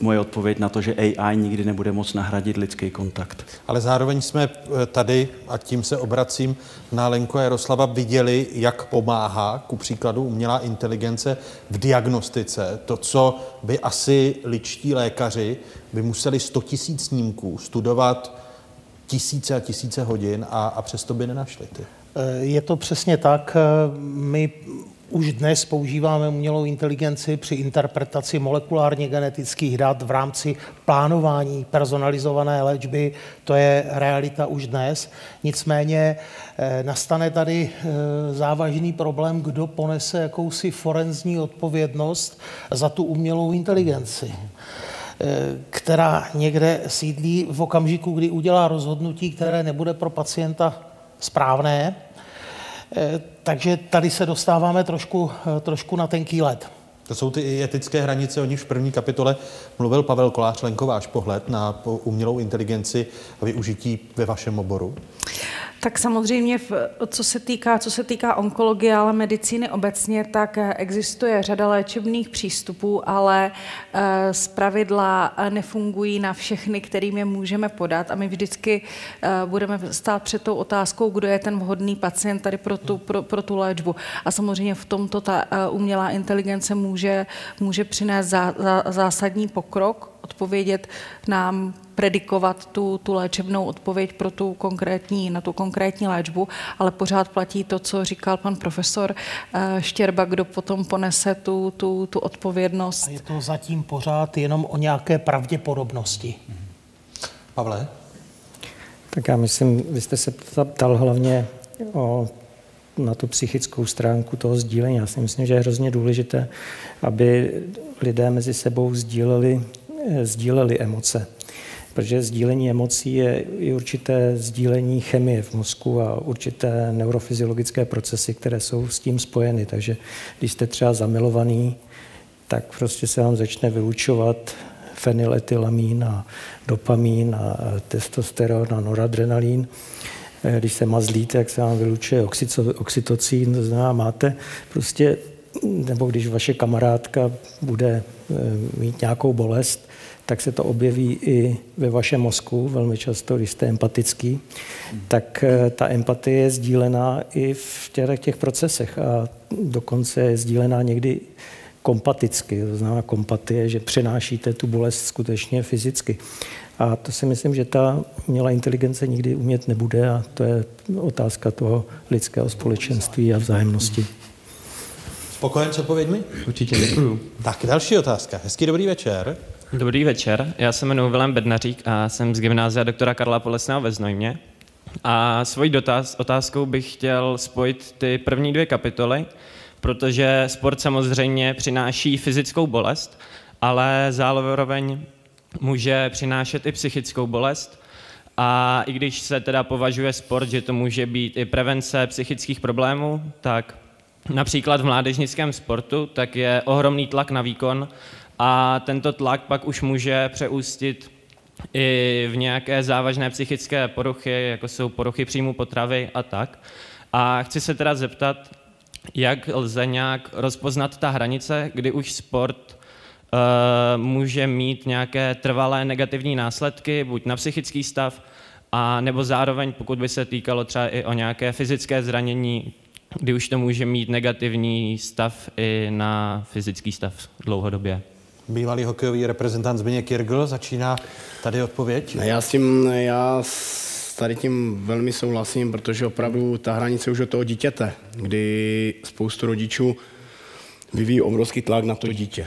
moje odpověď na to, že AI nikdy nebude moc nahradit lidský kontakt. Ale zároveň jsme eh, tady, a tím se obracím na Lenku a Jaroslava, viděli, jak pomáhá ku příkladu umělá inteligence v diagnostice. To, co by asi ličtí lékaři by museli 100 000 snímků studovat tisíce a tisíce hodin a, a přesto by nenašli ty. Eh, je to přesně tak. Eh, my už dnes používáme umělou inteligenci při interpretaci molekulárně genetických dat v rámci plánování personalizované léčby. To je realita už dnes. Nicméně eh, nastane tady závažný problém, kdo ponese jakousi forenzní odpovědnost za tu umělou inteligenci která někde sídlí v okamžiku, kdy udělá rozhodnutí, které nebude pro pacienta správné. Eh, takže tady se dostáváme trošku, eh, trošku na tenký let. To jsou ty etické hranice, o nich v první kapitole mluvil Pavel Kolář, Lenko, váš pohled na umělou inteligenci a využití ve vašem oboru? Tak samozřejmě, co se týká, co se týká onkologie, ale medicíny obecně, tak eh, existuje řada léčebných přístupů, ale eh, z pravidla eh, nefungují na všechny, kterým je můžeme podat a my vždycky budeme stát před tou otázkou, kdo je ten vhodný pacient tady pro tu, pro, pro tu léčbu. A samozřejmě v tomto ta umělá inteligence může, může přinést zá, zá, zásadní pokrok, odpovědět nám, predikovat tu, tu léčebnou odpověď pro tu konkrétní, na tu konkrétní léčbu, ale pořád platí to, co říkal pan profesor eh, Štěrba, kdo potom ponese tu, tu, tu odpovědnost. A je to zatím pořád jenom o nějaké pravděpodobnosti. Pavle? Tak já myslím, vy jste se ptal hlavně o na tu psychickou stránku toho sdílení. Já si myslím, že je hrozně důležité, aby lidé mezi sebou sdíleli Eh, sdíleli emoce. Protože sdílení emocí je i určité sdílení chemie v mozku a určité neurofyziologické procesy, které jsou s tím spojeny. Takže když jste třeba zamilovaný, tak prostě se vám začne vylučovat fenyletylamín a dopamín a testosteron a noradrenalín. Eh, když se mazlíte, tak se vám vylučuje oxytocín, to znamená, máte prostě, nebo když vaše kamarádka bude eh, mít nějakou bolest, tak se to objeví i ve vašem mozku, velmi často, když jste empatický, tak eh, ta empatie je sdílená i v těch, těch procesech a dokonce je sdílená někdy kompaticky, to znamená kompatie, že přenášíte tu bolest skutečně fyzicky. A to si myslím, že ta umělá inteligence nikdy umět nebude a to je otázka toho lidského společenství a vzájemnosti. Spokojen s odpověďmi? Určitě děkuju. Tak další otázka. Hezký dobrý večer. Dobrý večer, já se jmenuji Vilém Bednařík a jsem z gymnázia doktora Karla Polesného ve Znojmě. A svojí dotaz, otázkou bych chtěl spojit ty první dvě kapitoly, protože sport samozřejmě přináší fyzickou bolest, ale zároveň může přinášet i psychickou bolest. A i když se teda považuje sport, že to může být i prevence psychických problémů, tak například v mládežnickém sportu, tak je ohromný tlak na výkon a tento tlak pak už může přeústit i v nějaké závažné psychické poruchy, jako jsou poruchy příjmu potravy a tak. A chci se teda zeptat, jak lze nějak rozpoznat ta hranice, kdy už sport uh, může mít nějaké trvalé negativní následky, buď na psychický stav, a nebo zároveň, pokud by se týkalo třeba i o nějaké fyzické zranění, kdy už to může mít negativní stav i na fyzický stav dlouhodobě. Bývalý hokejový reprezentant Zbigněk Kirgl začíná tady odpověď. Já s tím, já s tady tím velmi souhlasím, protože opravdu ta hranice už od toho dítěte, kdy spoustu rodičů vyvíjí obrovský tlak na to dítě.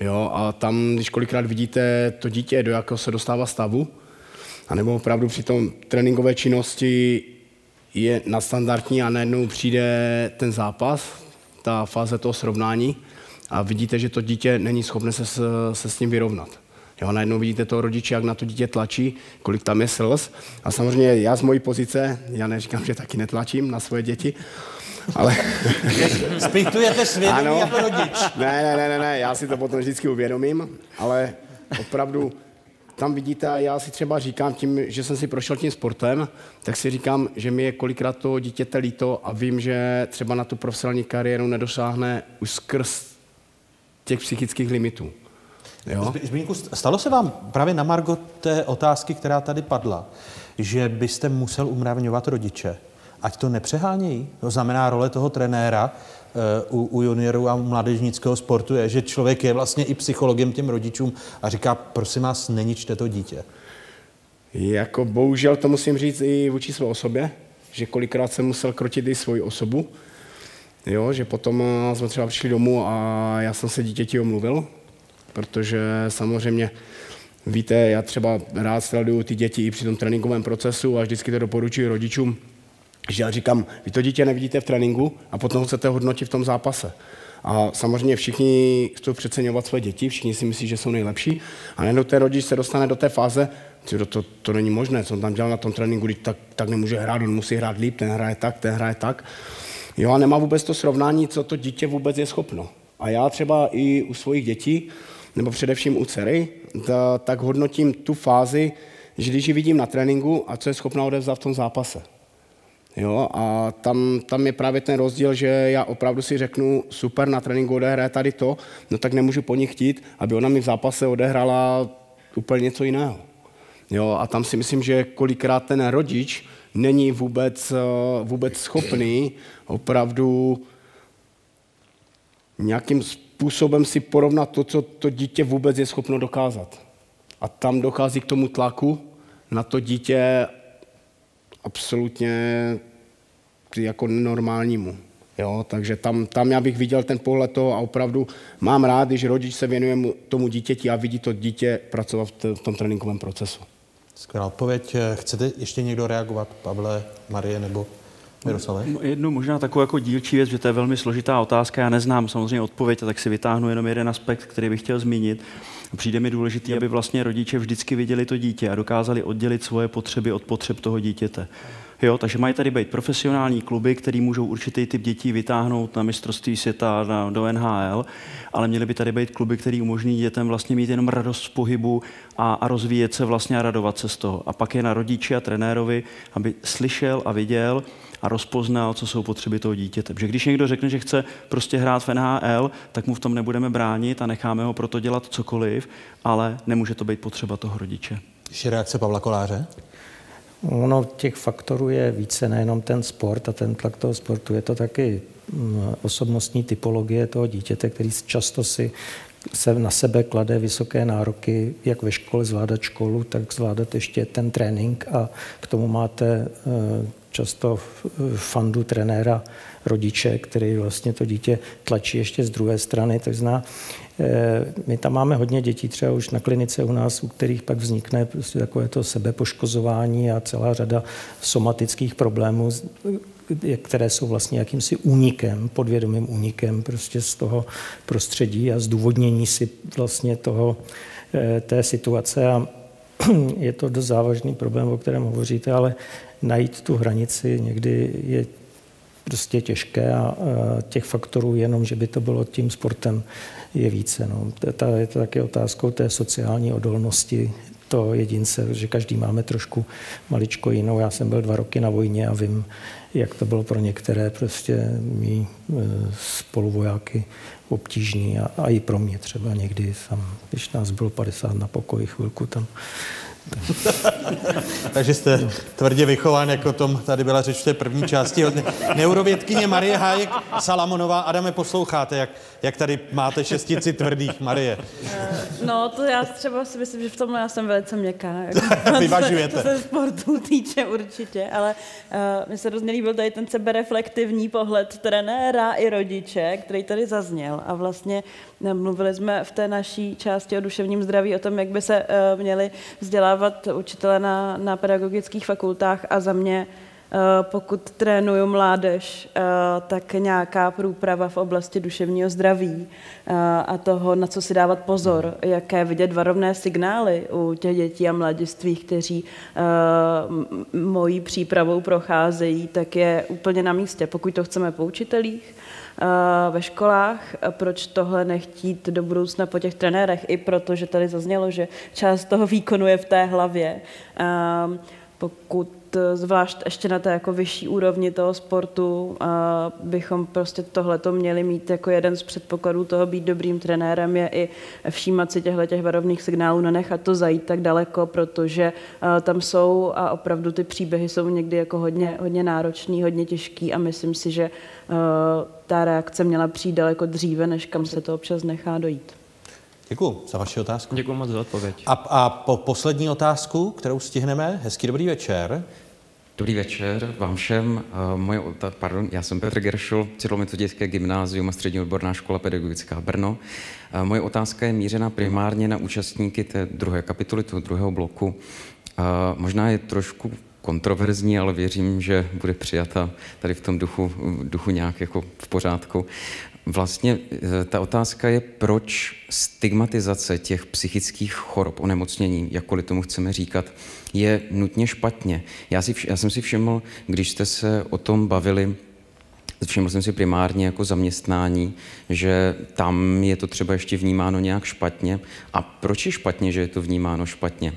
Jo, a tam, když kolikrát vidíte to dítě, do jakého se dostává stavu, anebo opravdu při tom tréninkové činnosti je na standardní a najednou přijde ten zápas, ta fáze toho srovnání a vidíte, že to dítě není schopné se, se s tím vyrovnat. Jo, najednou vidíte toho rodiče, jak na to dítě tlačí, kolik tam je slz. A samozřejmě já z mojí pozice, já neříkám, že taky netlačím na svoje děti, ale... Spýtujete svědomí ano. jako rodič. Ne, ne, ne, ne, ne, já si to potom vždycky uvědomím, ale opravdu tam vidíte, a já si třeba říkám tím, že jsem si prošel tím sportem, tak si říkám, že mi je kolikrát to dítěte líto a vím, že třeba na tu profesionální kariéru nedosáhne už skrz těch psychických limitů. Jo? Zbýňku, stalo se vám právě na Margo té otázky, která tady padla, že byste musel umravňovat rodiče, ať to nepřehánějí? To znamená role toho trenéra eh, u, u juniorů a mládežnického sportu je, že člověk je vlastně i psychologem těm rodičům a říká, prosím vás, neničte to dítě. Jako bohužel to musím říct i vůči své osobě, že kolikrát jsem musel krotit i svoji osobu, jo, že potom eh, jsme třeba přišli domů a já jsem se dítěti omluvil, protože samozřejmě víte, já třeba rád sleduju ty děti i při tom tréninkovém procesu a vždycky to doporučuji rodičům, že já říkám, vy to dítě nevidíte v tréninku a potom chcete hodnotit v tom zápase. A samozřejmě všichni chcou přeceňovat své děti, všichni si myslí, že jsou nejlepší. A najednou ten rodič se dostane do té fáze, to, to, to není možné, co on tam dělal na tom tréninku, tak, tak nemůže hrát, on musí hrát líp, ten hraje tak, ten hraje tak. Jo, a nemá vůbec to srovnání, co to dítě vůbec je schopno. A já třeba i u svých dětí, nebo především u dcery, ta, tak hodnotím tu fázi, že když ji vidím na tréninku a co je schopná odevzat v tom zápase. Jo, a tam, tam je právě ten rozdíl, že já opravdu si řeknu, super, na tréninku odehraje tady to, no tak nemůžu po ní chtít, aby ona mi v zápase odehrála úplně něco jiného. Jo, a tam si myslím, že kolikrát ten rodič není vůbec, vůbec schopný opravdu nějakým způsobem si porovnat to, co to dítě vůbec je schopno dokázat. A tam dochází k tomu tlaku na to dítě absolutně jako normálnímu. Jo, takže tam, tam já bych viděl ten pohled toho a opravdu mám rád, když rodič se věnuje tomu dítěti a vidí to dítě pracovat v, tom tréninkovém procesu. Skvělá odpověď. Chcete ještě někdo reagovat, Pavle, Marie nebo Miroslave? Jednu možná takovou jako dílčí věc, že to je velmi složitá otázka. Já neznám samozřejmě odpověď, a tak si vytáhnu jenom jeden aspekt, který bych chtěl zmínit. Přijde mi důležité, aby vlastně rodiče vždycky viděli to dítě a dokázali oddělit svoje potřeby od potřeb toho dítěte. Jo, takže mají tady být profesionální kluby, který můžou určitý typ dětí vytáhnout na mistrovství světa, na, do NHL, ale měly by tady být kluby, který umožní dětem vlastně mít jenom radost z pohybu a, a rozvíjet se vlastně a radovat se z toho. A pak je na rodiči a trenérovi, aby slyšel a viděl, a rozpoznal, co jsou potřeby toho dítěte. Protože když někdo řekne, že chce prostě hrát v NHL, tak mu v tom nebudeme bránit a necháme ho proto dělat cokoliv, ale nemůže to být potřeba toho rodiče. Ještě reakce Pavla Koláře? Ono těch faktorů je více, nejenom ten sport a ten tlak toho sportu, je to taky mm, osobnostní typologie toho dítěte, který často si se na sebe klade vysoké nároky, jak ve škole zvládat školu, tak zvládat ještě ten trénink a k tomu máte eh, často fandu trenéra rodiče, který vlastně to dítě tlačí ještě z druhé strany. Tak zná, eh, my tam máme hodně dětí třeba už na klinice u nás, u kterých pak vznikne prostě takové to sebepoškozování a celá řada somatických problémů, které jsou vlastně jakýmsi únikem, podvědomým únikem prostě z toho prostředí a zdůvodnění si vlastně toho, eh, té situace. A je to dost závažný problém, o kterém hovoříte, ale najít tu hranici někdy je prostě těžké a těch faktorů jenom, že by to bylo tím sportem, je více. No. Je to taky otázkou té sociální odolnosti to jedince, že každý máme trošku maličko jinou. Já jsem byl dva roky na vojně a vím, jak to bylo pro některé prostě mý e, spoluvojáky obtížný a, a i pro mě třeba někdy, tam, když nás bylo 50 na pokoji chvilku tam, Takže jste tvrdě vychován, jako tom tady byla řeč v té první části. Neurovědkyně Marie Hájek Salamonová. Adame, posloucháte, jak, jak tady máte šestici tvrdých, Marie. Eh, no, to já třeba si myslím, že v tom já jsem velice měkká. Jako, Vyvažujete. To se sportu týče určitě, ale uh, mi se hrozně líbil tady ten sebereflektivní pohled trenéra i rodiče, který tady zazněl. A vlastně Mluvili jsme v té naší části o duševním zdraví, o tom, jak by se uh, měli vzdělávat učitele na, na pedagogických fakultách a za mě uh, pokud trénuju mládež, uh, tak nějaká průprava v oblasti duševního zdraví a toho, na co si dávat pozor, jaké vidět varovné signály u těch dětí a mladistvých, kteří mojí přípravou procházejí, tak je úplně na místě. Pokud to chceme po učitelích, ve školách. Proč tohle nechtít do budoucna po těch trenérech? I proto, že tady zaznělo, že část toho výkonu je v té hlavě. Pokud zvlášť ještě na té jako vyšší úrovni toho sportu bychom prostě tohleto měli mít jako jeden z předpokladů toho být dobrým trenérem je i všímat si těchto těch varovných signálů, nenechat to zajít tak daleko, protože tam jsou a opravdu ty příběhy jsou někdy jako hodně, hodně náročný, hodně těžký a myslím si, že ta reakce měla přijít daleko dříve, než kam se to občas nechá dojít. Děkuji za vaši otázku. Děkuji moc za odpověď. A, a po poslední otázku, kterou stihneme, hezký dobrý večer. Dobrý večer vám všem. Uh, moje, pardon, já jsem Petr Geršel, Cyrilometodějské gymnázium a střední odborná škola pedagogická Brno. Uh, moje otázka je mířena primárně na účastníky té druhé kapitoly, toho druhého bloku. Uh, možná je trošku kontroverzní, ale věřím, že bude přijata tady v tom duchu, duchu nějak jako v pořádku. Vlastně eh, ta otázka je, proč stigmatizace těch psychických chorob, onemocnění, jakkoliv tomu chceme říkat, je nutně špatně. Já, si, já jsem si všiml, když jste se o tom bavili, všiml jsem si primárně jako zaměstnání, že tam je to třeba ještě vnímáno nějak špatně. A proč je špatně, že je to vnímáno špatně?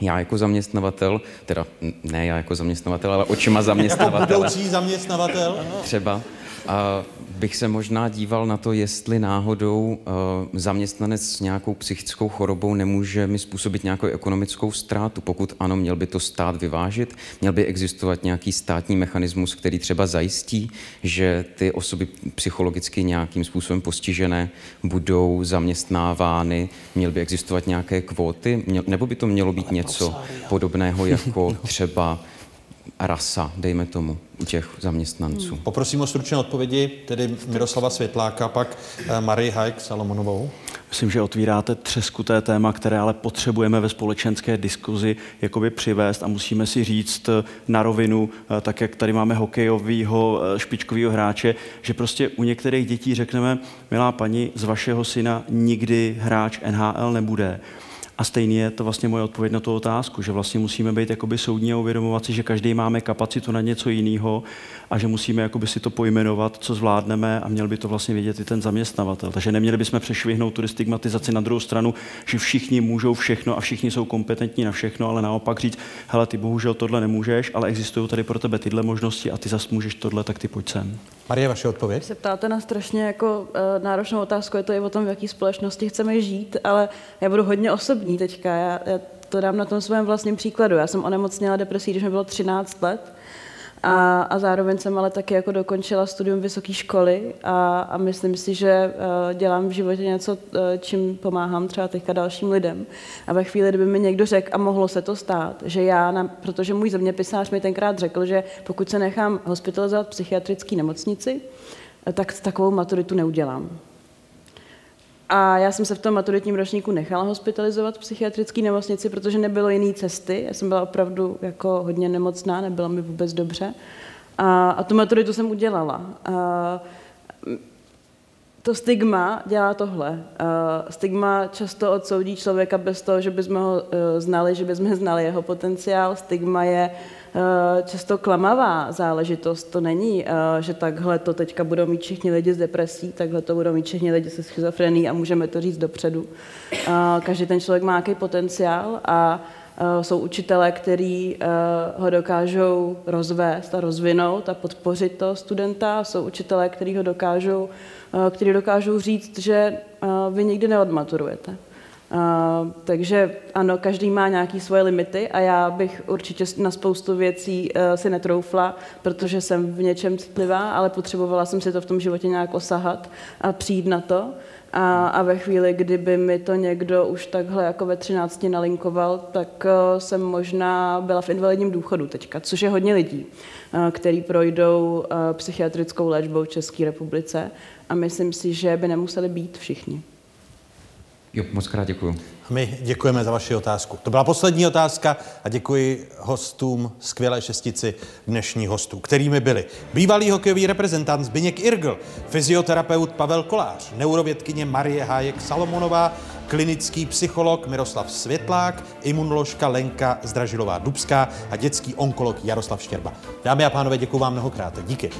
já jako zaměstnavatel, teda ne já jako zaměstnavatel, ale očima zaměstnavatel. Budoucí zaměstnavatel. Třeba. A bych se možná díval na to, jestli náhodou uh, zaměstnanec s nějakou psychickou chorobou nemůže mi způsobit nějakou ekonomickou ztrátu. Pokud ano, měl by to stát vyvážit, měl by existovat nějaký státní mechanismus, který třeba zajistí, že ty osoby psychologicky nějakým způsobem postižené budou zaměstnávány, měl by existovat nějaké kvóty, nebo by to mělo být něco podobného jako třeba rasa, dejme tomu, u těch zaměstnanců. Hmm. Poprosím o stručné odpovědi, tedy Miroslava Světláka, pak eh, Marie Hajk Salomonovou. Myslím, že otvíráte třeskuté téma, které ale potřebujeme ve společenské diskuzi jakoby přivést a musíme si říct eh, na rovinu, eh, tak jak tady máme hokejového špičkového hráče, že prostě u některých dětí řekneme, milá paní, z vašeho syna nikdy hráč NHL nebude. A stejně je to vlastně moje odpověď na tu otázku, že vlastně musíme být jakoby soudní a uvědomovat si, že každý máme kapacitu na něco jiného a že musíme jakoby si to pojmenovat, co zvládneme a měl by to vlastně vědět i ten zaměstnavatel. Takže neměli bychom přešvihnout tu stigmatizaci na druhou stranu, že všichni můžou všechno a všichni jsou kompetentní na všechno, ale naopak říct, hele, ty bohužel tohle nemůžeš, ale existují tady pro tebe tyhle možnosti a ty zas můžeš tohle, tak ty pojď sem. Marie, vaše odpověď? Se ptáte na strašně jako uh, náročnou otázku, je to i o tom, v jaké společnosti chceme žít, ale já budu hodně osobní teďka. Já, já to dám na tom svém vlastním příkladu. Já jsem onemocněla depresí, když mi bylo 13 let a, a zároveň jsem ale taky jako dokončila studium vysoké školy a, a myslím si, že uh, dělám v životě něco, uh, čím pomáhám třeba teďka dalším lidem. A ve chvíli, kdyby mi někdo řekl, a mohlo se to stát, že já, na, protože můj zeměpisář mi tenkrát řekl, že pokud se nechám hospitalizovat v psychiatrické nemocnici, tak takovou maturitu neudělám. A já jsem se v tom maturitním ročníku nechala hospitalizovat v psychiatrické nemocnici, protože nebylo jiné cesty. Já jsem byla opravdu jako hodně nemocná, nebylo mi vůbec dobře. A, a tu maturitu jsem udělala. A, to stigma dělá tohle. Stigma často odsoudí člověka bez toho, že bychom ho uh, znali, že bychom znali jeho potenciál. Stigma je často klamavá záležitost. To není, uh, že takhle to teďka budou mít všichni lidi s depresí, takhle to budou mít všichni lidi se schizofrení a můžeme to říct dopředu. Uh, každý ten člověk má nějaký potenciál a jsou učitelé, kteří ho dokážou rozvést a rozvinout a podpořit toho studenta. Jsou učitelé, kteří ho dokážou Eh, který dokážou říct, že eh, vy nikdy neodmaturujete. Uh, takže ano, každý má nějaké svoje limity a já bych určitě na spoustu věcí uh, si netroufla, protože jsem v něčem citlivá, ale potřebovala jsem si to v tom životě nějak osahat a přijít na to. A, a ve chvíli, kdyby mi to někdo už takhle jako ve 13 nalinkoval, tak uh, jsem možná byla v invalidním důchodu teďka, což je hodně lidí, uh, který projdou uh, psychiatrickou léčbou v České republice a myslím si, že by nemuseli být všichni. Jo, moc krát děkuji. My děkujeme za vaši otázku. To byla poslední otázka a děkuji hostům skvělé šestici dnešních hostů, kterými byli bývalý hokejový reprezentant Zbyněk Irgl, fyzioterapeut Pavel Kolář, neurovědkyně Marie Hájek Salomonová, klinický psycholog Miroslav Světlák, imunoložka Lenka Zdražilová Dubská a dětský onkolog Jaroslav Štěrba. Dámy a pánové, děkuji vám mnohokrát. Díky.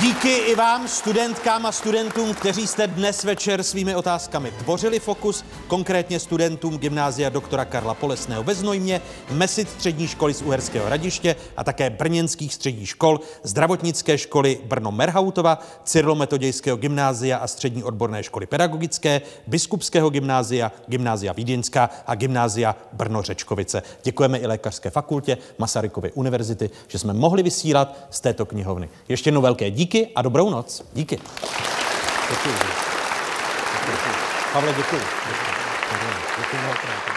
Díky i vám, studentkám a studentům, kteří jste dnes večer svými otázkami tvořili fokus, konkrétně studentům gymnázia doktora Karla Polesného ve Znojmě, Mesit střední školy z Uherského hradiště a také brněnských středních škol, zdravotnické školy Brno Merhautova, Cyrlometodějského gymnázia a střední odborné školy pedagogické, Biskupského gymnázia, gymnázia Vídeňská a gymnázia Brno Řečkovice. Děkujeme i lékařské fakultě Masarykovy univerzity, že jsme mohli vysílat z této knihovny. Ještě jednou velké díky Díky a dobrou noc. Díky. Děkuji. Pavle, děkuji. Děkuji. Děkuji. Děkuji.